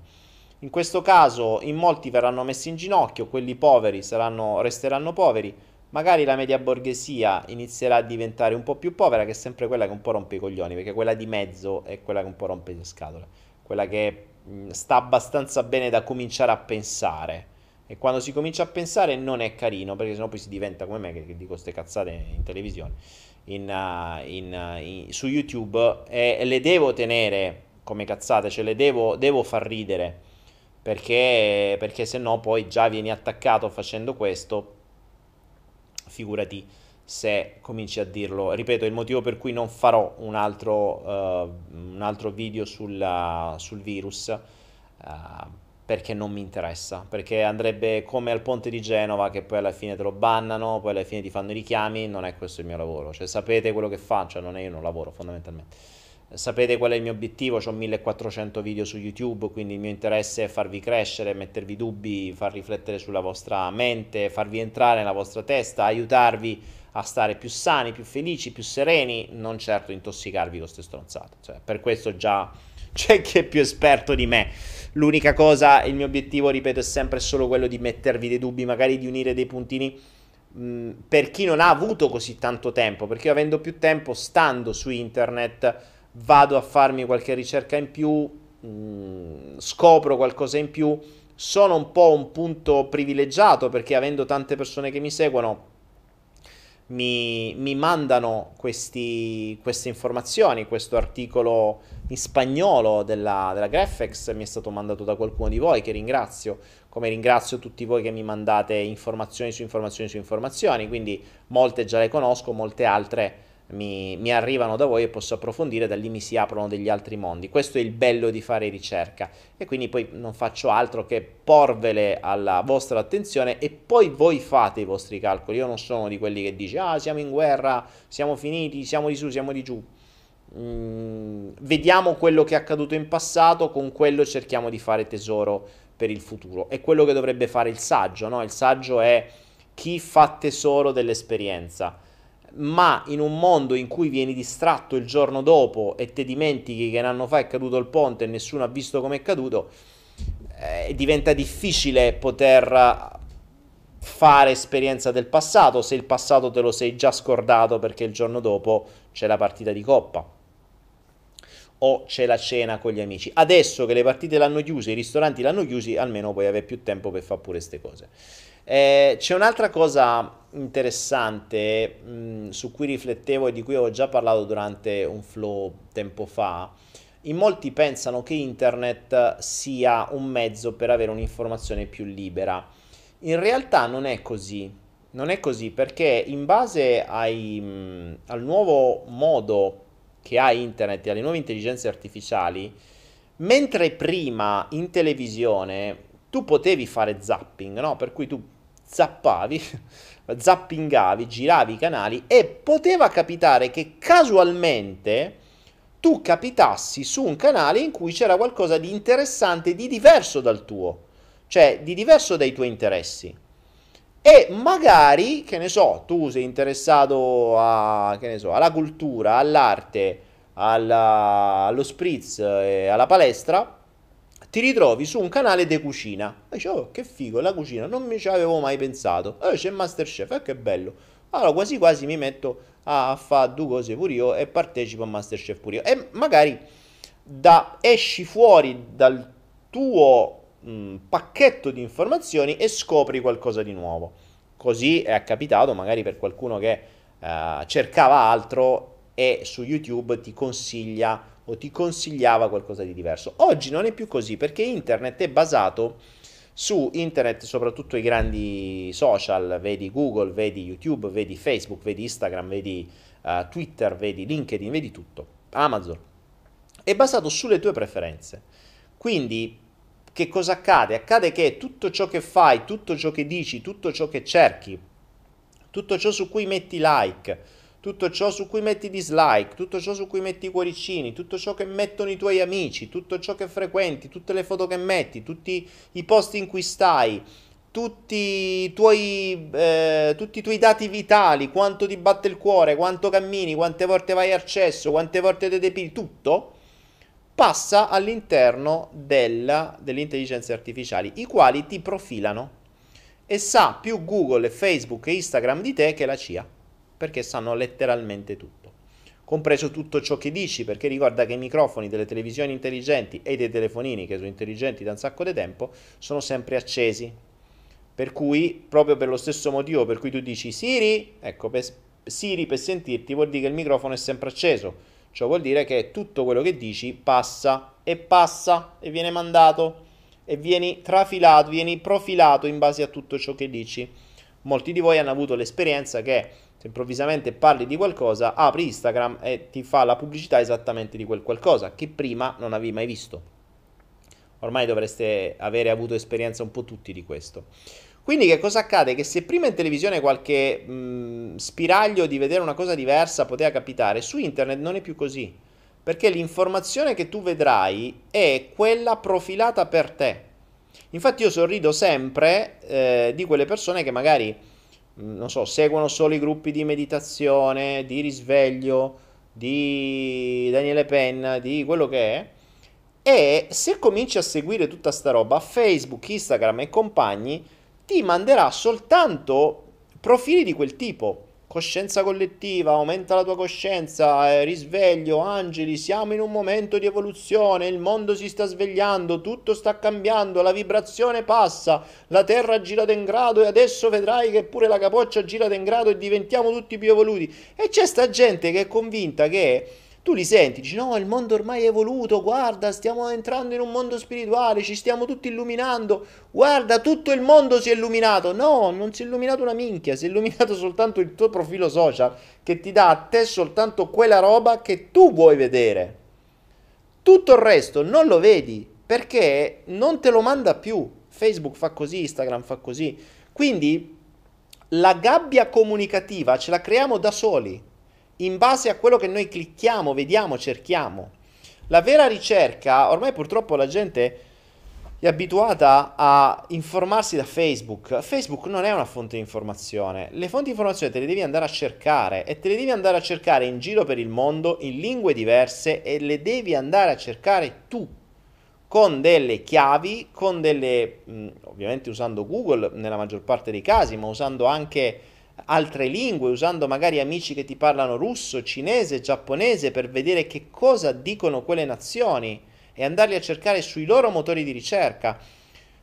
B: In questo caso, in molti verranno messi in ginocchio, quelli poveri saranno, resteranno poveri, magari la media borghesia inizierà a diventare un po' più povera, che è sempre quella che un po' rompe i coglioni, perché quella di mezzo è quella che un po' rompe le scatole, quella che sta abbastanza bene da cominciare a pensare. E quando si comincia a pensare non è carino, perché sennò poi si diventa come me che, che dico queste cazzate in televisione, in, uh, in, uh, in, su YouTube, e, le devo tenere come cazzate, cioè le devo, devo far ridere, perché, perché se no poi già vieni attaccato facendo questo, figurati se cominci a dirlo. Ripeto, il motivo per cui non farò un altro, uh, un altro video sul, sul virus. Uh, perché non mi interessa, perché andrebbe come al ponte di Genova che poi alla fine te lo bannano, poi alla fine ti fanno i richiami, non è questo il mio lavoro, cioè sapete quello che faccio, non è io non lavoro fondamentalmente. Sapete qual è il mio obiettivo? Ho 1400 video su YouTube, quindi il mio interesse è farvi crescere, mettervi dubbi, far riflettere sulla vostra mente, farvi entrare nella vostra testa, aiutarvi a stare più sani, più felici, più sereni, non certo intossicarvi con queste stronzate. Cioè, per questo già c'è chi è più esperto di me. L'unica cosa, il mio obiettivo, ripeto, è sempre solo quello di mettervi dei dubbi, magari di unire dei puntini mm, per chi non ha avuto così tanto tempo, perché io avendo più tempo, stando su internet, vado a farmi qualche ricerca in più, mh, mm, scopro qualcosa in più, sono un po' un punto privilegiato perché avendo tante persone che mi seguono, mi, mi mandano questi, queste informazioni, questo articolo in spagnolo della, della Graphex mi è stato mandato da qualcuno di voi che ringrazio, come ringrazio tutti voi che mi mandate informazioni su informazioni su informazioni, quindi molte già le conosco, molte altre mi, mi, arrivano da voi e posso approfondire, da lì mi si aprono degli altri mondi. Questo è il bello di fare ricerca e quindi poi non faccio altro che porvele alla vostra attenzione e poi voi fate i vostri calcoli. Io non sono di quelli che dice ah siamo in guerra, siamo finiti, siamo di su, siamo di giù. Mm, vediamo quello che è accaduto in passato, con quello cerchiamo di fare tesoro per il futuro. È quello che dovrebbe fare il saggio, no? Il saggio è chi fa tesoro dell'esperienza ma in un mondo in cui vieni distratto il giorno dopo e ti dimentichi che un anno fa è caduto il ponte e nessuno ha visto come è caduto, eh, diventa difficile poter fare esperienza del passato se il passato te lo sei già scordato perché il giorno dopo c'è la partita di coppa o c'è la cena con gli amici. Adesso che le partite l'hanno chiuse, i ristoranti l'hanno chiusi, almeno puoi avere più tempo per fare pure queste cose. Eh, c'è un'altra cosa interessante mh, mm, su cui riflettevo e di cui ho già parlato durante un flow tempo fa. In molti pensano che internet sia un mezzo per avere un'informazione più libera. In realtà non è così. Non è così perché in base ai, mh, al nuovo modo che ha internet e alle nuove intelligenze artificiali, mentre prima in televisione tu potevi fare zapping, no? Per cui tu zappavi, zappingavi, giravi i canali e poteva capitare che casualmente tu capitassi su un canale in cui c'era qualcosa di interessante, di diverso dal tuo, cioè di diverso dai tuoi interessi. E magari, che ne so, tu sei interessato a, che ne so, alla cultura, all'arte, alla, allo spritz e alla palestra, ti ritrovi su un canale di cucina. E dici, oh, che figo, la cucina, non mi ci avevo mai pensato. Eh, c'è Masterchef, eh, che bello. Allora, quasi quasi mi metto a fare due cose pure io e partecipo a Masterchef pure io. E magari da, esci fuori dal tuo mh, pacchetto di informazioni e scopri qualcosa di nuovo. Così è capitato magari per qualcuno che uh, cercava altro e su YouTube ti consiglia o ti consigliava qualcosa di diverso. Oggi non è più così perché internet è basato su internet, soprattutto i grandi social, vedi Google, vedi YouTube, vedi Facebook, vedi Instagram, vedi uh, Twitter, vedi LinkedIn, vedi tutto, Amazon. È basato sulle tue preferenze. Quindi che cosa accade? Accade che tutto ciò che fai, tutto ciò che dici, tutto ciò che cerchi, tutto ciò su cui metti like, tutto ciò su cui metti dislike, tutto ciò su cui metti i cuoricini, tutto ciò che mettono i tuoi amici, tutto ciò che frequenti, tutte le foto che metti, tutti i posti in cui stai, tutti i tuoi, eh, tutti i tuoi dati vitali, quanto ti batte il cuore, quanto cammini, quante volte vai al cesso, quante volte ti depili, tutto passa all'interno della, delle intelligenze artificiali, i quali ti profilano. E sa più Google, Facebook e Instagram di te che la CIA perché sanno letteralmente tutto, compreso tutto ciò che dici, perché ricorda che i microfoni delle televisioni intelligenti e dei telefonini, che sono intelligenti da un sacco di tempo, sono sempre accesi. Per cui, proprio per lo stesso motivo per cui tu dici Siri, ecco, per, Siri per sentirti vuol dire che il microfono è sempre acceso. Ciò vuol dire che tutto quello che dici passa e passa e viene mandato e vieni trafilato, vieni profilato in base a tutto ciò che dici. Molti di voi hanno avuto l'esperienza che se improvvisamente parli di qualcosa, apri Instagram e ti fa la pubblicità esattamente di quel qualcosa che prima non avevi mai visto. Ormai dovreste avere avuto esperienza un po' tutti di questo. Quindi che cosa accade? Che se prima in televisione qualche mh, spiraglio di vedere una cosa diversa poteva capitare, su internet non è più così. Perché l'informazione che tu vedrai è quella profilata per te. Infatti io sorrido sempre eh, di quelle persone che magari non so, seguono solo i gruppi di meditazione, di risveglio, di Daniele Penna, di quello che è. E se cominci a seguire tutta sta roba, Facebook, Instagram e compagni ti manderà soltanto profili di quel tipo coscienza collettiva, aumenta la tua coscienza, eh, risveglio, angeli, siamo in un momento di evoluzione, il mondo si sta svegliando, tutto sta cambiando, la vibrazione passa, la terra gira in grado e adesso vedrai che pure la capoccia gira in grado e diventiamo tutti più evoluti. E c'è sta gente che è convinta che tu li senti, dici no, il mondo ormai è evoluto, guarda, stiamo entrando in un mondo spirituale, ci stiamo tutti illuminando, guarda, tutto il mondo si è illuminato. No, non si è illuminato una minchia, si è illuminato soltanto il tuo profilo social che ti dà a te soltanto quella roba che tu vuoi vedere. Tutto il resto non lo vedi perché non te lo manda più. Facebook fa così, Instagram fa così. Quindi la gabbia comunicativa ce la creiamo da soli in base a quello che noi clicchiamo, vediamo, cerchiamo. La vera ricerca, ormai purtroppo la gente è abituata a informarsi da Facebook. Facebook non è una fonte di informazione. Le fonti di informazione te le devi andare a cercare e te le devi andare a cercare in giro per il mondo, in lingue diverse e le devi andare a cercare tu con delle chiavi, con delle ovviamente usando Google nella maggior parte dei casi, ma usando anche altre lingue, usando magari amici che ti parlano russo, cinese, giapponese per vedere che cosa dicono quelle nazioni e andarli a cercare sui loro motori di ricerca.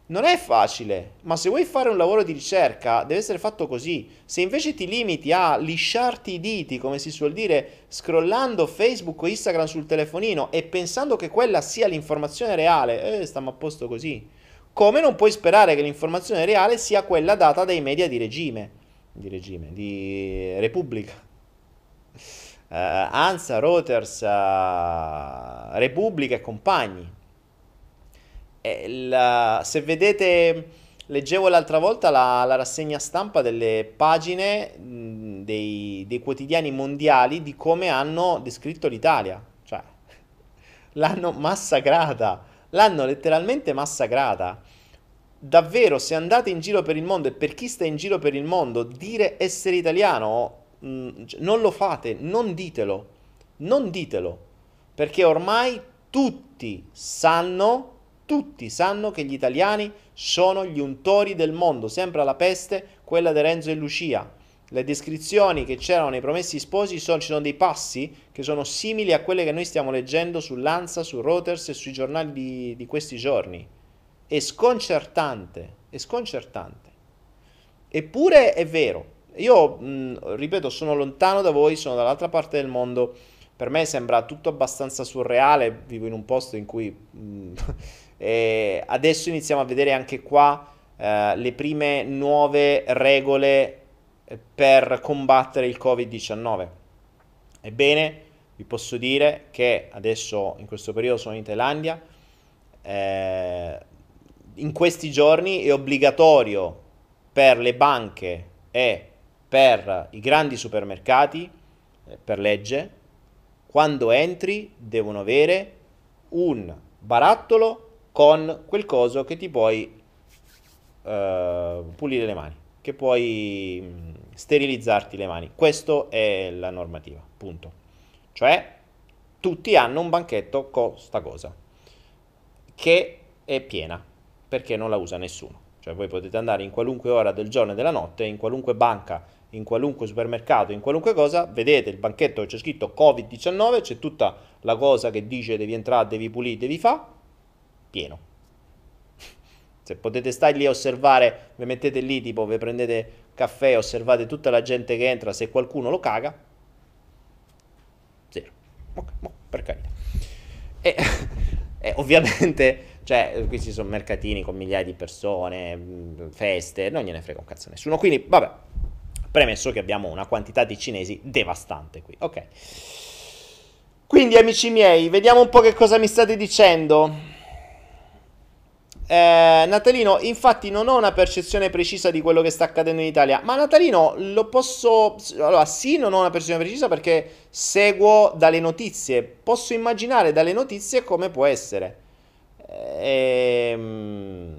B: Non è facile, ma se vuoi fare un lavoro di ricerca deve essere fatto così. Se invece ti limiti a lisciarti i diti, come si suol dire, scrollando Facebook o Instagram sul telefonino e pensando che quella sia l'informazione reale, eh, stiamo a posto così. Come non puoi sperare che l'informazione reale sia quella data dai media di regime di regime, di Repubblica. Uh, Ansa, Reuters, uh, Repubblica e compagni. E la, se vedete, leggevo l'altra volta la, la rassegna stampa delle pagine mh, dei, dei, quotidiani mondiali di come hanno descritto l'Italia. Cioè, l'hanno massacrata, l'hanno letteralmente massacrata davvero se andate in giro per il mondo e per chi sta in giro per il mondo dire essere italiano mm, non lo fate, non ditelo, non ditelo, perché ormai tutti sanno, tutti sanno che gli italiani sono gli untori del mondo, sempre alla peste quella di Renzo e Lucia. Le descrizioni che c'erano nei promessi sposi sono, ci sono dei passi che sono simili a quelle che noi stiamo leggendo sull'Ansa, su Reuters e sui giornali di, di questi giorni è sconcertante, è sconcertante. Eppure è vero. Io, mh, ripeto, sono lontano da voi, sono dall'altra parte del mondo. Per me sembra tutto abbastanza surreale. Vivo in un posto in cui mh, adesso iniziamo a vedere anche qua eh, le prime nuove regole eh, per combattere il Covid-19. Ebbene, vi posso dire che adesso in questo periodo sono in Thailandia. Eh, in questi giorni è obbligatorio per le banche e per i grandi supermercati, eh, per legge, quando entri devono avere un barattolo con quel coso che ti puoi uh, pulire le mani, che puoi mm, sterilizzarti le mani. Questa è la normativa, punto. Cioè, tutti hanno un banchetto con sta cosa, che è piena perché non la usa nessuno. Cioè voi potete andare in qualunque ora del giorno e della notte, in qualunque banca, in qualunque supermercato, in qualunque cosa, vedete il banchetto che c'è scritto Covid-19, c'è tutta la cosa che dice devi entrare, devi pulire, devi fare, pieno. Se potete stare lì a osservare, vi mettete lì, tipo, vi prendete caffè, osservate tutta la gente che entra, se qualcuno lo caga, zero. Ok, per carità. E, e ovviamente cioè, qui ci sono mercatini con migliaia di persone, mm, feste, non gliene frega un cazzo a nessuno. Quindi, vabbè, premesso che abbiamo una quantità di cinesi devastante qui, ok. Quindi, amici miei, vediamo un po' che cosa mi state dicendo. Eh, Natalino, infatti non ho una percezione precisa di quello che sta accadendo in Italia, ma Natalino lo posso... Allora sì, non ho una percezione precisa perché seguo dalle notizie, posso immaginare dalle notizie come può essere. Ehm,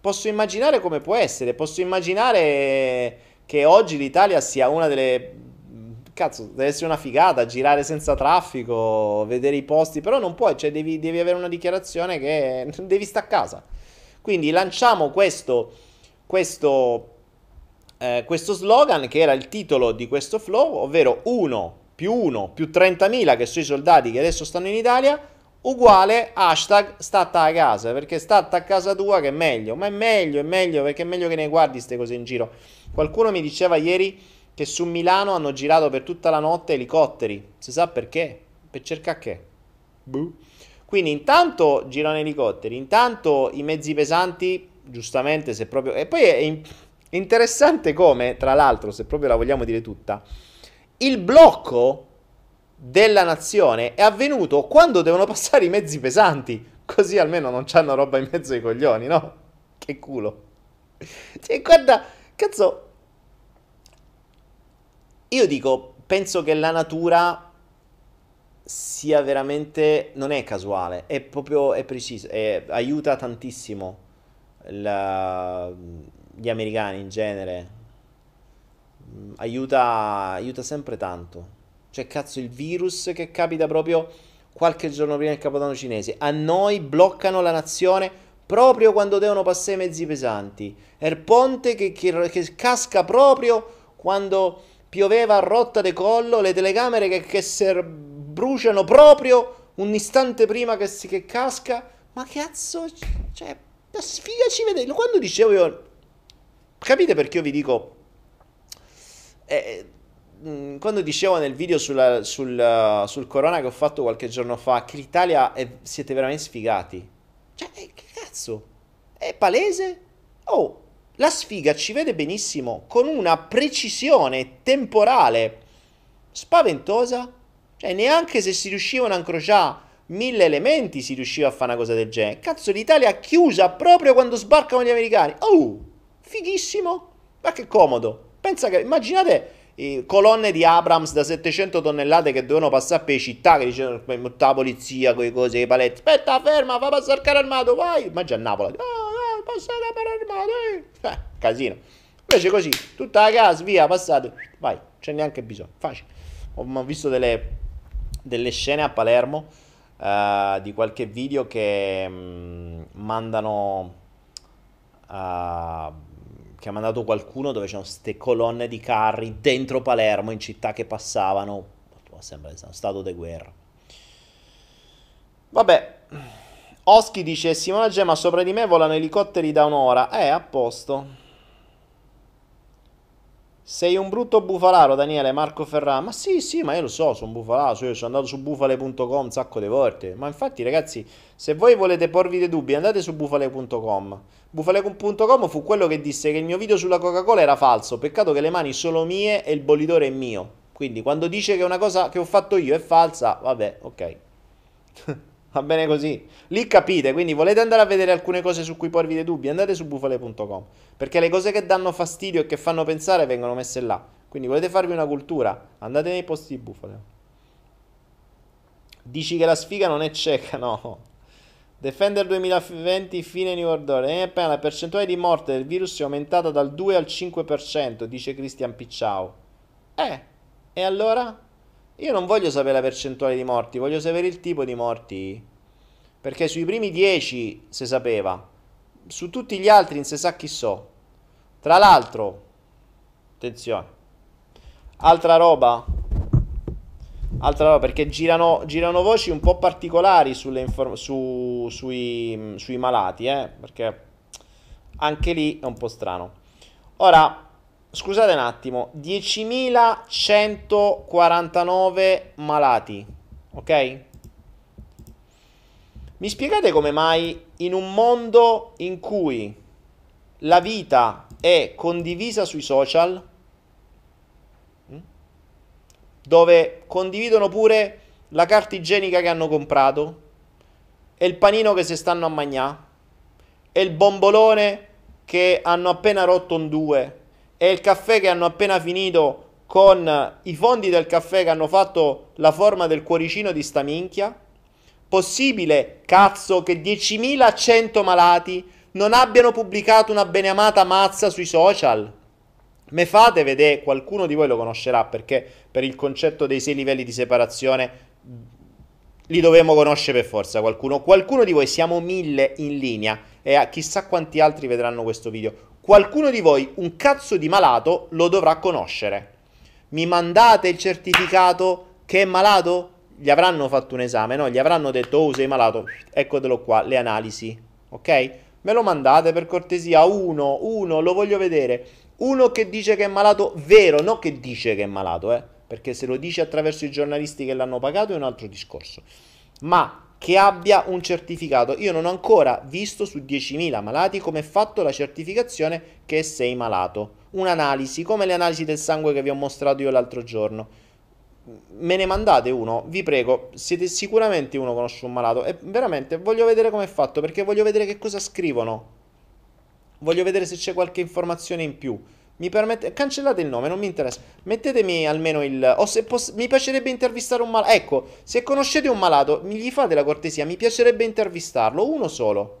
B: posso immaginare come può essere, posso immaginare che oggi l'Italia sia una delle... Cazzo, deve essere una figata, girare senza traffico, vedere i posti, però non puoi, cioè devi, devi avere una dichiarazione che devi stare a casa. Quindi lanciamo questo, questo, eh, questo slogan che era il titolo di questo flow, ovvero 1 più 1 più 30.000 che sono i soldati che adesso stanno in Italia uguale hashtag stata a casa perché stata a casa tua che è meglio ma è meglio è meglio perché è meglio che ne guardi queste cose in giro qualcuno mi diceva ieri che su Milano hanno girato per tutta la notte elicotteri si sa perché? per cercare che Buh. quindi intanto girano elicotteri intanto i mezzi pesanti giustamente se proprio e poi è in... interessante come tra l'altro se proprio la vogliamo dire tutta il blocco della nazione è avvenuto quando devono passare i mezzi pesanti. Così almeno non c'hanno roba in mezzo ai coglioni, no? Che culo. Cioè, guarda, cazzo. Io dico, penso che la natura sia veramente. Non è casuale, è proprio. è preciso. È, aiuta tantissimo la, gli americani in genere. Aiuta, aiuta sempre tanto. Cioè, cazzo, il virus che capita proprio qualche giorno prima del Capodanno cinese. A noi bloccano la nazione proprio quando devono passare i mezzi pesanti. È il ponte che, che, che, casca proprio quando pioveva a rotta de collo, le telecamere che, che ser, bruciano proprio un istante prima che, si, che casca. Ma cazzo, cioè, la sfiga ci vede. Quando dicevo io... Capite perché io vi dico... Eh, Mm, quando dicevo nel video sulla, sul, uh, sul, corona che ho fatto qualche giorno fa che l'Italia è, siete veramente sfigati. Cioè, eh, che cazzo? È palese? Oh, la sfiga ci vede benissimo con una precisione temporale spaventosa. Cioè, neanche se si riuscivano a incrociare mille elementi si riusciva a fare una cosa del genere. Cazzo, l'Italia chiusa proprio quando sbarcano gli americani. Oh, fighissimo. Ma che comodo. Pensa che, immaginate colonne di Abrams da 700 tonnellate che dovevano passare per città, che dicevano la polizia, quelle cose, i paletti. Aspetta, ferma, fa passare il carro armato, vai. Immagina a Napoli. Oh, passate per armato, eh. eh. casino. Invece così, tutta la casa, via, passate, vai, c'è neanche bisogno, facile. Ho visto delle, delle scene a Palermo uh, di qualche video che um, mandano... Uh, che ha mandato qualcuno dove c'erano queste colonne di carri dentro Palermo in città che passavano. Sembra uno stato di guerra. Vabbè, Oschi dice Simona Gemma sopra di me volano elicotteri da un'ora. Eh, a posto. Sei un brutto bufalaro, Daniele, Marco Ferrara. Ma sì, sì, ma io lo so, sono bufalaro, io sono andato su bufale.com un sacco di volte. Ma infatti, ragazzi, se voi volete porvi dei dubbi, andate su bufale.com. Bufale.com fu quello che disse che il mio video sulla Coca-Cola era falso. Peccato che le mani sono mie e il bollitore è mio. Quindi, quando dice che una cosa che ho fatto io è falsa, vabbè, ok. Va bene così. Lì capite, quindi volete andare a vedere alcune cose su cui porvi dei dubbi, andate su bufale.com. Perché le cose che danno fastidio e che fanno pensare vengono messe là. Quindi volete farvi una cultura, andate nei posti di bufale. Dici che la sfiga non è cieca, no. Defender 2020, fine New World Order. E appena la percentuale di morte del virus è aumentata dal 2 al 5%, dice Christian Picciao. Eh, e allora? Io non voglio sapere la percentuale di morti, voglio sapere il tipo di morti. Perché sui primi 10 si sapeva, su tutti gli altri non si sa chi so. Tra l'altro, attenzione, altra roba, altra roba perché girano, girano voci un po' particolari inform- su, sui, sui malati, eh? perché anche lì è un po' strano. Ora, Scusate un attimo, 10.149 malati, ok? Mi spiegate come mai in un mondo in cui la vita è condivisa sui social, mm, dove condividono pure la carta igienica che hanno comprato, e il panino che si stanno a mangiare, e il bombolone che hanno appena rotto un due, e il caffè che hanno appena finito con i fondi del caffè che hanno fatto la forma del cuoricino di sta minchia? Possibile, cazzo, che 10.100 malati non abbiano pubblicato una beneamata mazza sui social? Me fate vedere, qualcuno di voi lo conoscerà perché per il concetto dei sei livelli di separazione li dovremmo conoscere per forza qualcuno. Qualcuno di voi siamo mille in linea e chissà quanti altri vedranno questo video qualcuno di voi, un cazzo di malato, lo dovrà conoscere. Mi mandate il certificato che è malato? Gli avranno fatto un esame, no? Gli avranno detto, oh sei malato, eccotelo qua, le analisi, ok? Me lo mandate per cortesia, uno, uno, lo voglio vedere. Uno che dice che è malato vero, non che dice che è malato, eh? Perché se lo dice attraverso i giornalisti che l'hanno pagato è un altro discorso. Ma che abbia un certificato. Io non ho ancora visto su 10.000 malati come è fatto la certificazione che sei malato. Un'analisi, come le analisi del sangue che vi ho mostrato io l'altro giorno. Me ne mandate uno, vi prego, siete sicuramente uno conosce un malato e veramente voglio vedere come è fatto perché voglio vedere che cosa scrivono. Voglio vedere se c'è qualche informazione in più. Mi permette... Cancellate il nome, non mi interessa. Mettetemi almeno il... O se poss... Mi piacerebbe intervistare un malato. Ecco, se conoscete un malato, mi gli fate la cortesia, mi piacerebbe intervistarlo. Uno solo.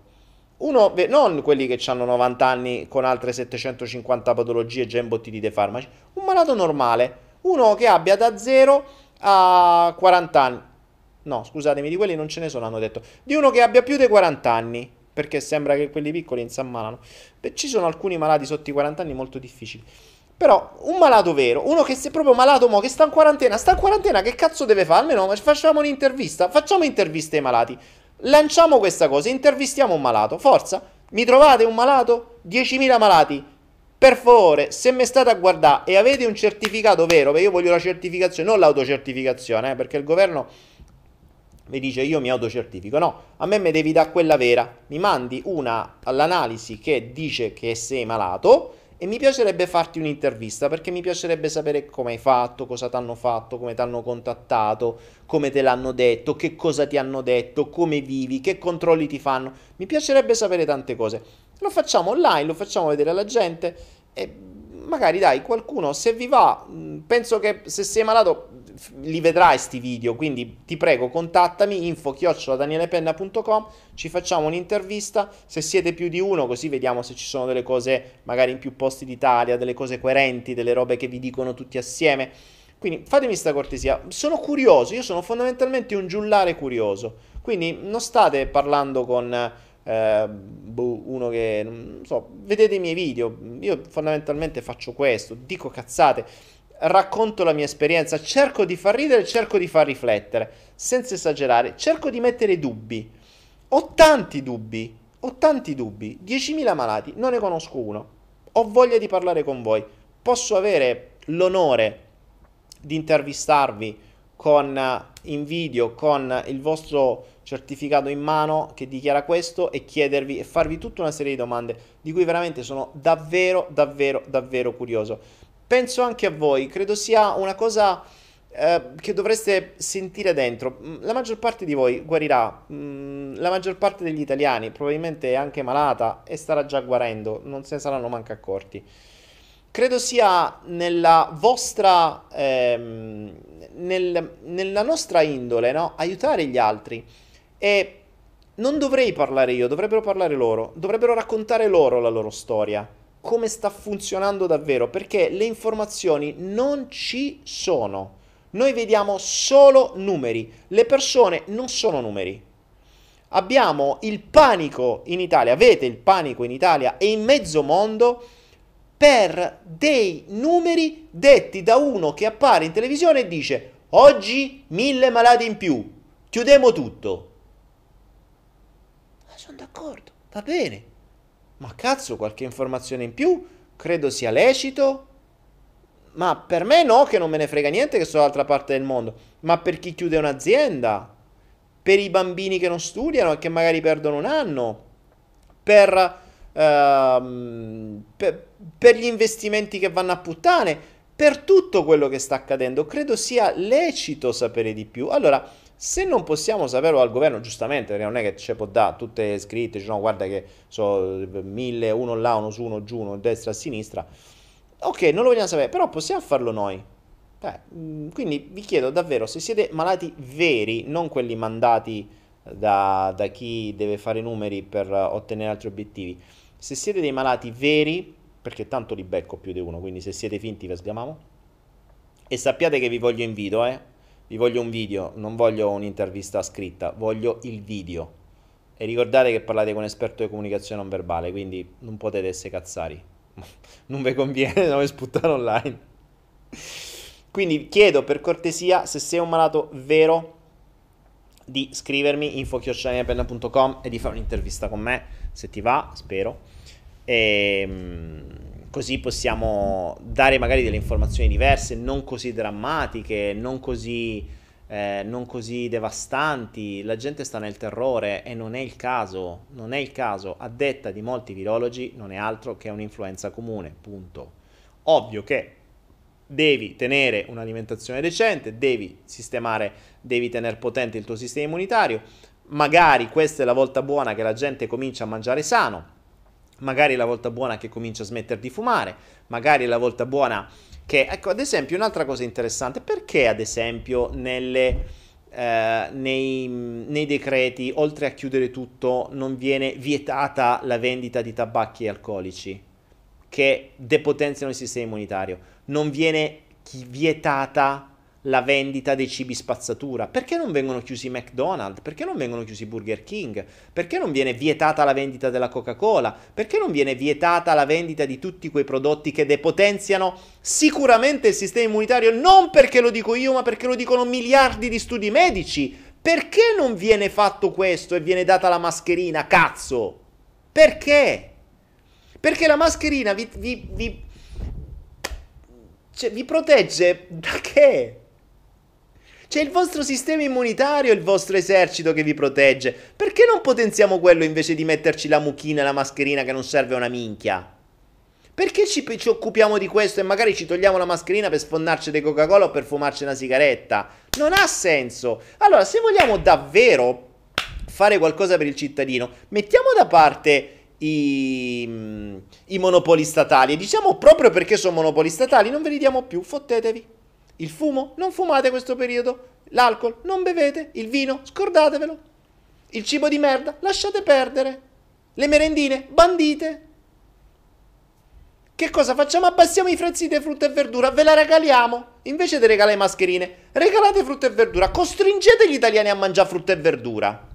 B: Uno, non quelli che hanno 90 anni con altre 750 patologie già imbottiti dei farmaci. Un malato normale. Uno che abbia da 0 a 40 anni. No, scusatemi, di quelli non ce ne sono, hanno detto. Di uno che abbia più di 40 anni perché sembra che quelli piccoli non si ammalano. Beh, ci sono alcuni malati sotto i 40 anni molto difficili. Però un malato vero, uno che si è proprio malato mo, che sta in quarantena, sta in quarantena, che cazzo deve fare? Almeno facciamo un'intervista, facciamo interviste ai malati. Lanciamo questa cosa, intervistiamo un malato. Forza, mi trovate un malato? 10.000 malati. Per favore, se mi state a guardare e avete un certificato vero, perché io voglio la certificazione, non l'autocertificazione, eh, perché il governo mi dice io mi autocertifico. No, a me mi devi dare quella vera. Mi mandi una all'analisi che dice che sei malato e mi piacerebbe farti un'intervista perché mi piacerebbe sapere come hai fatto, cosa ti hanno fatto, come ti hanno contattato, come te l'hanno detto, che cosa ti hanno detto, come vivi, che controlli ti fanno. Mi piacerebbe sapere tante cose. Lo facciamo online, lo facciamo vedere alla gente e magari dai, qualcuno se vi va, penso che se sei malato li vedrai sti video, quindi ti prego contattami info chiocciolaDanielepenna.com, ci facciamo un'intervista, se siete più di uno così vediamo se ci sono delle cose magari in più posti d'Italia, delle cose coerenti, delle robe che vi dicono tutti assieme. Quindi fatemi questa cortesia, sono curioso, io sono fondamentalmente un giullare curioso, quindi non state parlando con eh, uno che, non so, vedete i miei video, io fondamentalmente faccio questo, dico cazzate, racconto la mia esperienza, cerco di far ridere, cerco di far riflettere, senza esagerare, cerco di mettere dubbi. Ho tanti dubbi, ho tanti dubbi, 10.000 malati, non ne conosco uno. Ho voglia di parlare con voi. Posso avere l'onore di intervistarvi con in video con il vostro certificato in mano che dichiara questo e chiedervi e farvi tutta una serie di domande di cui veramente sono davvero davvero davvero curioso penso anche a voi, credo sia una cosa eh, che dovreste sentire dentro. Mm, la maggior parte di voi guarirà, mm, la maggior parte degli italiani probabilmente è anche malata e starà già guarendo, non se ne saranno manco accorti. Credo sia nella vostra, ehm, nel, nella nostra indole, no? aiutare gli altri. E non dovrei parlare io, dovrebbero parlare loro, dovrebbero raccontare loro la loro storia come sta funzionando davvero, perché le informazioni non ci sono. Noi vediamo solo numeri, le persone non sono numeri. Abbiamo il panico in Italia, avete il panico in Italia e in mezzo mondo per dei numeri detti da uno che appare in televisione e dice oggi mille malati in più, chiudiamo tutto. Sono d'accordo, va bene, ma cazzo, qualche informazione in più? Credo sia lecito. Ma per me no, che non me ne frega niente che sono dall'altra parte del mondo. Ma per chi chiude un'azienda? Per i bambini che non studiano e che magari perdono un anno? Per, uh, per, per gli investimenti che vanno a puttane? Per tutto quello che sta accadendo, credo sia lecito sapere di più. Allora, se non possiamo saperlo al governo, giustamente, perché non è che ci può dare tutte scritte, cioè, no, guarda che sono mille, uno là, uno su, uno giù, uno destra, a sinistra. Ok, non lo vogliamo sapere, però possiamo farlo noi. Eh, quindi vi chiedo davvero, se siete malati veri, non quelli mandati da, da chi deve fare numeri per ottenere altri obiettivi, se siete dei malati veri, perché tanto li becco più di uno, quindi se siete finti vi sgamiamo, e sappiate che vi voglio in video, eh, vi voglio un video, non voglio un'intervista scritta, voglio il video. E ricordate che parlate con un esperto di comunicazione non verbale, quindi non potete essere cazzari. non vi conviene, non vi sputtare online. Quindi chiedo per cortesia, se sei un malato vero, di scrivermi info.com e di fare un'intervista con me, se ti va, spero. Ehm, così possiamo dare magari delle informazioni diverse, non così drammatiche, non così, eh, non così devastanti. La gente sta nel terrore e non è il caso, non è il caso. A detta di molti virologi non è altro che un'influenza comune, punto. Ovvio che devi tenere un'alimentazione decente, devi sistemare, devi tenere potente il tuo sistema immunitario. Magari questa è la volta buona che la gente comincia a mangiare sano magari è la volta buona che comincia a smettere di fumare, magari è la volta buona che, ecco, ad esempio, un'altra cosa interessante, perché ad esempio nelle... Eh, nei, nei, decreti, oltre a chiudere tutto, non viene vietata la vendita di tabacchi e alcolici che depotenziano il sistema immunitario. Non viene vietata la vendita dei cibi spazzatura? Perché non vengono chiusi McDonald's? Perché non vengono chiusi Burger King? Perché non viene vietata la vendita della Coca-Cola? Perché non viene vietata la vendita di tutti quei prodotti che depotenziano sicuramente il sistema immunitario? Non perché lo dico io, ma perché lo dicono miliardi di studi medici. Perché non viene fatto questo e viene data la mascherina? Cazzo! Perché? Perché la mascherina vi, vi, vi, cioè, vi protegge da che? C'è il vostro sistema immunitario, il vostro esercito che vi protegge. Perché non potenziamo quello invece di metterci la mucchina e la mascherina che non serve a una minchia? Perché ci, ci, occupiamo di questo e magari ci togliamo la mascherina per sfondarci di Coca-Cola o per fumarci una sigaretta? Non ha senso. Allora, se vogliamo davvero fare qualcosa per il cittadino, mettiamo da parte i, i monopoli statali e diciamo proprio perché sono monopoli statali non ve li diamo più, fottetevi. Il fumo, non fumate questo periodo. L'alcol, non bevete. Il vino, scordatevelo. Il cibo di merda, lasciate perdere. Le merendine, bandite. Che cosa facciamo? Abbassiamo i prezzi di frutta e verdura, ve la regaliamo. Invece di regalare mascherine, regalate frutta e verdura. Costringete gli italiani a mangiare frutta e verdura.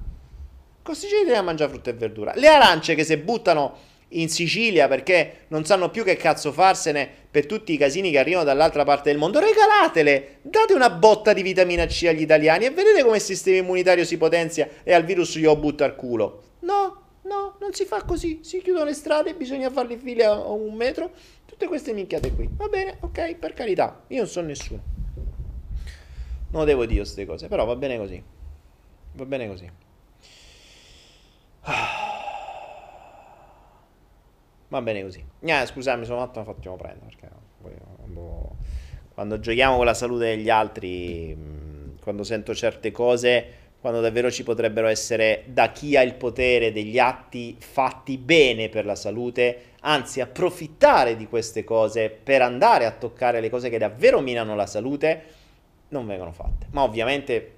B: Costringete a mangiare frutta e verdura. Le arance che si buttano in Sicilia perché non sanno più che cazzo farsene per tutti i casini che arrivano dall'altra parte del mondo, regalatele, date una botta di vitamina C agli italiani e vedete come il sistema immunitario si potenzia e al virus glielo butta al culo. No, No, non si fa così. Si chiudono le strade, bisogna farle file a, un metro. Tutte queste minchiate qui. Va bene, ok, per carità. Io non so nessuno. Non devo dire queste cose, però va bene così. Va bene così. Va bene così. Eh, scusami, sono un attimo fatto prendere perché quando, quando giochiamo con la salute degli altri, quando sento certe cose quando davvero ci potrebbero essere da chi ha il potere degli atti fatti bene per la salute, anzi approfittare di queste cose per andare a toccare le cose che davvero minano la salute, non vengono fatte. Ma ovviamente,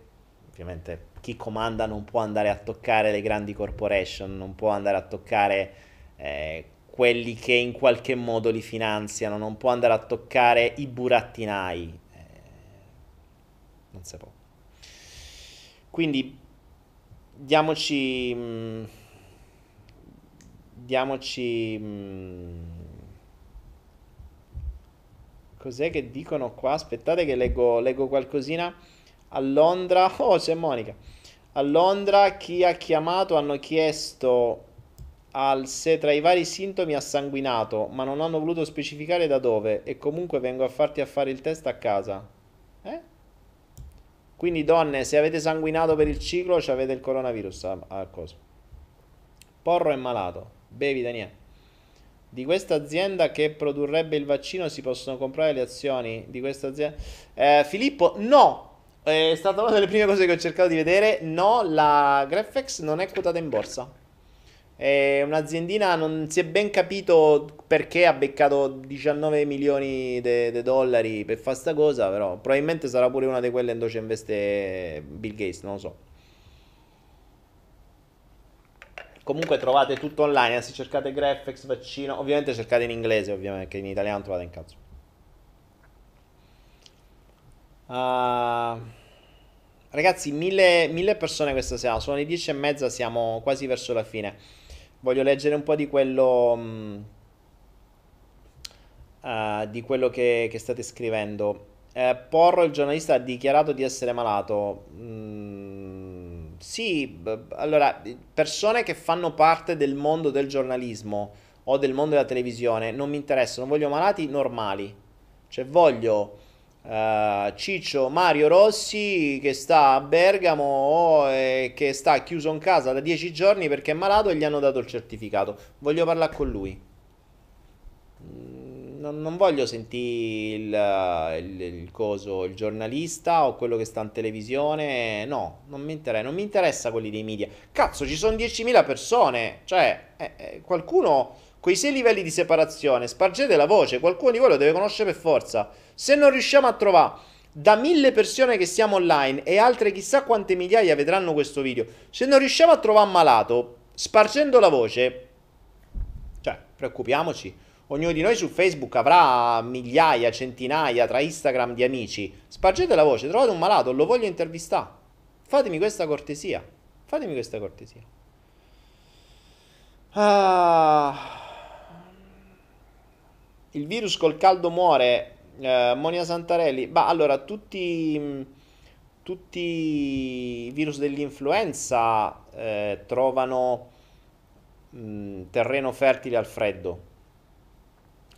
B: ovviamente chi comanda non può andare a toccare le grandi corporation, non può andare a toccare eh, quelli che in qualche modo li finanziano, non può andare a toccare i burattinai. Eh, non si può. Quindi diamoci... Mh, mm, diamoci... Mh, mm, cos'è che dicono qua? Aspettate che leggo, leggo qualcosina. A Londra... Oh, c'è Monica. A Londra chi ha chiamato hanno chiesto al se tra i vari sintomi ha sanguinato, ma non hanno voluto specificare da dove e comunque vengo a farti a fare il test a casa. Eh? Quindi donne, se avete sanguinato per il ciclo, avete il coronavirus a, a coso. Porro è malato. Bevi Daniele. Di questa azienda che produrrebbe il vaccino si possono comprare le azioni di questa azienda? Eh, Filippo, no. È stata una delle prime cose che ho cercato di vedere. No, la Graphex non è quotata in borsa. È un'aziendina, non si è ben capito perché ha beccato 19 milioni di dollari per fare sta cosa, però probabilmente sarà pure una di quelle dove ci investe Bill Gates, non lo so. Comunque trovate tutto online, eh, se cercate Graphics, vaccino, ovviamente cercate in inglese, ovviamente, che in italiano trovate in cazzo. Uh, ragazzi, mille, mille persone questa sera, sono le 10 e mezza, siamo quasi verso la fine. Voglio leggere un po' di quello, um, uh, di quello che, che, state scrivendo. Eh, Porro, il giornalista, ha dichiarato di essere malato. Mm, sì, b- allora, persone che fanno parte del mondo del giornalismo o del mondo della televisione non mi interessano, voglio malati normali. Cioè voglio Uh, Ciccio Mario Rossi che sta a Bergamo e che sta chiuso in casa da 10 giorni perché è malato e gli hanno dato il certificato. Voglio parlare con lui. Mm, non, non voglio sentire il, il, il, coso, il giornalista o quello che sta in televisione. No, non mi interessa. Non mi interessa quelli dei media. Cazzo, ci sono 10.000 persone. Cioè, eh, eh, qualcuno quei sei livelli di separazione, spargete la voce, qualcuno di voi lo deve conoscere per forza. Se non riusciamo a trovare da mille persone che siamo online e altre chissà quante migliaia vedranno questo video, se non riusciamo a trovare malato, spargendo la voce, cioè, preoccupiamoci. Ognuno di noi su Facebook avrà migliaia, centinaia tra Instagram di amici. Spargete la voce, trovate un malato, lo voglio intervistare. Fatemi questa cortesia. Fatemi questa cortesia. Ah. Il virus col caldo muore. Eh, Monia Santarelli. Ma allora, tutti, tutti i virus dell'influenza eh, trovano mh, mm, terreno fertile al freddo.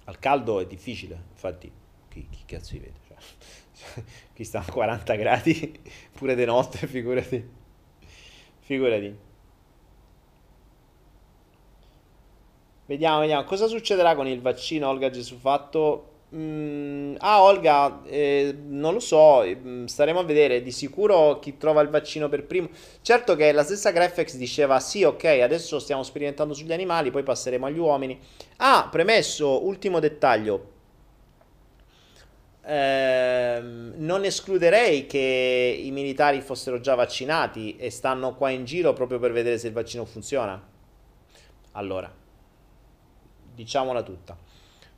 B: Al caldo è difficile, infatti, chi, chi cazzo si vede? Cioè, qui stanno a 40 gradi, pure di notte, figurati. Figurati. Vediamo, vediamo. Cosa succederà con il vaccino, Olga Gesù Fatto? Mm, ah, Olga, eh, non lo so, mm, staremo a vedere. Di sicuro chi trova il vaccino per primo. Certo che la stessa Graphics diceva: sì, ok, adesso stiamo sperimentando sugli animali, poi passeremo agli uomini. Ah, premesso, ultimo dettaglio. Eh, non escluderei che i militari fossero già vaccinati e stanno qua in giro proprio per vedere se il vaccino funziona. Allora, diciamola tutta.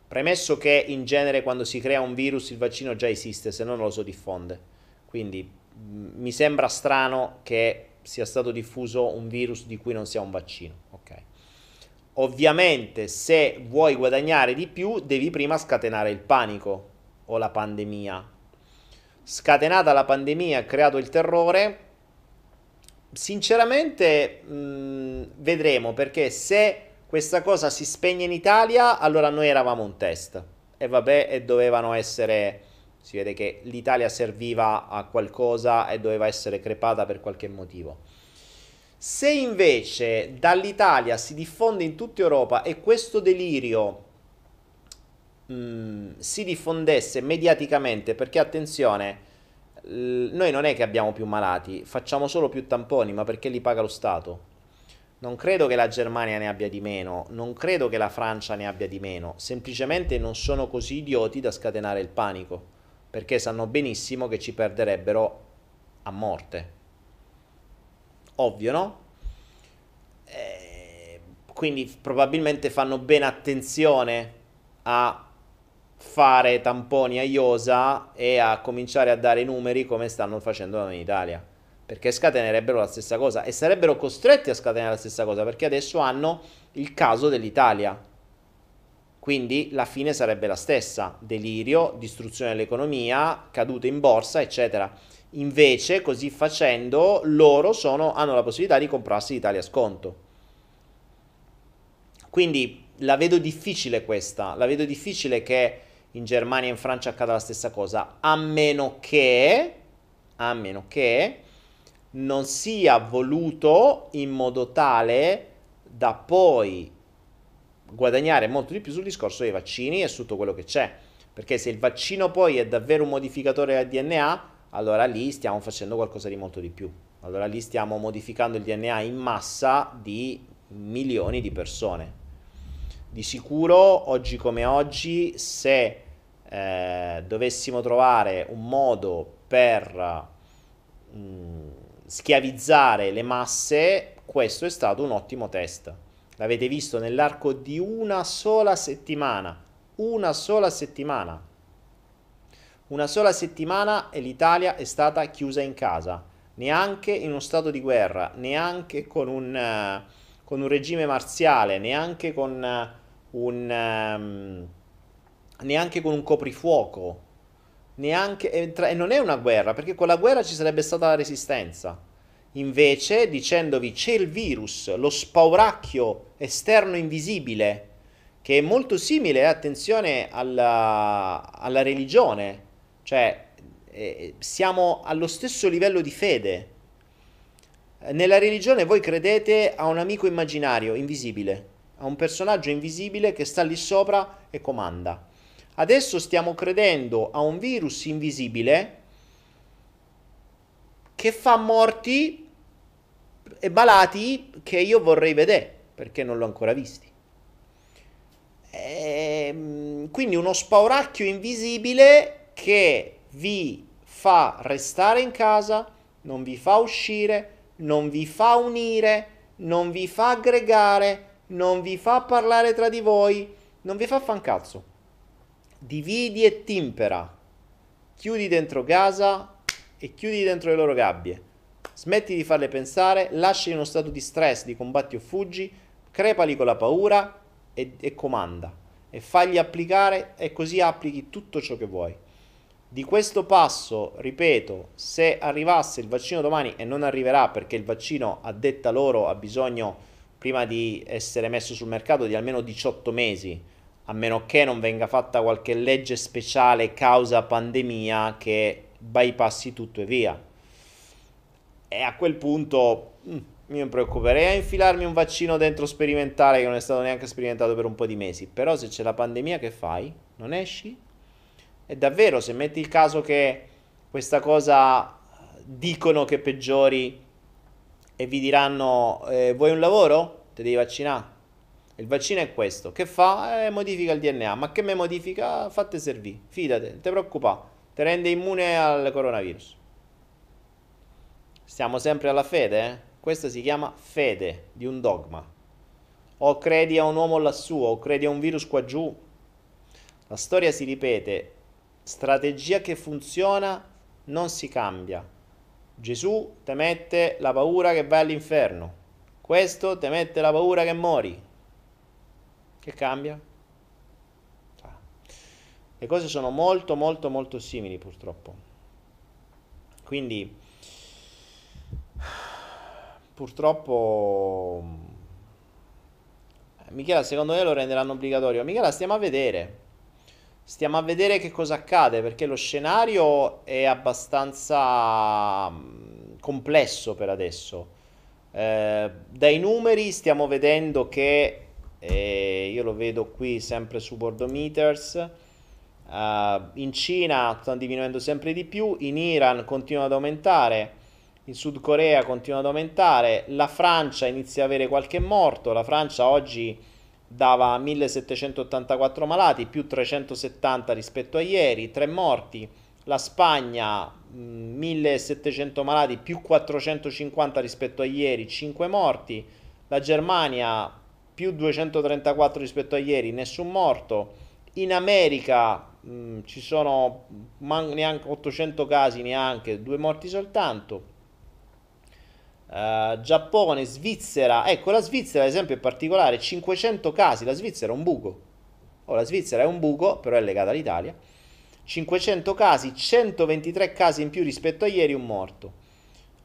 B: Premesso che in genere quando si crea un virus il vaccino già esiste, se no non lo so diffonde. Quindi mh, mi sembra strano che sia stato diffuso un virus di cui non sia un vaccino. Ok. Ovviamente se vuoi guadagnare di più devi prima scatenare il panico o la pandemia. Scatenata la pandemia, ha creato il terrore. Sinceramente mh, vedremo perché se questa cosa si spegne in Italia, allora noi eravamo un test. E vabbè, e dovevano essere... Si vede che l'Italia serviva a qualcosa e doveva essere crepata per qualche motivo. Se invece dall'Italia si diffonde in tutta Europa e questo delirio mh, mm, si diffondesse mediaticamente, perché attenzione, noi non è che abbiamo più malati, facciamo solo più tamponi, ma perché li paga lo Stato. Non credo che la Germania ne abbia di meno, non credo che la Francia ne abbia di meno, semplicemente non sono così idioti da scatenare il panico, perché sanno benissimo che ci perderebbero a morte. Ovvio, no? Eh, quindi probabilmente fanno bene attenzione a fare tamponi a IOSA e a cominciare a dare i numeri come stanno facendo in Italia perché scatenerebbero la stessa cosa e sarebbero costretti a scatenare la stessa cosa perché adesso hanno il caso dell'Italia. Quindi la fine sarebbe la stessa, delirio, distruzione dell'economia, cadute in borsa, eccetera. Invece, così facendo, loro sono, hanno la possibilità di comprarsi l'Italia a sconto. Quindi la vedo difficile questa, la vedo difficile che in Germania e in Francia accada la stessa cosa, a meno che, a meno che non sia voluto in modo tale da poi guadagnare molto di più sul discorso dei vaccini e su tutto quello che c'è. Perché se il vaccino poi è davvero un modificatore del DNA, allora lì stiamo facendo qualcosa di molto di più. Allora lì stiamo modificando il DNA in massa di milioni di persone. Di sicuro, oggi come oggi, se eh, dovessimo trovare un modo per... Mh, mm, schiavizzare le masse, questo è stato un ottimo test. L'avete visto nell'arco di una sola settimana. Una sola settimana. Una sola settimana e l'Italia è stata chiusa in casa. Neanche in uno stato di guerra, neanche con un, uh, con un regime marziale, neanche con uh, un... Um, neanche con un coprifuoco neanche e non è una guerra, perché con la guerra ci sarebbe stata la resistenza. Invece, dicendovi c'è il virus, lo spauracchio esterno invisibile, che è molto simile, eh, attenzione, alla, alla religione, cioè eh, siamo allo stesso livello di fede. Nella religione voi credete a un amico immaginario, invisibile, a un personaggio invisibile che sta lì sopra e comanda. Adesso stiamo credendo a un virus invisibile che fa morti e malati che io vorrei vedere perché non l'ho ancora visti. E, ehm, quindi uno spauracchio invisibile che vi fa restare in casa, non vi fa uscire, non vi fa unire, non vi fa aggregare, non vi fa parlare tra di voi, non vi fa fan cazzo dividi e timpera. Chiudi dentro casa e chiudi dentro le loro gabbie. Smetti di farle pensare, lasci in uno stato di stress, di combatti o fuggi, crepali con la paura e, e comanda. E fagli applicare e così applichi tutto ciò che vuoi. Di questo passo, ripeto, se arrivasse il vaccino domani e non arriverà perché il vaccino a detta loro ha bisogno, prima di essere messo sul mercato, di almeno 18 mesi a meno che non venga fatta qualche legge speciale causa pandemia che bypassi tutto e via. E a quel punto mm, mi preoccuperei a infilarmi un vaccino dentro sperimentale che non è stato neanche sperimentato per un po' di mesi. Però se c'è la pandemia che fai? Non esci? E davvero, se metti il caso che questa cosa dicono che peggiori e vi diranno eh, vuoi un lavoro? Ti devi vaccinare. Il vaccino è questo. Che fa? Eh, modifica il DNA. Ma che me modifica? Fate servire. Fidate, non ti preoccupare. Ti rende immune al coronavirus. Stiamo sempre alla fede, eh? Questa si chiama fede di un dogma. O credi a un uomo lassù, o credi a un virus qua giù. La storia si ripete. Strategia che funziona non si cambia. Gesù ti mette la paura che vai all'inferno. Questo ti mette la paura che mori. Che cambia? Le cose sono molto molto molto simili purtroppo. Quindi purtroppo Michela secondo me lo renderanno obbligatorio. Michela stiamo a vedere. Stiamo a vedere che cosa accade perché lo scenario è abbastanza mm, complesso per adesso. Eh, dai numeri stiamo vedendo che eh, io lo vedo qui sempre su Bordometers uh, in Cina stanno diminuendo sempre di più in Iran continua ad aumentare in Sud Corea continua ad aumentare, la Francia inizia ad avere qualche morto, la Francia oggi dava 1784 malati più 370 rispetto a ieri, 3 morti, la Spagna 1700 malati più 450 rispetto a ieri, 5 morti, la Germania più 234 rispetto a ieri, nessun morto, in America mh, ci sono man- neanche 800 casi, neanche, 2 morti soltanto Uh, Giappone, Svizzera, ecco la Svizzera ad esempio è particolare, 500 casi, la Svizzera è un buco, oh, la Svizzera è un buco, però è legata all'Italia, 500 casi, 123 casi in più rispetto a ieri, un morto.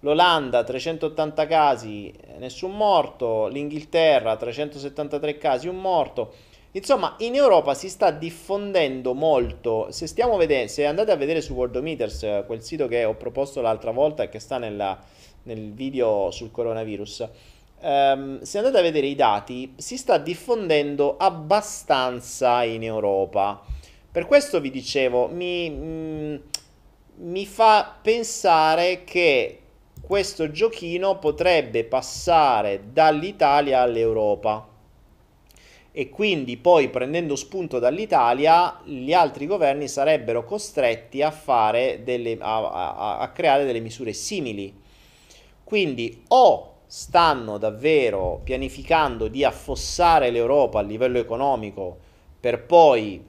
B: L'Olanda 380 casi, nessun morto, l'Inghilterra 373 casi, un morto. Insomma, in Europa si sta diffondendo molto. Se, vedendo, se andate a vedere su Worldometers, quel sito che ho proposto l'altra volta e che sta nella, nel video sul coronavirus, um, se andate a vedere i dati, si sta diffondendo abbastanza in Europa. Per questo vi dicevo, mi, mm, mi fa pensare che questo giochino potrebbe passare dall'Italia all'Europa. E quindi poi prendendo spunto dall'Italia gli altri governi sarebbero costretti a, delle, a, a, a creare delle misure simili quindi o stanno davvero pianificando di affossare l'Europa a livello economico per poi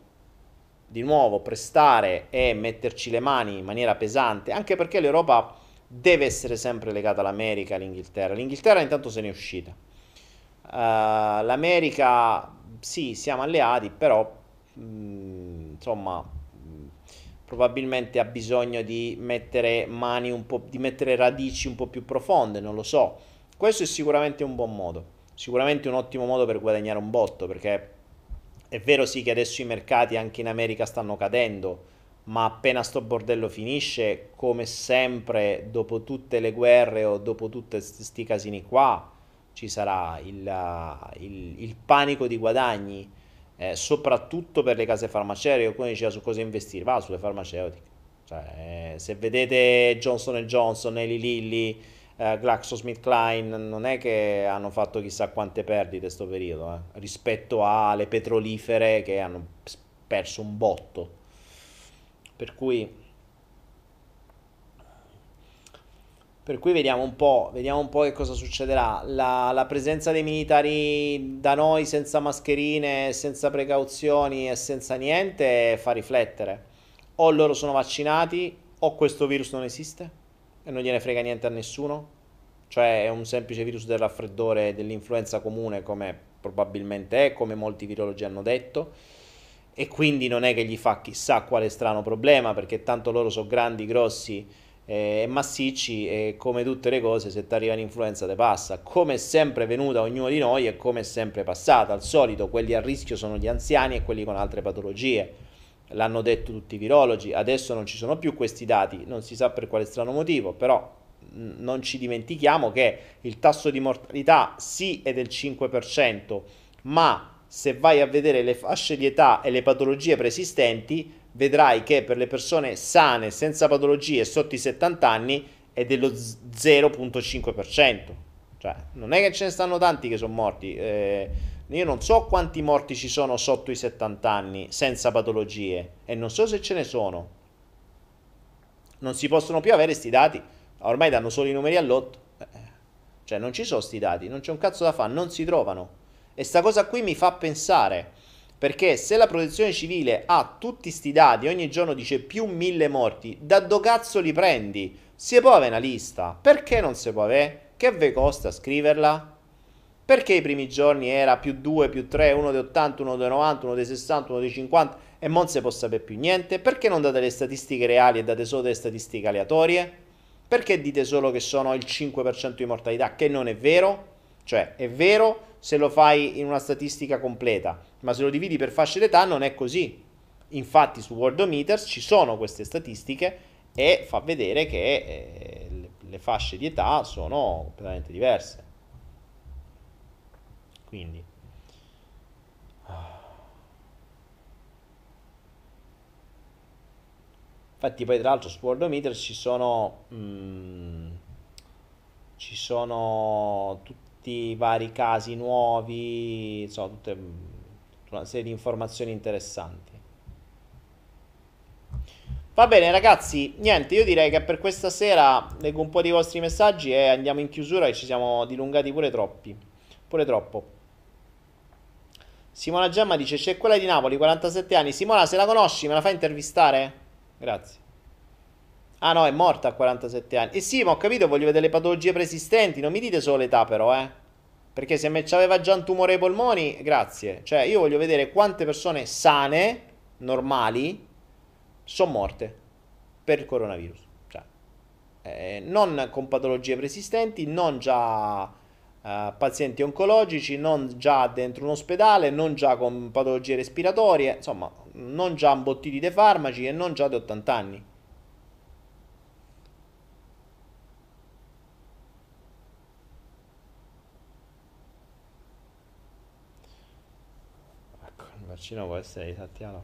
B: di nuovo prestare e metterci le mani in maniera pesante, anche perché l'Europa deve essere sempre legata all'America e all'Inghilterra. L'Inghilterra intanto se n'è uscita. Uh, L'America, sì, siamo alleati, però mh, mm, insomma probabilmente ha bisogno di mettere mani un po', di mettere radici un po' più profonde, non lo so. Questo è sicuramente un buon modo, sicuramente un ottimo modo per guadagnare un botto, perché è vero sì che adesso i mercati anche in America stanno cadendo, ma appena sto bordello finisce, come sempre, dopo tutte le guerre o dopo tutti questi casini qua, ci sarà il, il, il panico di guadagni eh, soprattutto per le case farmaceutiche, qualcuno diceva su cosa investire, va sulle farmaceutiche. Cioè, eh, se vedete Johnson Johnson, Eli Lilly, eh, GlaxoSmithKline, non è che hanno fatto chissà quante perdite questo periodo, eh, rispetto alle petrolifere che hanno perso un botto. Per cui Per cui vediamo un po', vediamo un po' che cosa succederà. La, la, presenza dei militari da noi senza mascherine, senza precauzioni e senza niente fa riflettere. O loro sono vaccinati o questo virus non esiste e non gliene frega niente a nessuno. Cioè è un semplice virus del raffreddore e dell'influenza comune come probabilmente è, come molti virologi hanno detto. E quindi non è che gli fa chissà quale strano problema perché tanto loro sono grandi, grossi e massicci e come tutte le cose se ti arriva un'influenza te passa. Come è sempre venuta ognuno di noi e come è sempre passata. Al solito quelli a rischio sono gli anziani e quelli con altre patologie. L'hanno detto tutti i virologi, adesso non ci sono più questi dati, non si sa per quale strano motivo, però non ci dimentichiamo che il tasso di mortalità sì è del 5%, ma se vai a vedere le fasce di età e le patologie preesistenti, vedrai che per le persone sane, senza patologie, sotto i 70 anni, è dello 0.5%. Cioè, non è che ce ne stanno tanti che sono morti. Eh, io non so quanti morti ci sono sotto i 70 anni senza patologie e non so se ce ne sono. Non si possono più avere questi dati. Ormai danno solo i numeri all'otto. Eh, cioè, non ci sono questi dati, non c'è un cazzo da fare, non si trovano. E sta cosa qui mi fa pensare. Perché se la protezione civile ha tutti sti dati, ogni giorno dice più mille morti, da do cazzo li prendi? Si può avere una lista? Perché non si può avere? Che ve costa scriverla? Perché i primi giorni era più 2, più 3, uno di 80, uno di 90, uno di 60, uno di 50 e non si può sapere più niente? Perché non date le statistiche reali e date solo delle statistiche aleatorie? Perché dite solo che sono il 5% di mortalità, che non è vero? Cioè, è vero se lo fai in una statistica completa, ma se lo dividi per fasce d'età non è così. Infatti su Worldometers ci sono queste statistiche e fa vedere che eh, le fasce di età sono completamente diverse. Quindi Infatti poi tra l'altro su Worldometers ci sono mm, ci sono tutti tutti i vari casi nuovi, insomma, tutte, tutta una serie di informazioni interessanti. Va bene ragazzi, niente, io direi che per questa sera leggo un po' di vostri messaggi e andiamo in chiusura e ci siamo dilungati pure troppi, pure troppo. Simona Gemma dice c'è quella di Napoli, 47 anni. Simona, se la conosci, me la fai intervistare? Grazie. Ah no, è morta a 47 anni. E sì, ma ho capito, voglio vedere le patologie preesistenti. Non mi dite solo l'età però, eh. Perché se me aveva già un tumore ai polmoni, grazie. Cioè, io voglio vedere quante persone sane, normali, sono morte per il coronavirus. Cioè, eh, non con patologie preesistenti, non già eh, pazienti oncologici, non già dentro un ospedale, non già con patologie respiratorie, insomma, non già imbottiti di farmaci e non già di 80 anni. Vaccino può essere disattivato.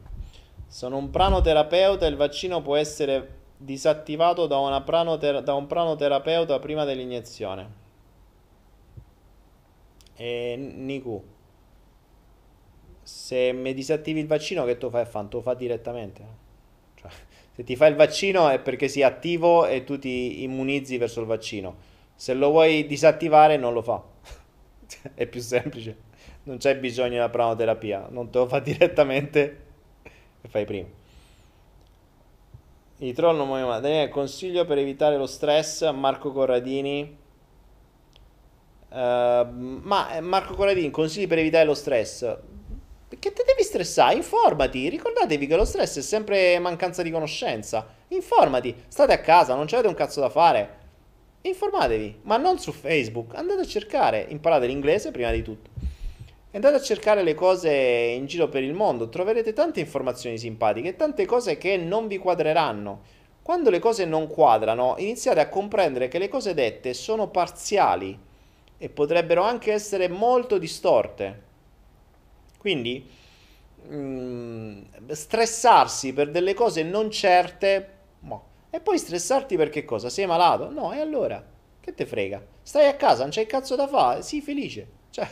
B: Sono un pranoterapeuta e il vaccino può essere disattivato da, pranoter- da un pranoterapeuta prima dell'iniezione. E Niku, se mi disattivi il vaccino, che tu fai? Fan? Tu fa direttamente. Cioè, se ti fai il vaccino è perché sia attivo e tu ti immunizzi verso il vaccino. Se lo vuoi disattivare, non lo fa. è più semplice non c'è bisogno della pranoterapia, non te lo fa direttamente e fai prima. I troll non muoiono Daniele, consiglio per evitare lo stress Marco Corradini. Uh, ma eh, Marco Corradini, consigli per evitare lo stress. Perché te devi stressare? Informati. Ricordatevi che lo stress è sempre mancanza di conoscenza. Informati. State a casa, non avete un cazzo da fare. Informatevi, ma non su Facebook. Andate a cercare. Imparate l'inglese prima di tutto. Andate a cercare le cose in giro per il mondo, troverete tante informazioni simpatiche, tante cose che non vi quadreranno. Quando le cose non quadrano, iniziate a comprendere che le cose dette sono parziali e potrebbero anche essere molto distorte. Quindi, mh, mm, stressarsi per delle cose non certe, no. e poi stressarti perché cosa? Sei malato? No, e allora? Che te frega? Stai a casa, non c'hai cazzo da fare, sii felice. Cioè,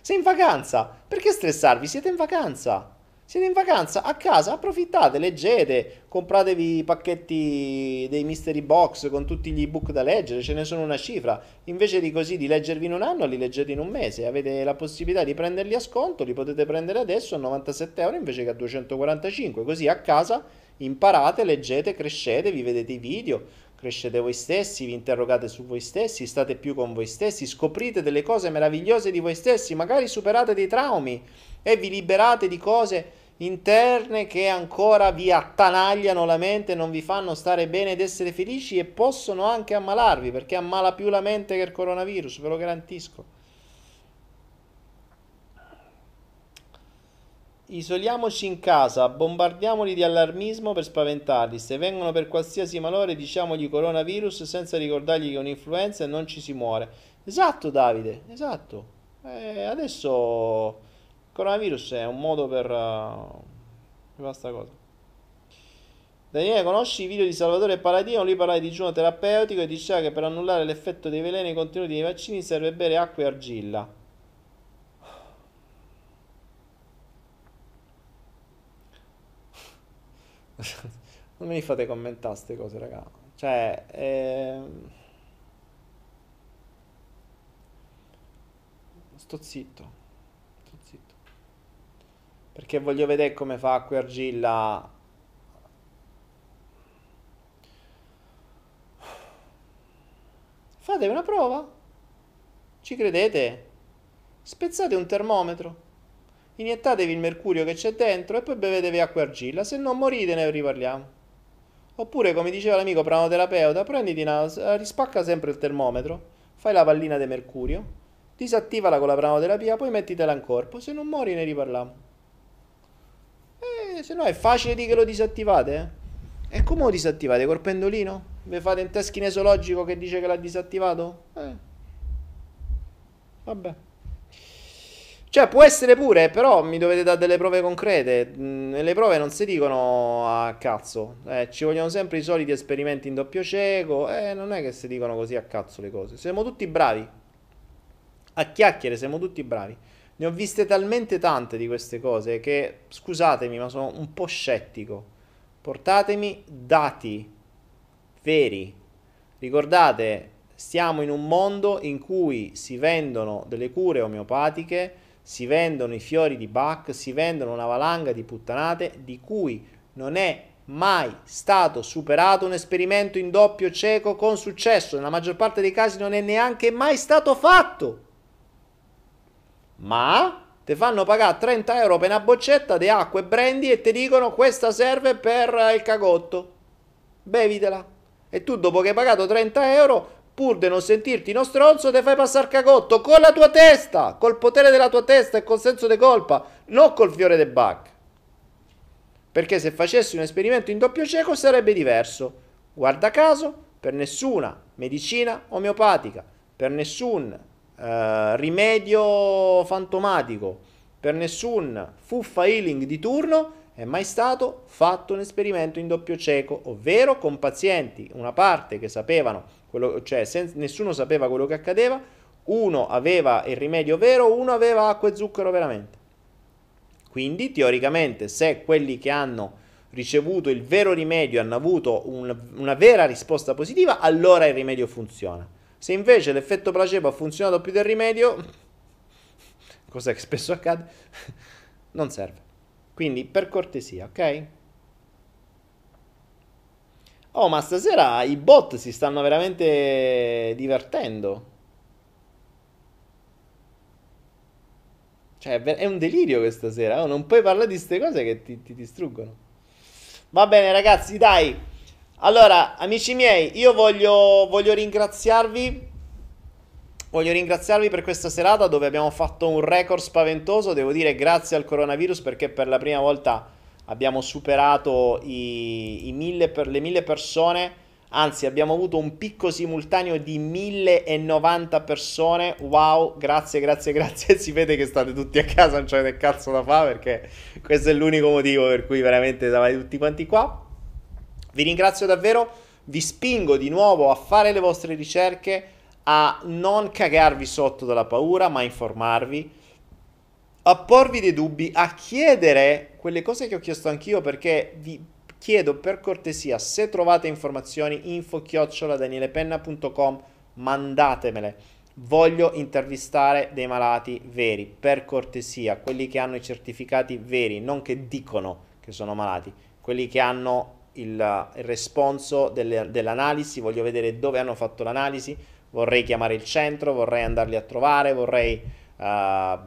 B: sei in vacanza. Perché stressarvi? Siete in vacanza. Siete in vacanza a casa, approfittate, leggete, compratevi i pacchetti dei mystery box con tutti gli ebook da leggere, ce ne sono una cifra. Invece di così di leggervi in un anno, li leggete in un mese. Avete la possibilità di prenderli a sconto, li potete prendere adesso a 97 euro invece che a 245. Così a casa imparate, leggete, crescete, vi vedete i video crescete voi stessi, vi interrogate su voi stessi, state più con voi stessi, scoprite delle cose meravigliose di voi stessi, magari superate dei traumi e vi liberate di cose interne che ancora vi attanagliano la mente, non vi fanno stare bene ed essere felici e possono anche ammalarvi, perché ammala più la mente che il coronavirus, ve lo garantisco. Isoliamoci in casa, bombardiamoli di allarmismo per spaventarli. Se vengono per qualsiasi malore, diciamogli coronavirus senza ricordargli che è un'influenza e non ci si muore. Esatto, Davide, esatto. Eh, adesso il coronavirus è un modo per, uh, per questa cosa. Daniele, conosci i video di Salvatore Paladino? Lui parla di digiuno terapeutico e diceva che per annullare l'effetto dei veleni contenuti nei vaccini serve bere acqua e argilla. non me li fate commentare queste cose, raga. Cioè, ehm... sto zitto. Sto zitto. Perché voglio vedere come fa acqua e argilla. Fate una prova. Ci credete? Spezzate un termometro iniettatevi il mercurio che c'è dentro e poi bevetevi acqua e argilla, se non morite ne riparliamo. Oppure, come diceva l'amico pranoterapeuta, prenditi una, rispacca sempre il termometro, fai la pallina di mercurio, disattivala con la pranoterapia, poi mettitela in corpo, se non muori ne riparliamo. Eh, se no è facile di che lo disattivate, eh? E come lo disattivate? Col pendolino? Vi fate un test kinesologico che dice che l'ha disattivato? Eh. Vabbè. Cioè, può essere pure, però mi dovete dare delle prove concrete. Mm, le prove non si dicono a cazzo. Eh, ci vogliono sempre i soliti esperimenti in doppio cieco. Eh, non è che si dicono così a cazzo le cose. Siamo tutti bravi. A chiacchiere siamo tutti bravi. Ne ho viste talmente tante di queste cose che, scusatemi, ma sono un po' scettico. Portatemi dati veri. Ricordate, stiamo in un mondo in cui si vendono delle cure omeopatiche si vendono i fiori di Bach, si vendono una valanga di puttanate di cui non è mai stato superato un esperimento in doppio cieco con successo. Nella maggior parte dei casi non è neanche mai stato fatto. Ma ti fanno pagare 30 euro per una boccetta di acqua e brandy e ti dicono questa serve per il cagotto. Bevitela. E tu dopo che hai pagato 30 euro pur di non sentirti uno stronzo, te fai passare cagotto con la tua testa, col potere della tua testa e col senso di colpa, non col fiore del bug. Perché se facessi un esperimento in doppio cieco sarebbe diverso. Guarda caso, per nessuna medicina omeopatica, per nessun uh, rimedio fantomatico, per nessun fuffa healing di turno è mai stato fatto un esperimento in doppio cieco, ovvero con pazienti, una parte che sapevano quello, cioè sen- nessuno sapeva quello che accadeva, uno aveva il rimedio vero, uno aveva acqua e zucchero veramente. Quindi, teoricamente, se quelli che hanno ricevuto il vero rimedio hanno avuto un, una vera risposta positiva, allora il rimedio funziona. Se invece l'effetto placebo ha funzionato più del rimedio, cosa che spesso accade, non serve. Quindi, per cortesia, ok? Oh, ma stasera i bot si stanno veramente divertendo. Cioè, è un delirio questa sera. Oh, non puoi parlare di queste cose che ti, ti distruggono. Va bene, ragazzi, dai. Allora, amici miei, io voglio, voglio ringraziarvi. Voglio ringraziarvi per questa serata dove abbiamo fatto un record spaventoso. Devo dire grazie al coronavirus perché per la prima volta abbiamo superato i, i mille per, le mille persone, anzi abbiamo avuto un picco simultaneo di 1090 persone, wow, grazie, grazie, grazie, si vede che state tutti a casa, non c'avete cazzo da fare perché questo è l'unico motivo per cui veramente stavate tutti quanti qua. Vi ringrazio davvero, vi spingo di nuovo a fare le vostre ricerche, a non cagarvi sotto dalla paura, ma informarvi a porvi dei dubbi, a chiedere quelle cose che ho chiesto anch'io perché vi chiedo per cortesia se trovate informazioni info danielepenna.com mandatemele. Voglio intervistare dei malati veri per cortesia quelli che hanno i certificati veri non che dicono che sono malati quelli che hanno il, il responso delle, dell'analisi voglio vedere dove hanno fatto l'analisi vorrei chiamare il centro vorrei andarli a trovare vorrei uh,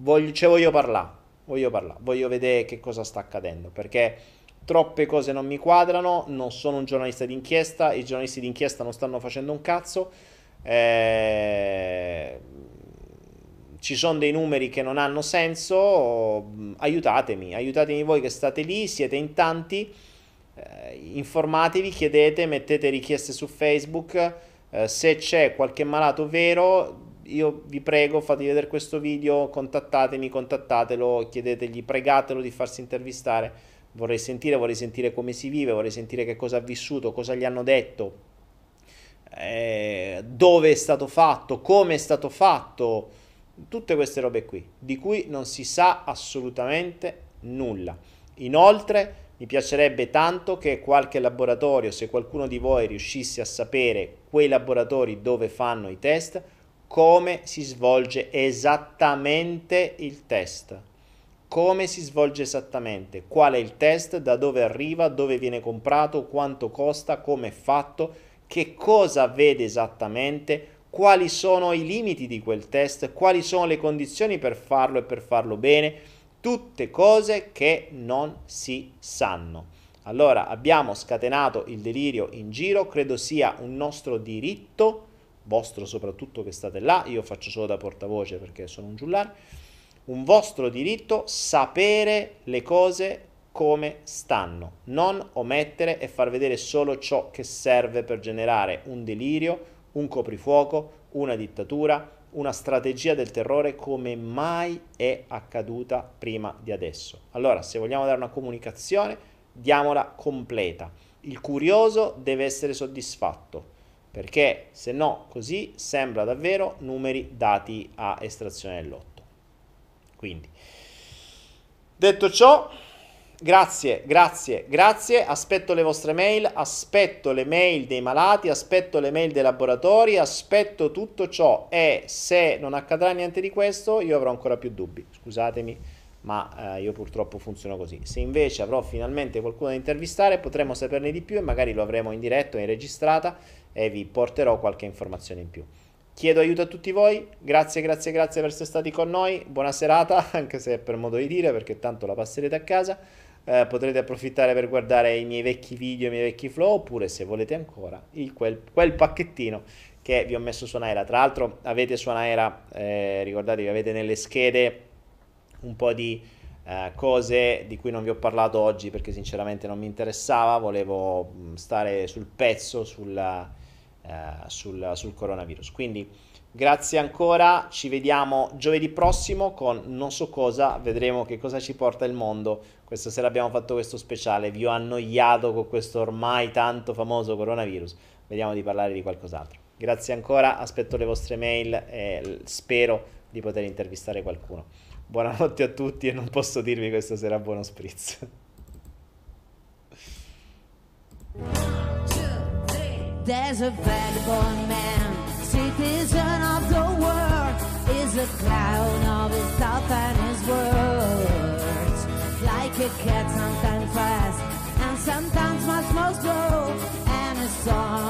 B: voglio, cioè voglio parlare, voglio parlare, voglio vedere che cosa sta accadendo, perché troppe cose non mi quadrano, non sono un giornalista d'inchiesta, i giornalisti d'inchiesta non stanno facendo un cazzo, eh, ci sono dei numeri che non hanno senso, aiutatemi, aiutatemi voi che state lì, siete in tanti, eh, informatevi, chiedete, mettete richieste su Facebook, eh, se c'è qualche malato vero, io vi prego, fate vedere questo video, contattatemi, contattatelo, chiedetegli, pregatelo di farsi intervistare. Vorrei sentire, vorrei sentire come si vive, vorrei sentire che cosa ha vissuto, cosa gli hanno detto, eh, dove è stato fatto, come è stato fatto, tutte queste robe qui, di cui non si sa assolutamente nulla. Inoltre, mi piacerebbe tanto che qualche laboratorio, se qualcuno di voi riuscisse a sapere quei laboratori dove fanno i test, come si svolge esattamente il test. Come si svolge esattamente? Qual è il test? Da dove arriva? Dove viene comprato? Quanto costa? Come è fatto? Che cosa vede esattamente? Quali sono i limiti di quel test? Quali sono le condizioni per farlo e per farlo bene? tutte cose che non si sanno. Allora abbiamo scatenato il delirio in giro, credo sia un nostro diritto, vostro soprattutto che state là, io faccio solo da portavoce perché sono un giullare, un vostro diritto sapere le cose come stanno, non omettere e far vedere solo ciò che serve per generare un delirio, un coprifuoco, una dittatura, una strategia del terrore come mai è accaduta prima di adesso. Allora, se vogliamo dare una comunicazione, diamola completa. Il curioso deve essere soddisfatto, perché se no così sembra davvero numeri dati a estrazione del lotto. Quindi, detto ciò, Grazie, grazie, grazie. Aspetto le vostre mail, aspetto le mail dei malati, aspetto le mail dei laboratori, aspetto tutto ciò e se non accadrà niente di questo io avrò ancora più dubbi. Scusatemi, ma eh, io purtroppo funziono così. Se invece avrò finalmente qualcuno da intervistare potremo saperne di più e magari lo avremo in diretto, in registrata e vi porterò qualche informazione in più. Chiedo aiuto a tutti voi, grazie, grazie, grazie per essere stati con noi, buona serata, anche se è per modo di dire perché tanto la passerete a casa eh, potrete approfittare per guardare i miei vecchi video, i miei vecchi flow, oppure se volete ancora il, quel, quel, pacchettino che vi ho messo su Naira. Tra l'altro avete su Naira, eh, ricordatevi, avete nelle schede un po' di eh, cose di cui non vi ho parlato oggi perché sinceramente non mi interessava, volevo mm, stare sul pezzo sulla, sul, sul coronavirus. Quindi Grazie ancora, ci vediamo giovedì prossimo con non so cosa, vedremo che cosa ci porta il mondo. Questa sera abbiamo fatto questo speciale, vi ho annoiato con questo ormai tanto famoso coronavirus, vediamo di parlare di qualcos'altro. Grazie ancora, aspetto le vostre mail e spero di poter intervistare qualcuno. Buonanotte a tutti e non posso dirvi questa sera buono spritz. There's a vagabond man citizen of the world is a clown of his thoughts and his words. Like a cat, sometimes fast and sometimes much more slow, and his song